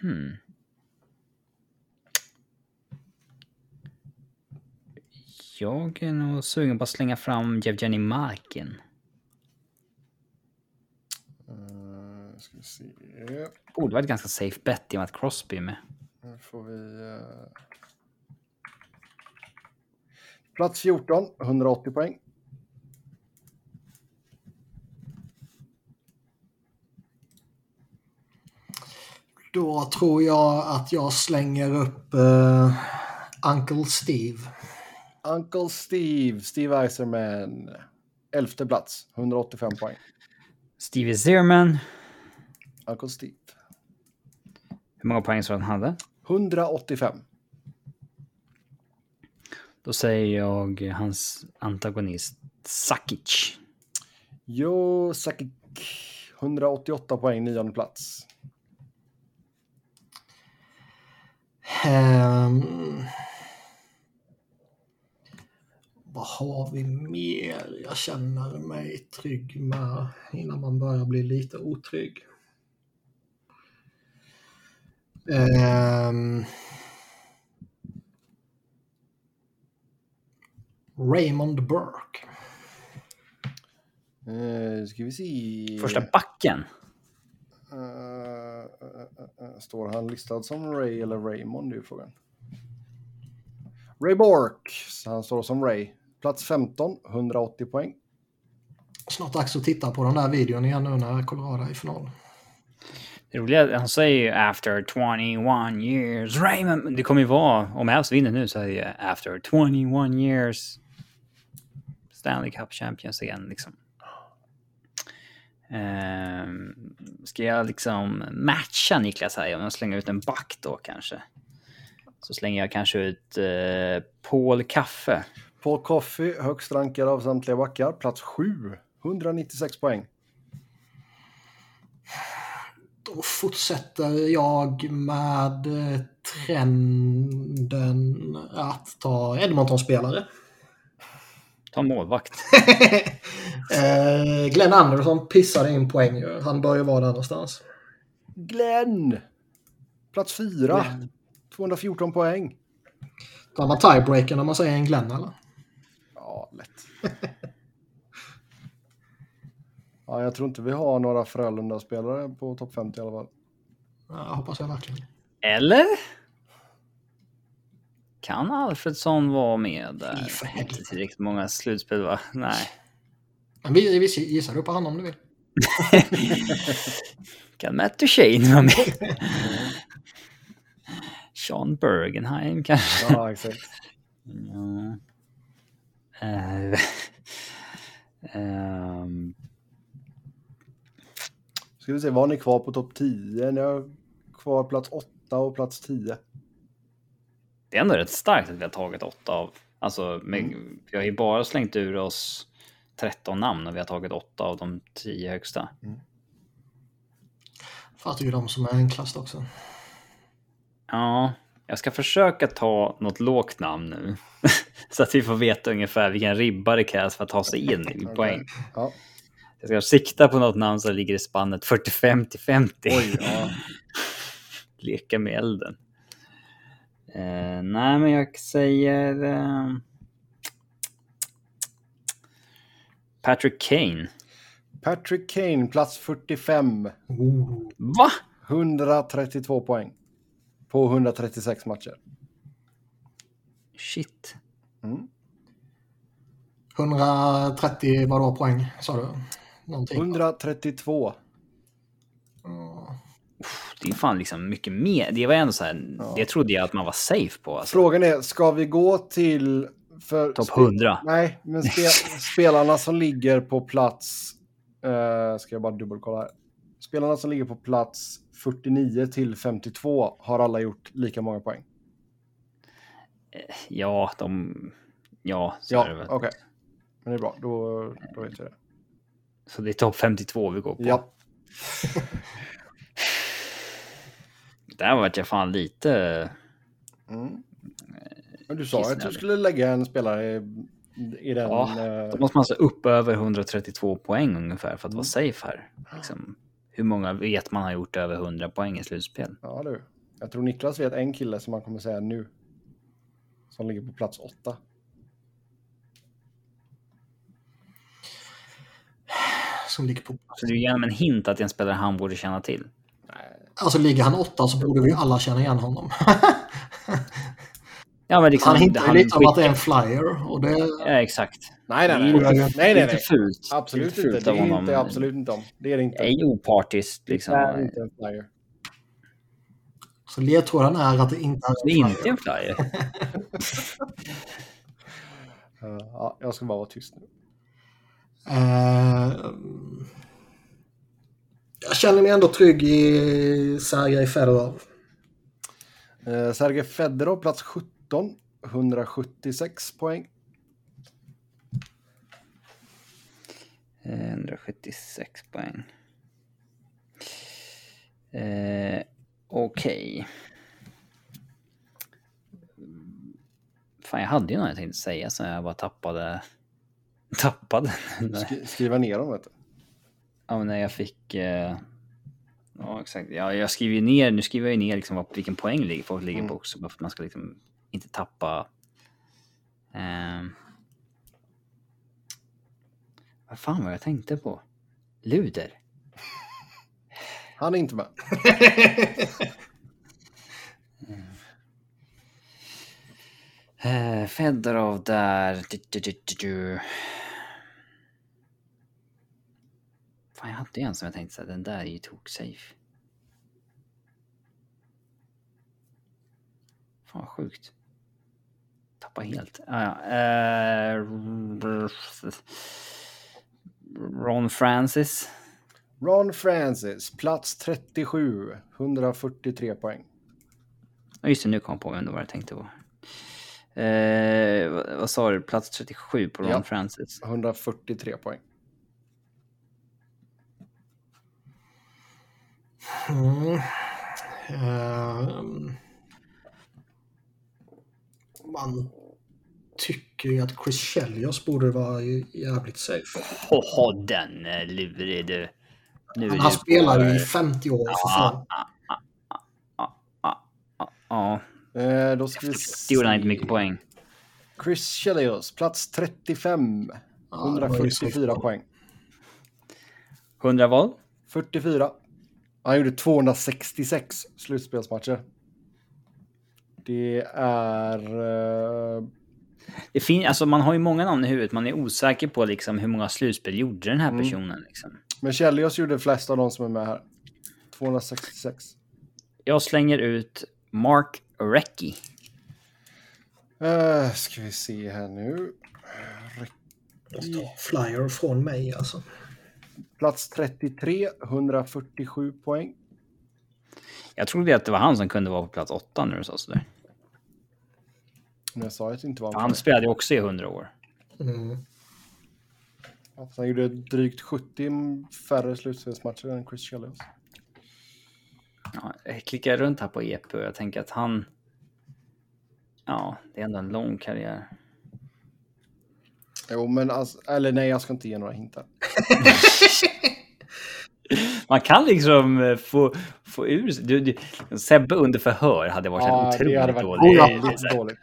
Hmm. Jag är nog sugen på att slänga fram Jevgenij Markin. Uh, ska vi se. Borde vara ett ganska safe bet i och med att Crosby är med. Nu får vi... eh, Plats 14, 180 poäng. Då tror jag att jag slänger upp eh, Uncle Steve. Uncle Steve, Steve Eiserman. Elfte plats, 185 poäng. Stevie Zierman. Uncle Steve. Hur många poäng så han hade? 185. Då säger jag hans antagonist Sakic. Jo Sakic, 188 poäng, nionde plats. Ehm, vad har vi mer jag känner mig trygg med innan man börjar bli lite otrygg? Ehm, Raymond Burke. Uh, ska vi se. Första backen. Eh, står han listad som Ray eller Raymond? Det är frågan. Ray Bork, så han står som Ray. Plats 15, 180 poäng. Snart dags att titta på den där videon igen nu när Colorado är i final. Det roliga är att han säger ju after 21 years Raymond. Det kommer ju vara, om Avs vinner nu så är det ju after 21 years Stanley Cup Champions igen liksom. Um, ska jag liksom matcha Niklas här? Om jag slänger ut en back då kanske? Så slänger jag kanske ut uh, Paul Kaffe. Paul Coffey, högst rankad av samtliga backar. Plats 7, 196 poäng. Då fortsätter jag med eh, trenden att ta Edmonton-spelare. Ta målvakt. [LAUGHS] eh, Glenn Anderson pissade in poäng. Han bör ju vara där någonstans. Glenn! Plats 4, 214 poäng. Tar man tiebreaker när man säger en Glenn eller? Ja, lätt. [LAUGHS] ja, jag tror inte vi har några Frölunda-spelare på topp 50 i alla fall. Ja, hoppas jag verkligen. Eller? Kan Alfredsson vara med där? Inte tillräckligt många slutspel va? Nej. Men vi, vi gissar du på honom om du vill. [LAUGHS] Kan Matt Duchene vara med? [LAUGHS] Sean Bergenheim kanske? Ja, exakt. Ja. Uh, um. [LAUGHS] Ska vi se, vad har ni kvar på topp 10? Ni har kvar plats 8 och plats 10. Det är ändå rätt starkt att vi har tagit 8 av... Alltså, med, mm. vi har ju bara slängt ur oss 13 namn och vi har tagit 8 av de 10 högsta. Mm. Är ju de som är enklast också. Ja, jag ska försöka ta något lågt namn nu. [LAUGHS] så att vi får veta ungefär vilken ribba det krävs för att ta sig in i [LAUGHS] poäng. Ja. Jag ska sikta på något namn som ligger i spannet 45 till 50. Oj, ja. [LAUGHS] Leka med elden. Uh, nej, men jag säger... Uh... Patrick Kane. Patrick Kane, plats 45. Oh. Va? 132 poäng. På 136 matcher. Shit. Mm. 130 vadå poäng sa du? Någonting. 132. Det är fan liksom mycket mer. Det var ändå så här. Ja. Det trodde jag att man var safe på. Alltså. Frågan är, ska vi gå till... Topp 100? Nej, men spe, [LAUGHS] spelarna som ligger på plats... Uh, ska jag bara dubbelkolla här. Spelarna som ligger på plats 49 till 52 har alla gjort lika många poäng. Eh, ja, de... Ja, så ja, är det väl. Okej. Okay. Men det är bra, då, då vet jag det. Så det är topp 52 vi går på? Ja. [LAUGHS] Där vart jag fan lite... Mm. Men du sa att du skulle lägga en spelare i, i den... Ja, då måste man alltså upp över 132 poäng ungefär för att mm. vara safe här. Liksom, hur många vet man har gjort över 100 poäng i slutspel? Ja du. Jag tror Niklas vet en kille som man kommer säga nu. Som ligger på plats åtta. Som ligger på... Så du ger en hint att det är en spelare han borde känna till? Alltså ligger han åtta så borde vi ju alla känna igen honom. [LAUGHS] ja, men liksom, han hintar ju lite om att det är en flyer. Och det... Ja, exakt. Nej, nej, nej. nej, nej, nej. Inte fult. Absolut inte. Fult det är honom. inte absolut inte om. Det är det inte. Det är opartiskt. Liksom. Det är inte en flyer. Så ledtråden är att det inte är en flyer. Det är inte en flyer. [LAUGHS] uh, ja, jag ska bara vara tyst nu. Uh, jag känner mig ändå trygg i Sergej Fedorov. Eh, Sergej Fedorov plats 17, 176 poäng. 176 poäng. Eh, Okej. Okay. Fan, jag hade ju något jag tänkte säga så jag bara tappade. Tappade. Sk skriva ner dem vet du. Ja, men när jag fick... Eh... Ja, exakt. Ja, jag skriver ju ner, nu skriver jag ju ner liksom vilken poäng folk ligger mm. på också, bara för att man ska liksom inte tappa... Eh... Vad fan var jag tänkte på? Luder? Han är inte med. [LAUGHS] eh, Fedorov där. Du, du, du, Fan, jag hade en som jag tänkte att den där är ju tok-safe. Fan vad sjukt. Tappa helt. Ah, ja. eh, Ron Francis. Ron Francis, plats 37, 143 poäng. Ja, just det, nu kom jag på vem det var jag tänkte på. Eh, vad, vad sa du, plats 37 på Ron ja, Francis? 143 poäng. Mm. Uh, man tycker ju att Chris Chelios borde vara jävligt safe. Åh, den är lurig du. Nu han han spelar ju i 50 år för fan. Ja. Eh, då ska vi se. gjorde han inte mycket poäng. Chris Chelios, plats 35. 144 poäng. 100 vad? 44. Han gjorde 266 slutspelsmatcher. Det är... Uh... Det fin alltså man har ju många namn i huvudet. Man är osäker på liksom hur många slutspel gjorde den här mm. personen. Liksom. Men Kjellios gjorde flest av de som är med här. 266. Jag slänger ut Mark Recchi. Uh, ska vi se här nu. Ha flyer från mig alltså. Plats 33, 147 poäng. Jag trodde att det var han som kunde vara på plats 8 när du sa sådär. Men jag sa att det inte var Han spelade ju också i 100 år. Mm. Han gjorde drygt 70 färre slutspelsmatcher än Chris Chelios. Ja, jag klickar runt här på EP och jag tänker att han... Ja, det är ändå en lång karriär. Jo, men alltså, eller nej, jag ska inte ge några hintar. [LAUGHS] Man kan liksom eh, få, få ur du, du, Sebbe under förhör hade varit Ja, en otroligt det hade varit dålig. dåligt. dåligt.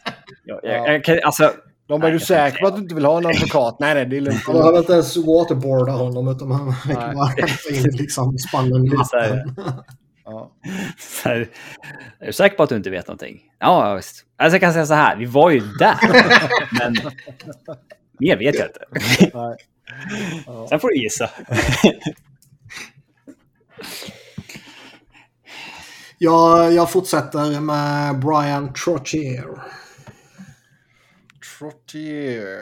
Ja, jag, jag, kan- alltså, De bara, är du säker på att du inte vill ha en advokat? Nej, nej, det är lugnt. Han behöver inte ens waterboarda honom utan han kan bara hämta in liksom spannen i vatten. Ja. så här, är du säker på att du inte vet någonting? Ja, ja, visst. Alltså jag kan säga så här, vi var ju där. [LAUGHS] men mer vet jag inte. Ja. Sen får du gissa. Jag, jag fortsätter med Brian Trottier. Trottier.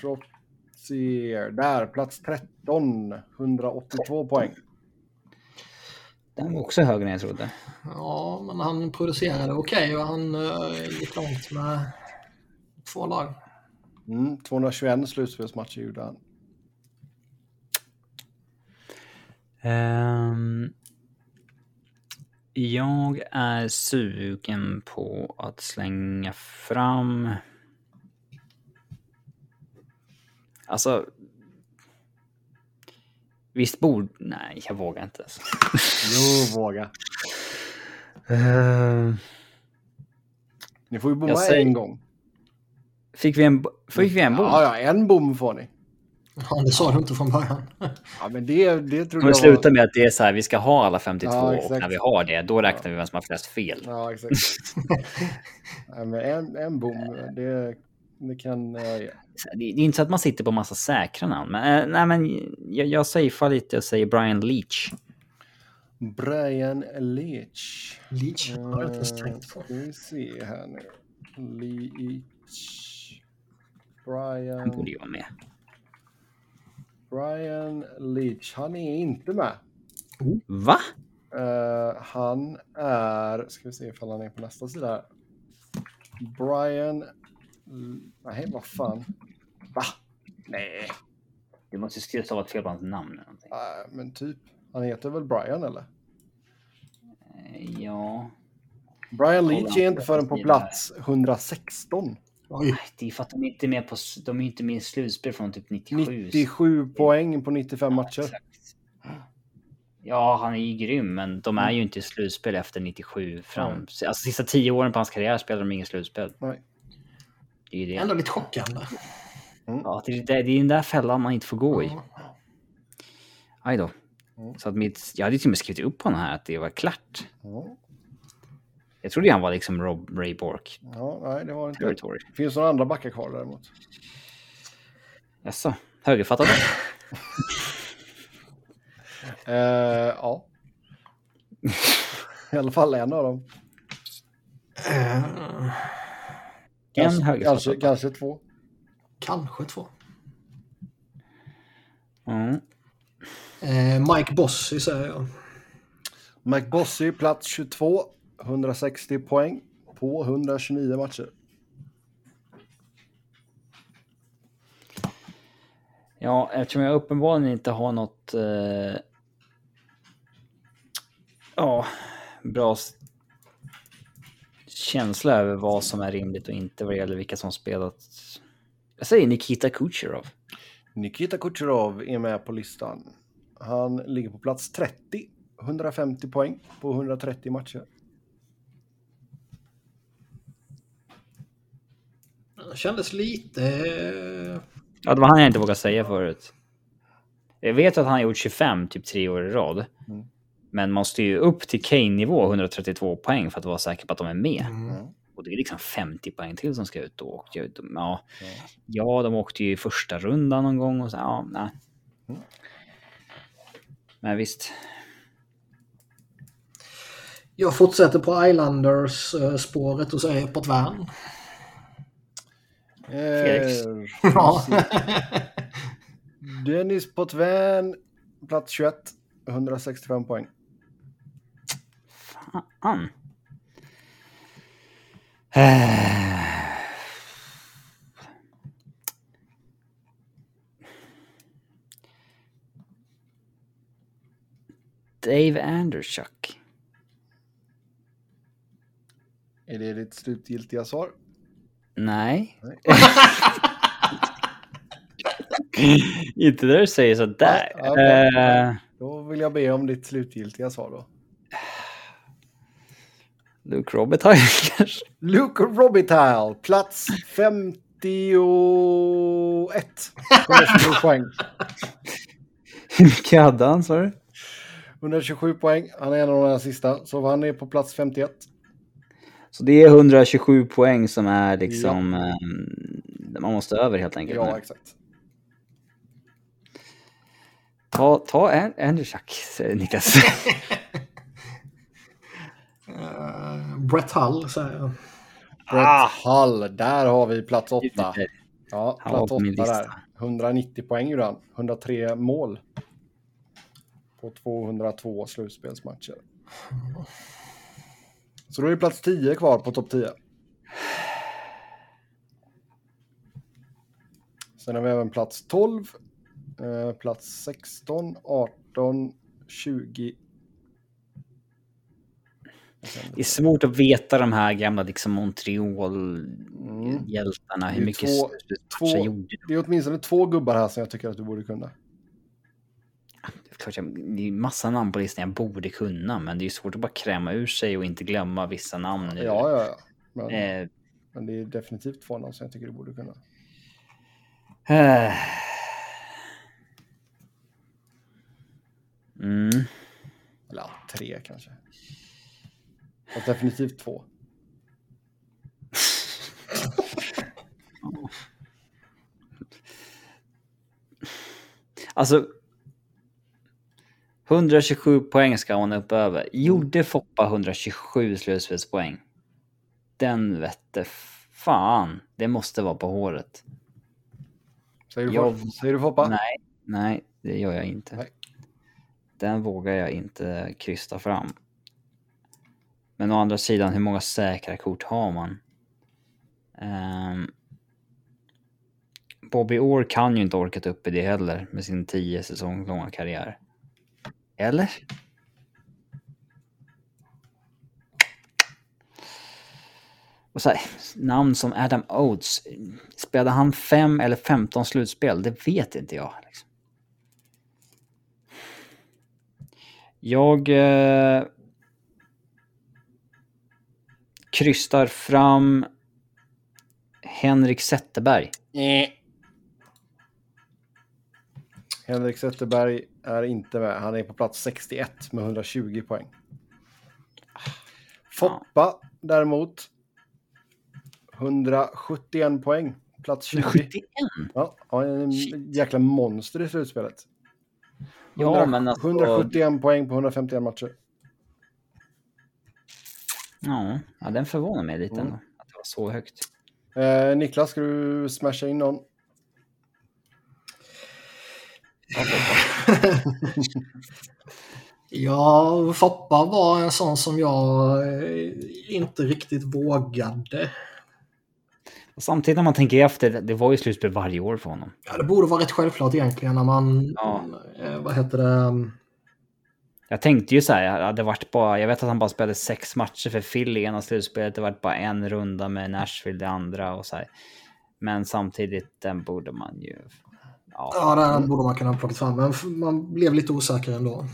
Trottier. Där, plats 13. 182 poäng. Den var också högre än jag trodde. Ja, men han producerade okej och han uh, gick långt med två lag. Mm, 221 slutspelsmatcher gjorde han. Ehm, jag är sugen på att slänga fram... Alltså... Visst borde... Nej, jag vågar inte. Alltså. Jo, våga. Ehm, Ni får ju bomma säger- en gång. Fick vi en, fick vi en bom? Ja, ja, en bom får ni. Ja, det sa du inte från början. [LAUGHS] Ja, men det, det Men jag sluta var... med att det är så här, vi ska ha alla 52 Ja, och när vi har det, då räknar vi vem som har flest fel. Ja, exakt. [LAUGHS] ja, men en, en bom, det, det kan ge. Det det är inte så att man sitter på massa säkra namn, men, eh, nej, men jag, jag safear lite och säger Brian Leach. Brian Leach. Leach har jag inte ens Eh, tänkt på. Ska vi se här nu. Leach. Han Brian, borde ju vara med. Brian Leach. Han är inte med. Va? Eh, han är, ska vi se ifall han är på nästa sida. här. Brian, nej vad fan. Va? Nej, Du måste skriva stavat fel på hans namn. Eller någonting. äh, men typ. Han heter väl Brian eller? Eh, Ja, Brian Leach är inte förrän på plats 116. Oj, det är för att de inte är med på, de är inte med i slutspel från typ 97. 97 poäng på 95 matcher. Exakt. Ja, han är ju grym, men de är ju inte i slutspel efter 97 fram. Mm. Alltså sista tio åren på hans karriär spelade de ingen slutspel. Nej. Det är ju det. ändå lite chockande. Ja, det, är, det, det är den där fällan man inte får gå i. Ja. Aj då. Mm. Så att mitt, jag hade till och med skrivit upp på den här att det var klart. Ja, Jag trodde han var liksom Rob Ray Bork ja nej det var inte. territory. Finns några andra backar kvar däremot? Jaså, högerfattade? [LAUGHS] Eh, ja. I alla fall en av dem. Eh, en Kanske, högerfattad. kanske, kanske två. kanske två. Mm. Eh, Mike Bossy säger jag. Mike Bossy, plats 22. 160 poäng på 129 matcher. Ja, eftersom jag uppenbarligen inte har något... Eh, ja, bra känsla över vad som är rimligt och inte vad det gäller vilka som spelat. Jag säger Nikita Kucherov. Nikita Kucherov är med på listan. Han ligger på plats 30. 150 poäng på 130 matcher. Det kändes lite... eh, Ja, det var han jag inte vågade säga förut. Jag vet att han har gjort 25 typ tre år i rad. Mm. Men måste ju upp till Kane-nivå 132 poäng för att vara säker på att de är med. Mm. Och det är liksom 50 poäng till som ska ut då. Och jag, de, ja, ja, de åkte ju i första rundan någon gång och så, ja, nej. Mm. Men visst. Jag fortsätter på Islanders-spåret och säger Potvin. Felix. Eh, Ja. [LAUGHS] Dennis Potvin, plats 21, 165 poäng. Fan. Eh. Dave Anderschuck. Är det ditt slutgiltiga svar? Nej. [LAUGHS] Inte när du säger sådär. Ja, okej. Eh, Då vill jag be om ditt slutgiltiga svar då. Luke Robitaille [LAUGHS] kanske? Luke Robitaille, plats 51. 127 [LAUGHS] poäng. Hur mycket hade han sa du? 127 poäng. Han är en av de här sista, så han är på plats 51. Så det är 127 poäng som är liksom... eh, man måste över helt enkelt. Ja, nu. exakt. Ta, ta An- Anderschuck, säger Niklas. [LAUGHS] Eh, Brett Hull säger jag. Brett Ah. Hull, där har vi plats 8. Ja, Han plats på min 8 lista. där. 190 poäng gjorde han. 103 mål. På 202 slutspelsmatcher. Så då är det plats 10 kvar på topp 10. Sen har vi även plats 12, eh, plats 16, 18, 20. Och sen- Det är svårt att veta de här gamla liksom Montreal-hjältarna. Det Hur mycket två- två- gjorde de? Det är åtminstone två gubbar här som jag tycker att du borde kunna. Klart jag- Det är massa namn på listan jag borde kunna, men det är svårt att bara kräma ur sig och inte glömma vissa namn nu. Ja, ja, ja. Men, Eh, men det är definitivt två namn som jag tycker du borde kunna. eh. Mm. Eller tre kanske. Fast definitivt två. Alltså... 127 poäng ska hon upp över. Gjorde Foppa 127 slutspelspoäng? Den vette fan. Det måste vara på håret. Säger du, Jag- Säger du Foppa? Nej, nej, det gör jag inte. Nej. Den vågar jag inte krysta fram. Men å andra sidan, hur många säkra kort har man? Ehm, Bobby Orr kan ju inte orkat upp i det heller med sin 10 säsong långa karriär. Eller? Och så här, namn som Adam Oates. Spelade han fem eller 15 slutspel? Det vet inte jag. Liksom. Jag eh, krystar fram Henrik Zetterberg. Eh. Henrik Zetterberg är inte med. Han är på plats 61 med 120 poäng. Foppa däremot. 171 poäng. Plats 20. 71? Ja, han är en Shit. jäkla monster i slutspelet. Ja, 100 men alltså... 171 poäng på 151 matcher. Ja, ja, den förvånar mig lite Mm. ändå. Att det var så högt. Eh, Niklas, ska du smasha in någon? [LAUGHS] Ja, Foppa var en sån som jag eh, inte riktigt vågade. Och samtidigt när man tänker efter, det var ju slutspel varje år för honom. Ja, det borde vara rätt självklart egentligen när man... Ja. Eh, vad heter det? Jag tänkte ju så här, jag hade varit bara, jag vet att han bara spelade sex matcher för Philly i ena slutspelet, det var bara en runda med Nashville det andra och så här. Men samtidigt, den borde man ju... Ja, Ja, den borde man kunna ha plockat fram. Men man blev lite osäker ändå.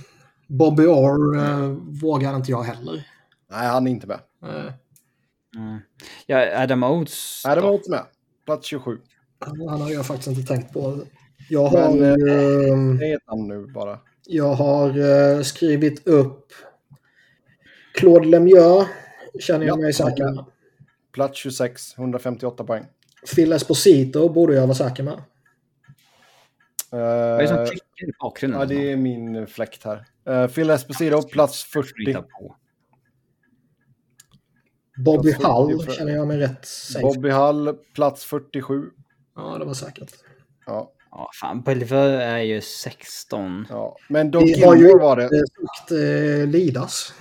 Bobby Orr eh, vågade inte jag heller. Nej, han är inte med. Eh, mm. ja Adam Oates Adam då? Oates med. Plats 27. han har jag faktiskt inte tänkt på. Jag har, Men, eh, namn nu bara. jag har eh, skrivit upp Claude Lemieux. Känner jag Ja, mig säker med. Plats 26, 158 poäng. Phil Esposito borde jag vara säker med. Eh, Vad är det som klickar i bakgrunden? ja, det är min fläkt här. Uh, Phil Esposito, plats 40. Flytta på. Bobby Hull känner jag mig rätt safe. Bobby Hull, plats 47. Ja, det var säkert. Ja. Ja, fan, Belver är ju 16. Ja, men Doug Gilmore var det. Sagt, eh, Lidas.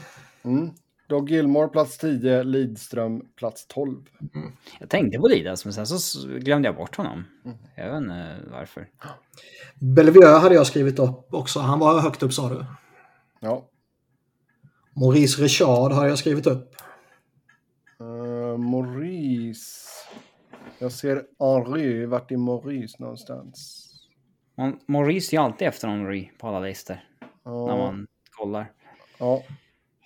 Mm. Doug Gilmore plats 10, Lidström plats 12. Mm. Jag tänkte på Lidas, men sen så glömde jag bort honom. Mm. Jag vet inte varför. Bellevieux hade jag skrivit upp också. Han var högt upp sa du? Ja. Maurice Richard har jag skrivit upp. Uh, Maurice... Jag ser Henri. Vart är Maurice någonstans? Man, Maurice är alltid efter Henri på alla listor. Ja. När man kollar. Ja.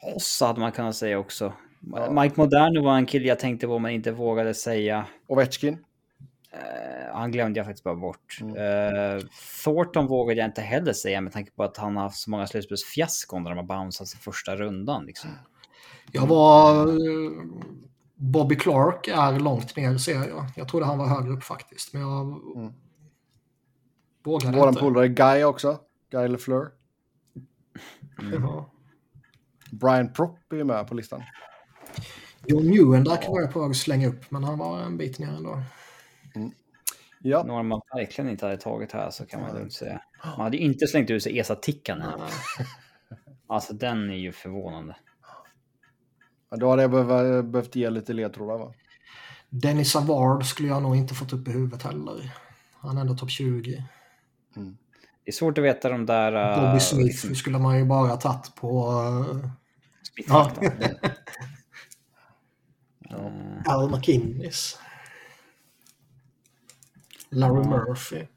Hossa hade man kunnat säga också. Ja. Mike Moderno var en kille jag tänkte på men inte vågade säga. Ovechkin? Uh, han glömde jag faktiskt bara bort. Mm. Uh, Thornton vågade jag inte heller säga med tanke på att han har haft så många slutspelsfiaskon där de har bounceats i första rundan. Liksom. Jag var... Bobby Clark är långt ner ser jag. Jag trodde han var högre upp faktiskt. Men jag mm. vågade Våran inte. polare Guy också. Guy LeFleur. Mm. Ja. Brian Propp är ju med på listan. John Newendack var jag på väg att slänga upp, men han var en bit ner ändå. Mm. Ja. Några man verkligen inte hade tagit här så kan man lugnt säga. Man hade ju inte slängt ut sig Esa Tikkanen. [LAUGHS] Alltså den är ju förvånande. Ja, då hade jag behövt, behövt ge lite ledtrådar va? Dennis Savard skulle jag nog inte fått upp i huvudet heller. Han är ändå topp 20. Mm. Det är svårt att veta de där... Uh, Bobby Smith liksom... skulle man ju bara tagit på... Uh... Ja. Al McInnes. Larry. Murphy.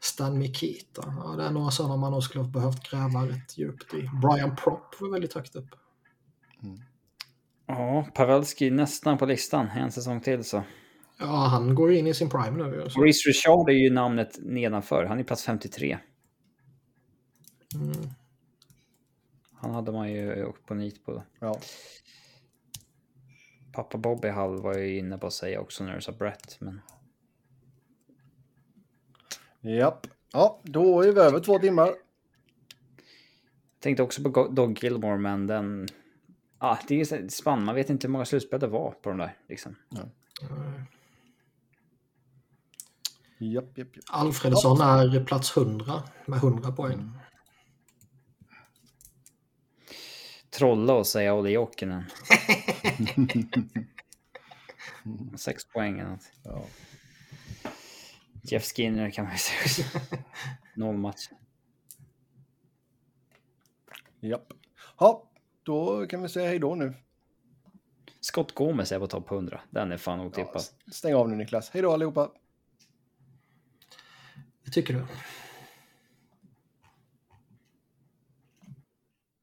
Stan Mikita. Ja, det är några sådana man nog skulle ha behövt gräva rätt djupt i. Brian Propp var väldigt högt upp. Mm. Ja, Pavelski nästan på listan. En säsong till så. Ja, han går ju in i sin prime nu. Maurice Richard är ju namnet nedanför. Han är plats 53. Mm. Han hade man ju åkt på nit på. Ja. Pappa Bobby Hall var ju inne på att säga också när du sa Brett, men... Japp. Ja, då är vi över två timmar. Jag tänkte också på Dog Gilmore, men den... Ja, det är spann. Man vet inte hur många slutspel det var på de där. Liksom. Ja. Mm. Japp, japp, japp. Alfredsson är plats 100 med 100 poäng. Mm. Trolla och säga Olle Jokinen. [LAUGHS] Sex poäng eller något. Ja. Jeff Skinner kan man ju säga. Noll match. Japp. Ja, då kan vi säga hej då nu. Scott Gomez är på topp 100. Den är fan otippad. Ja, stäng av nu Niklas. Hej då allihopa. Det tycker du?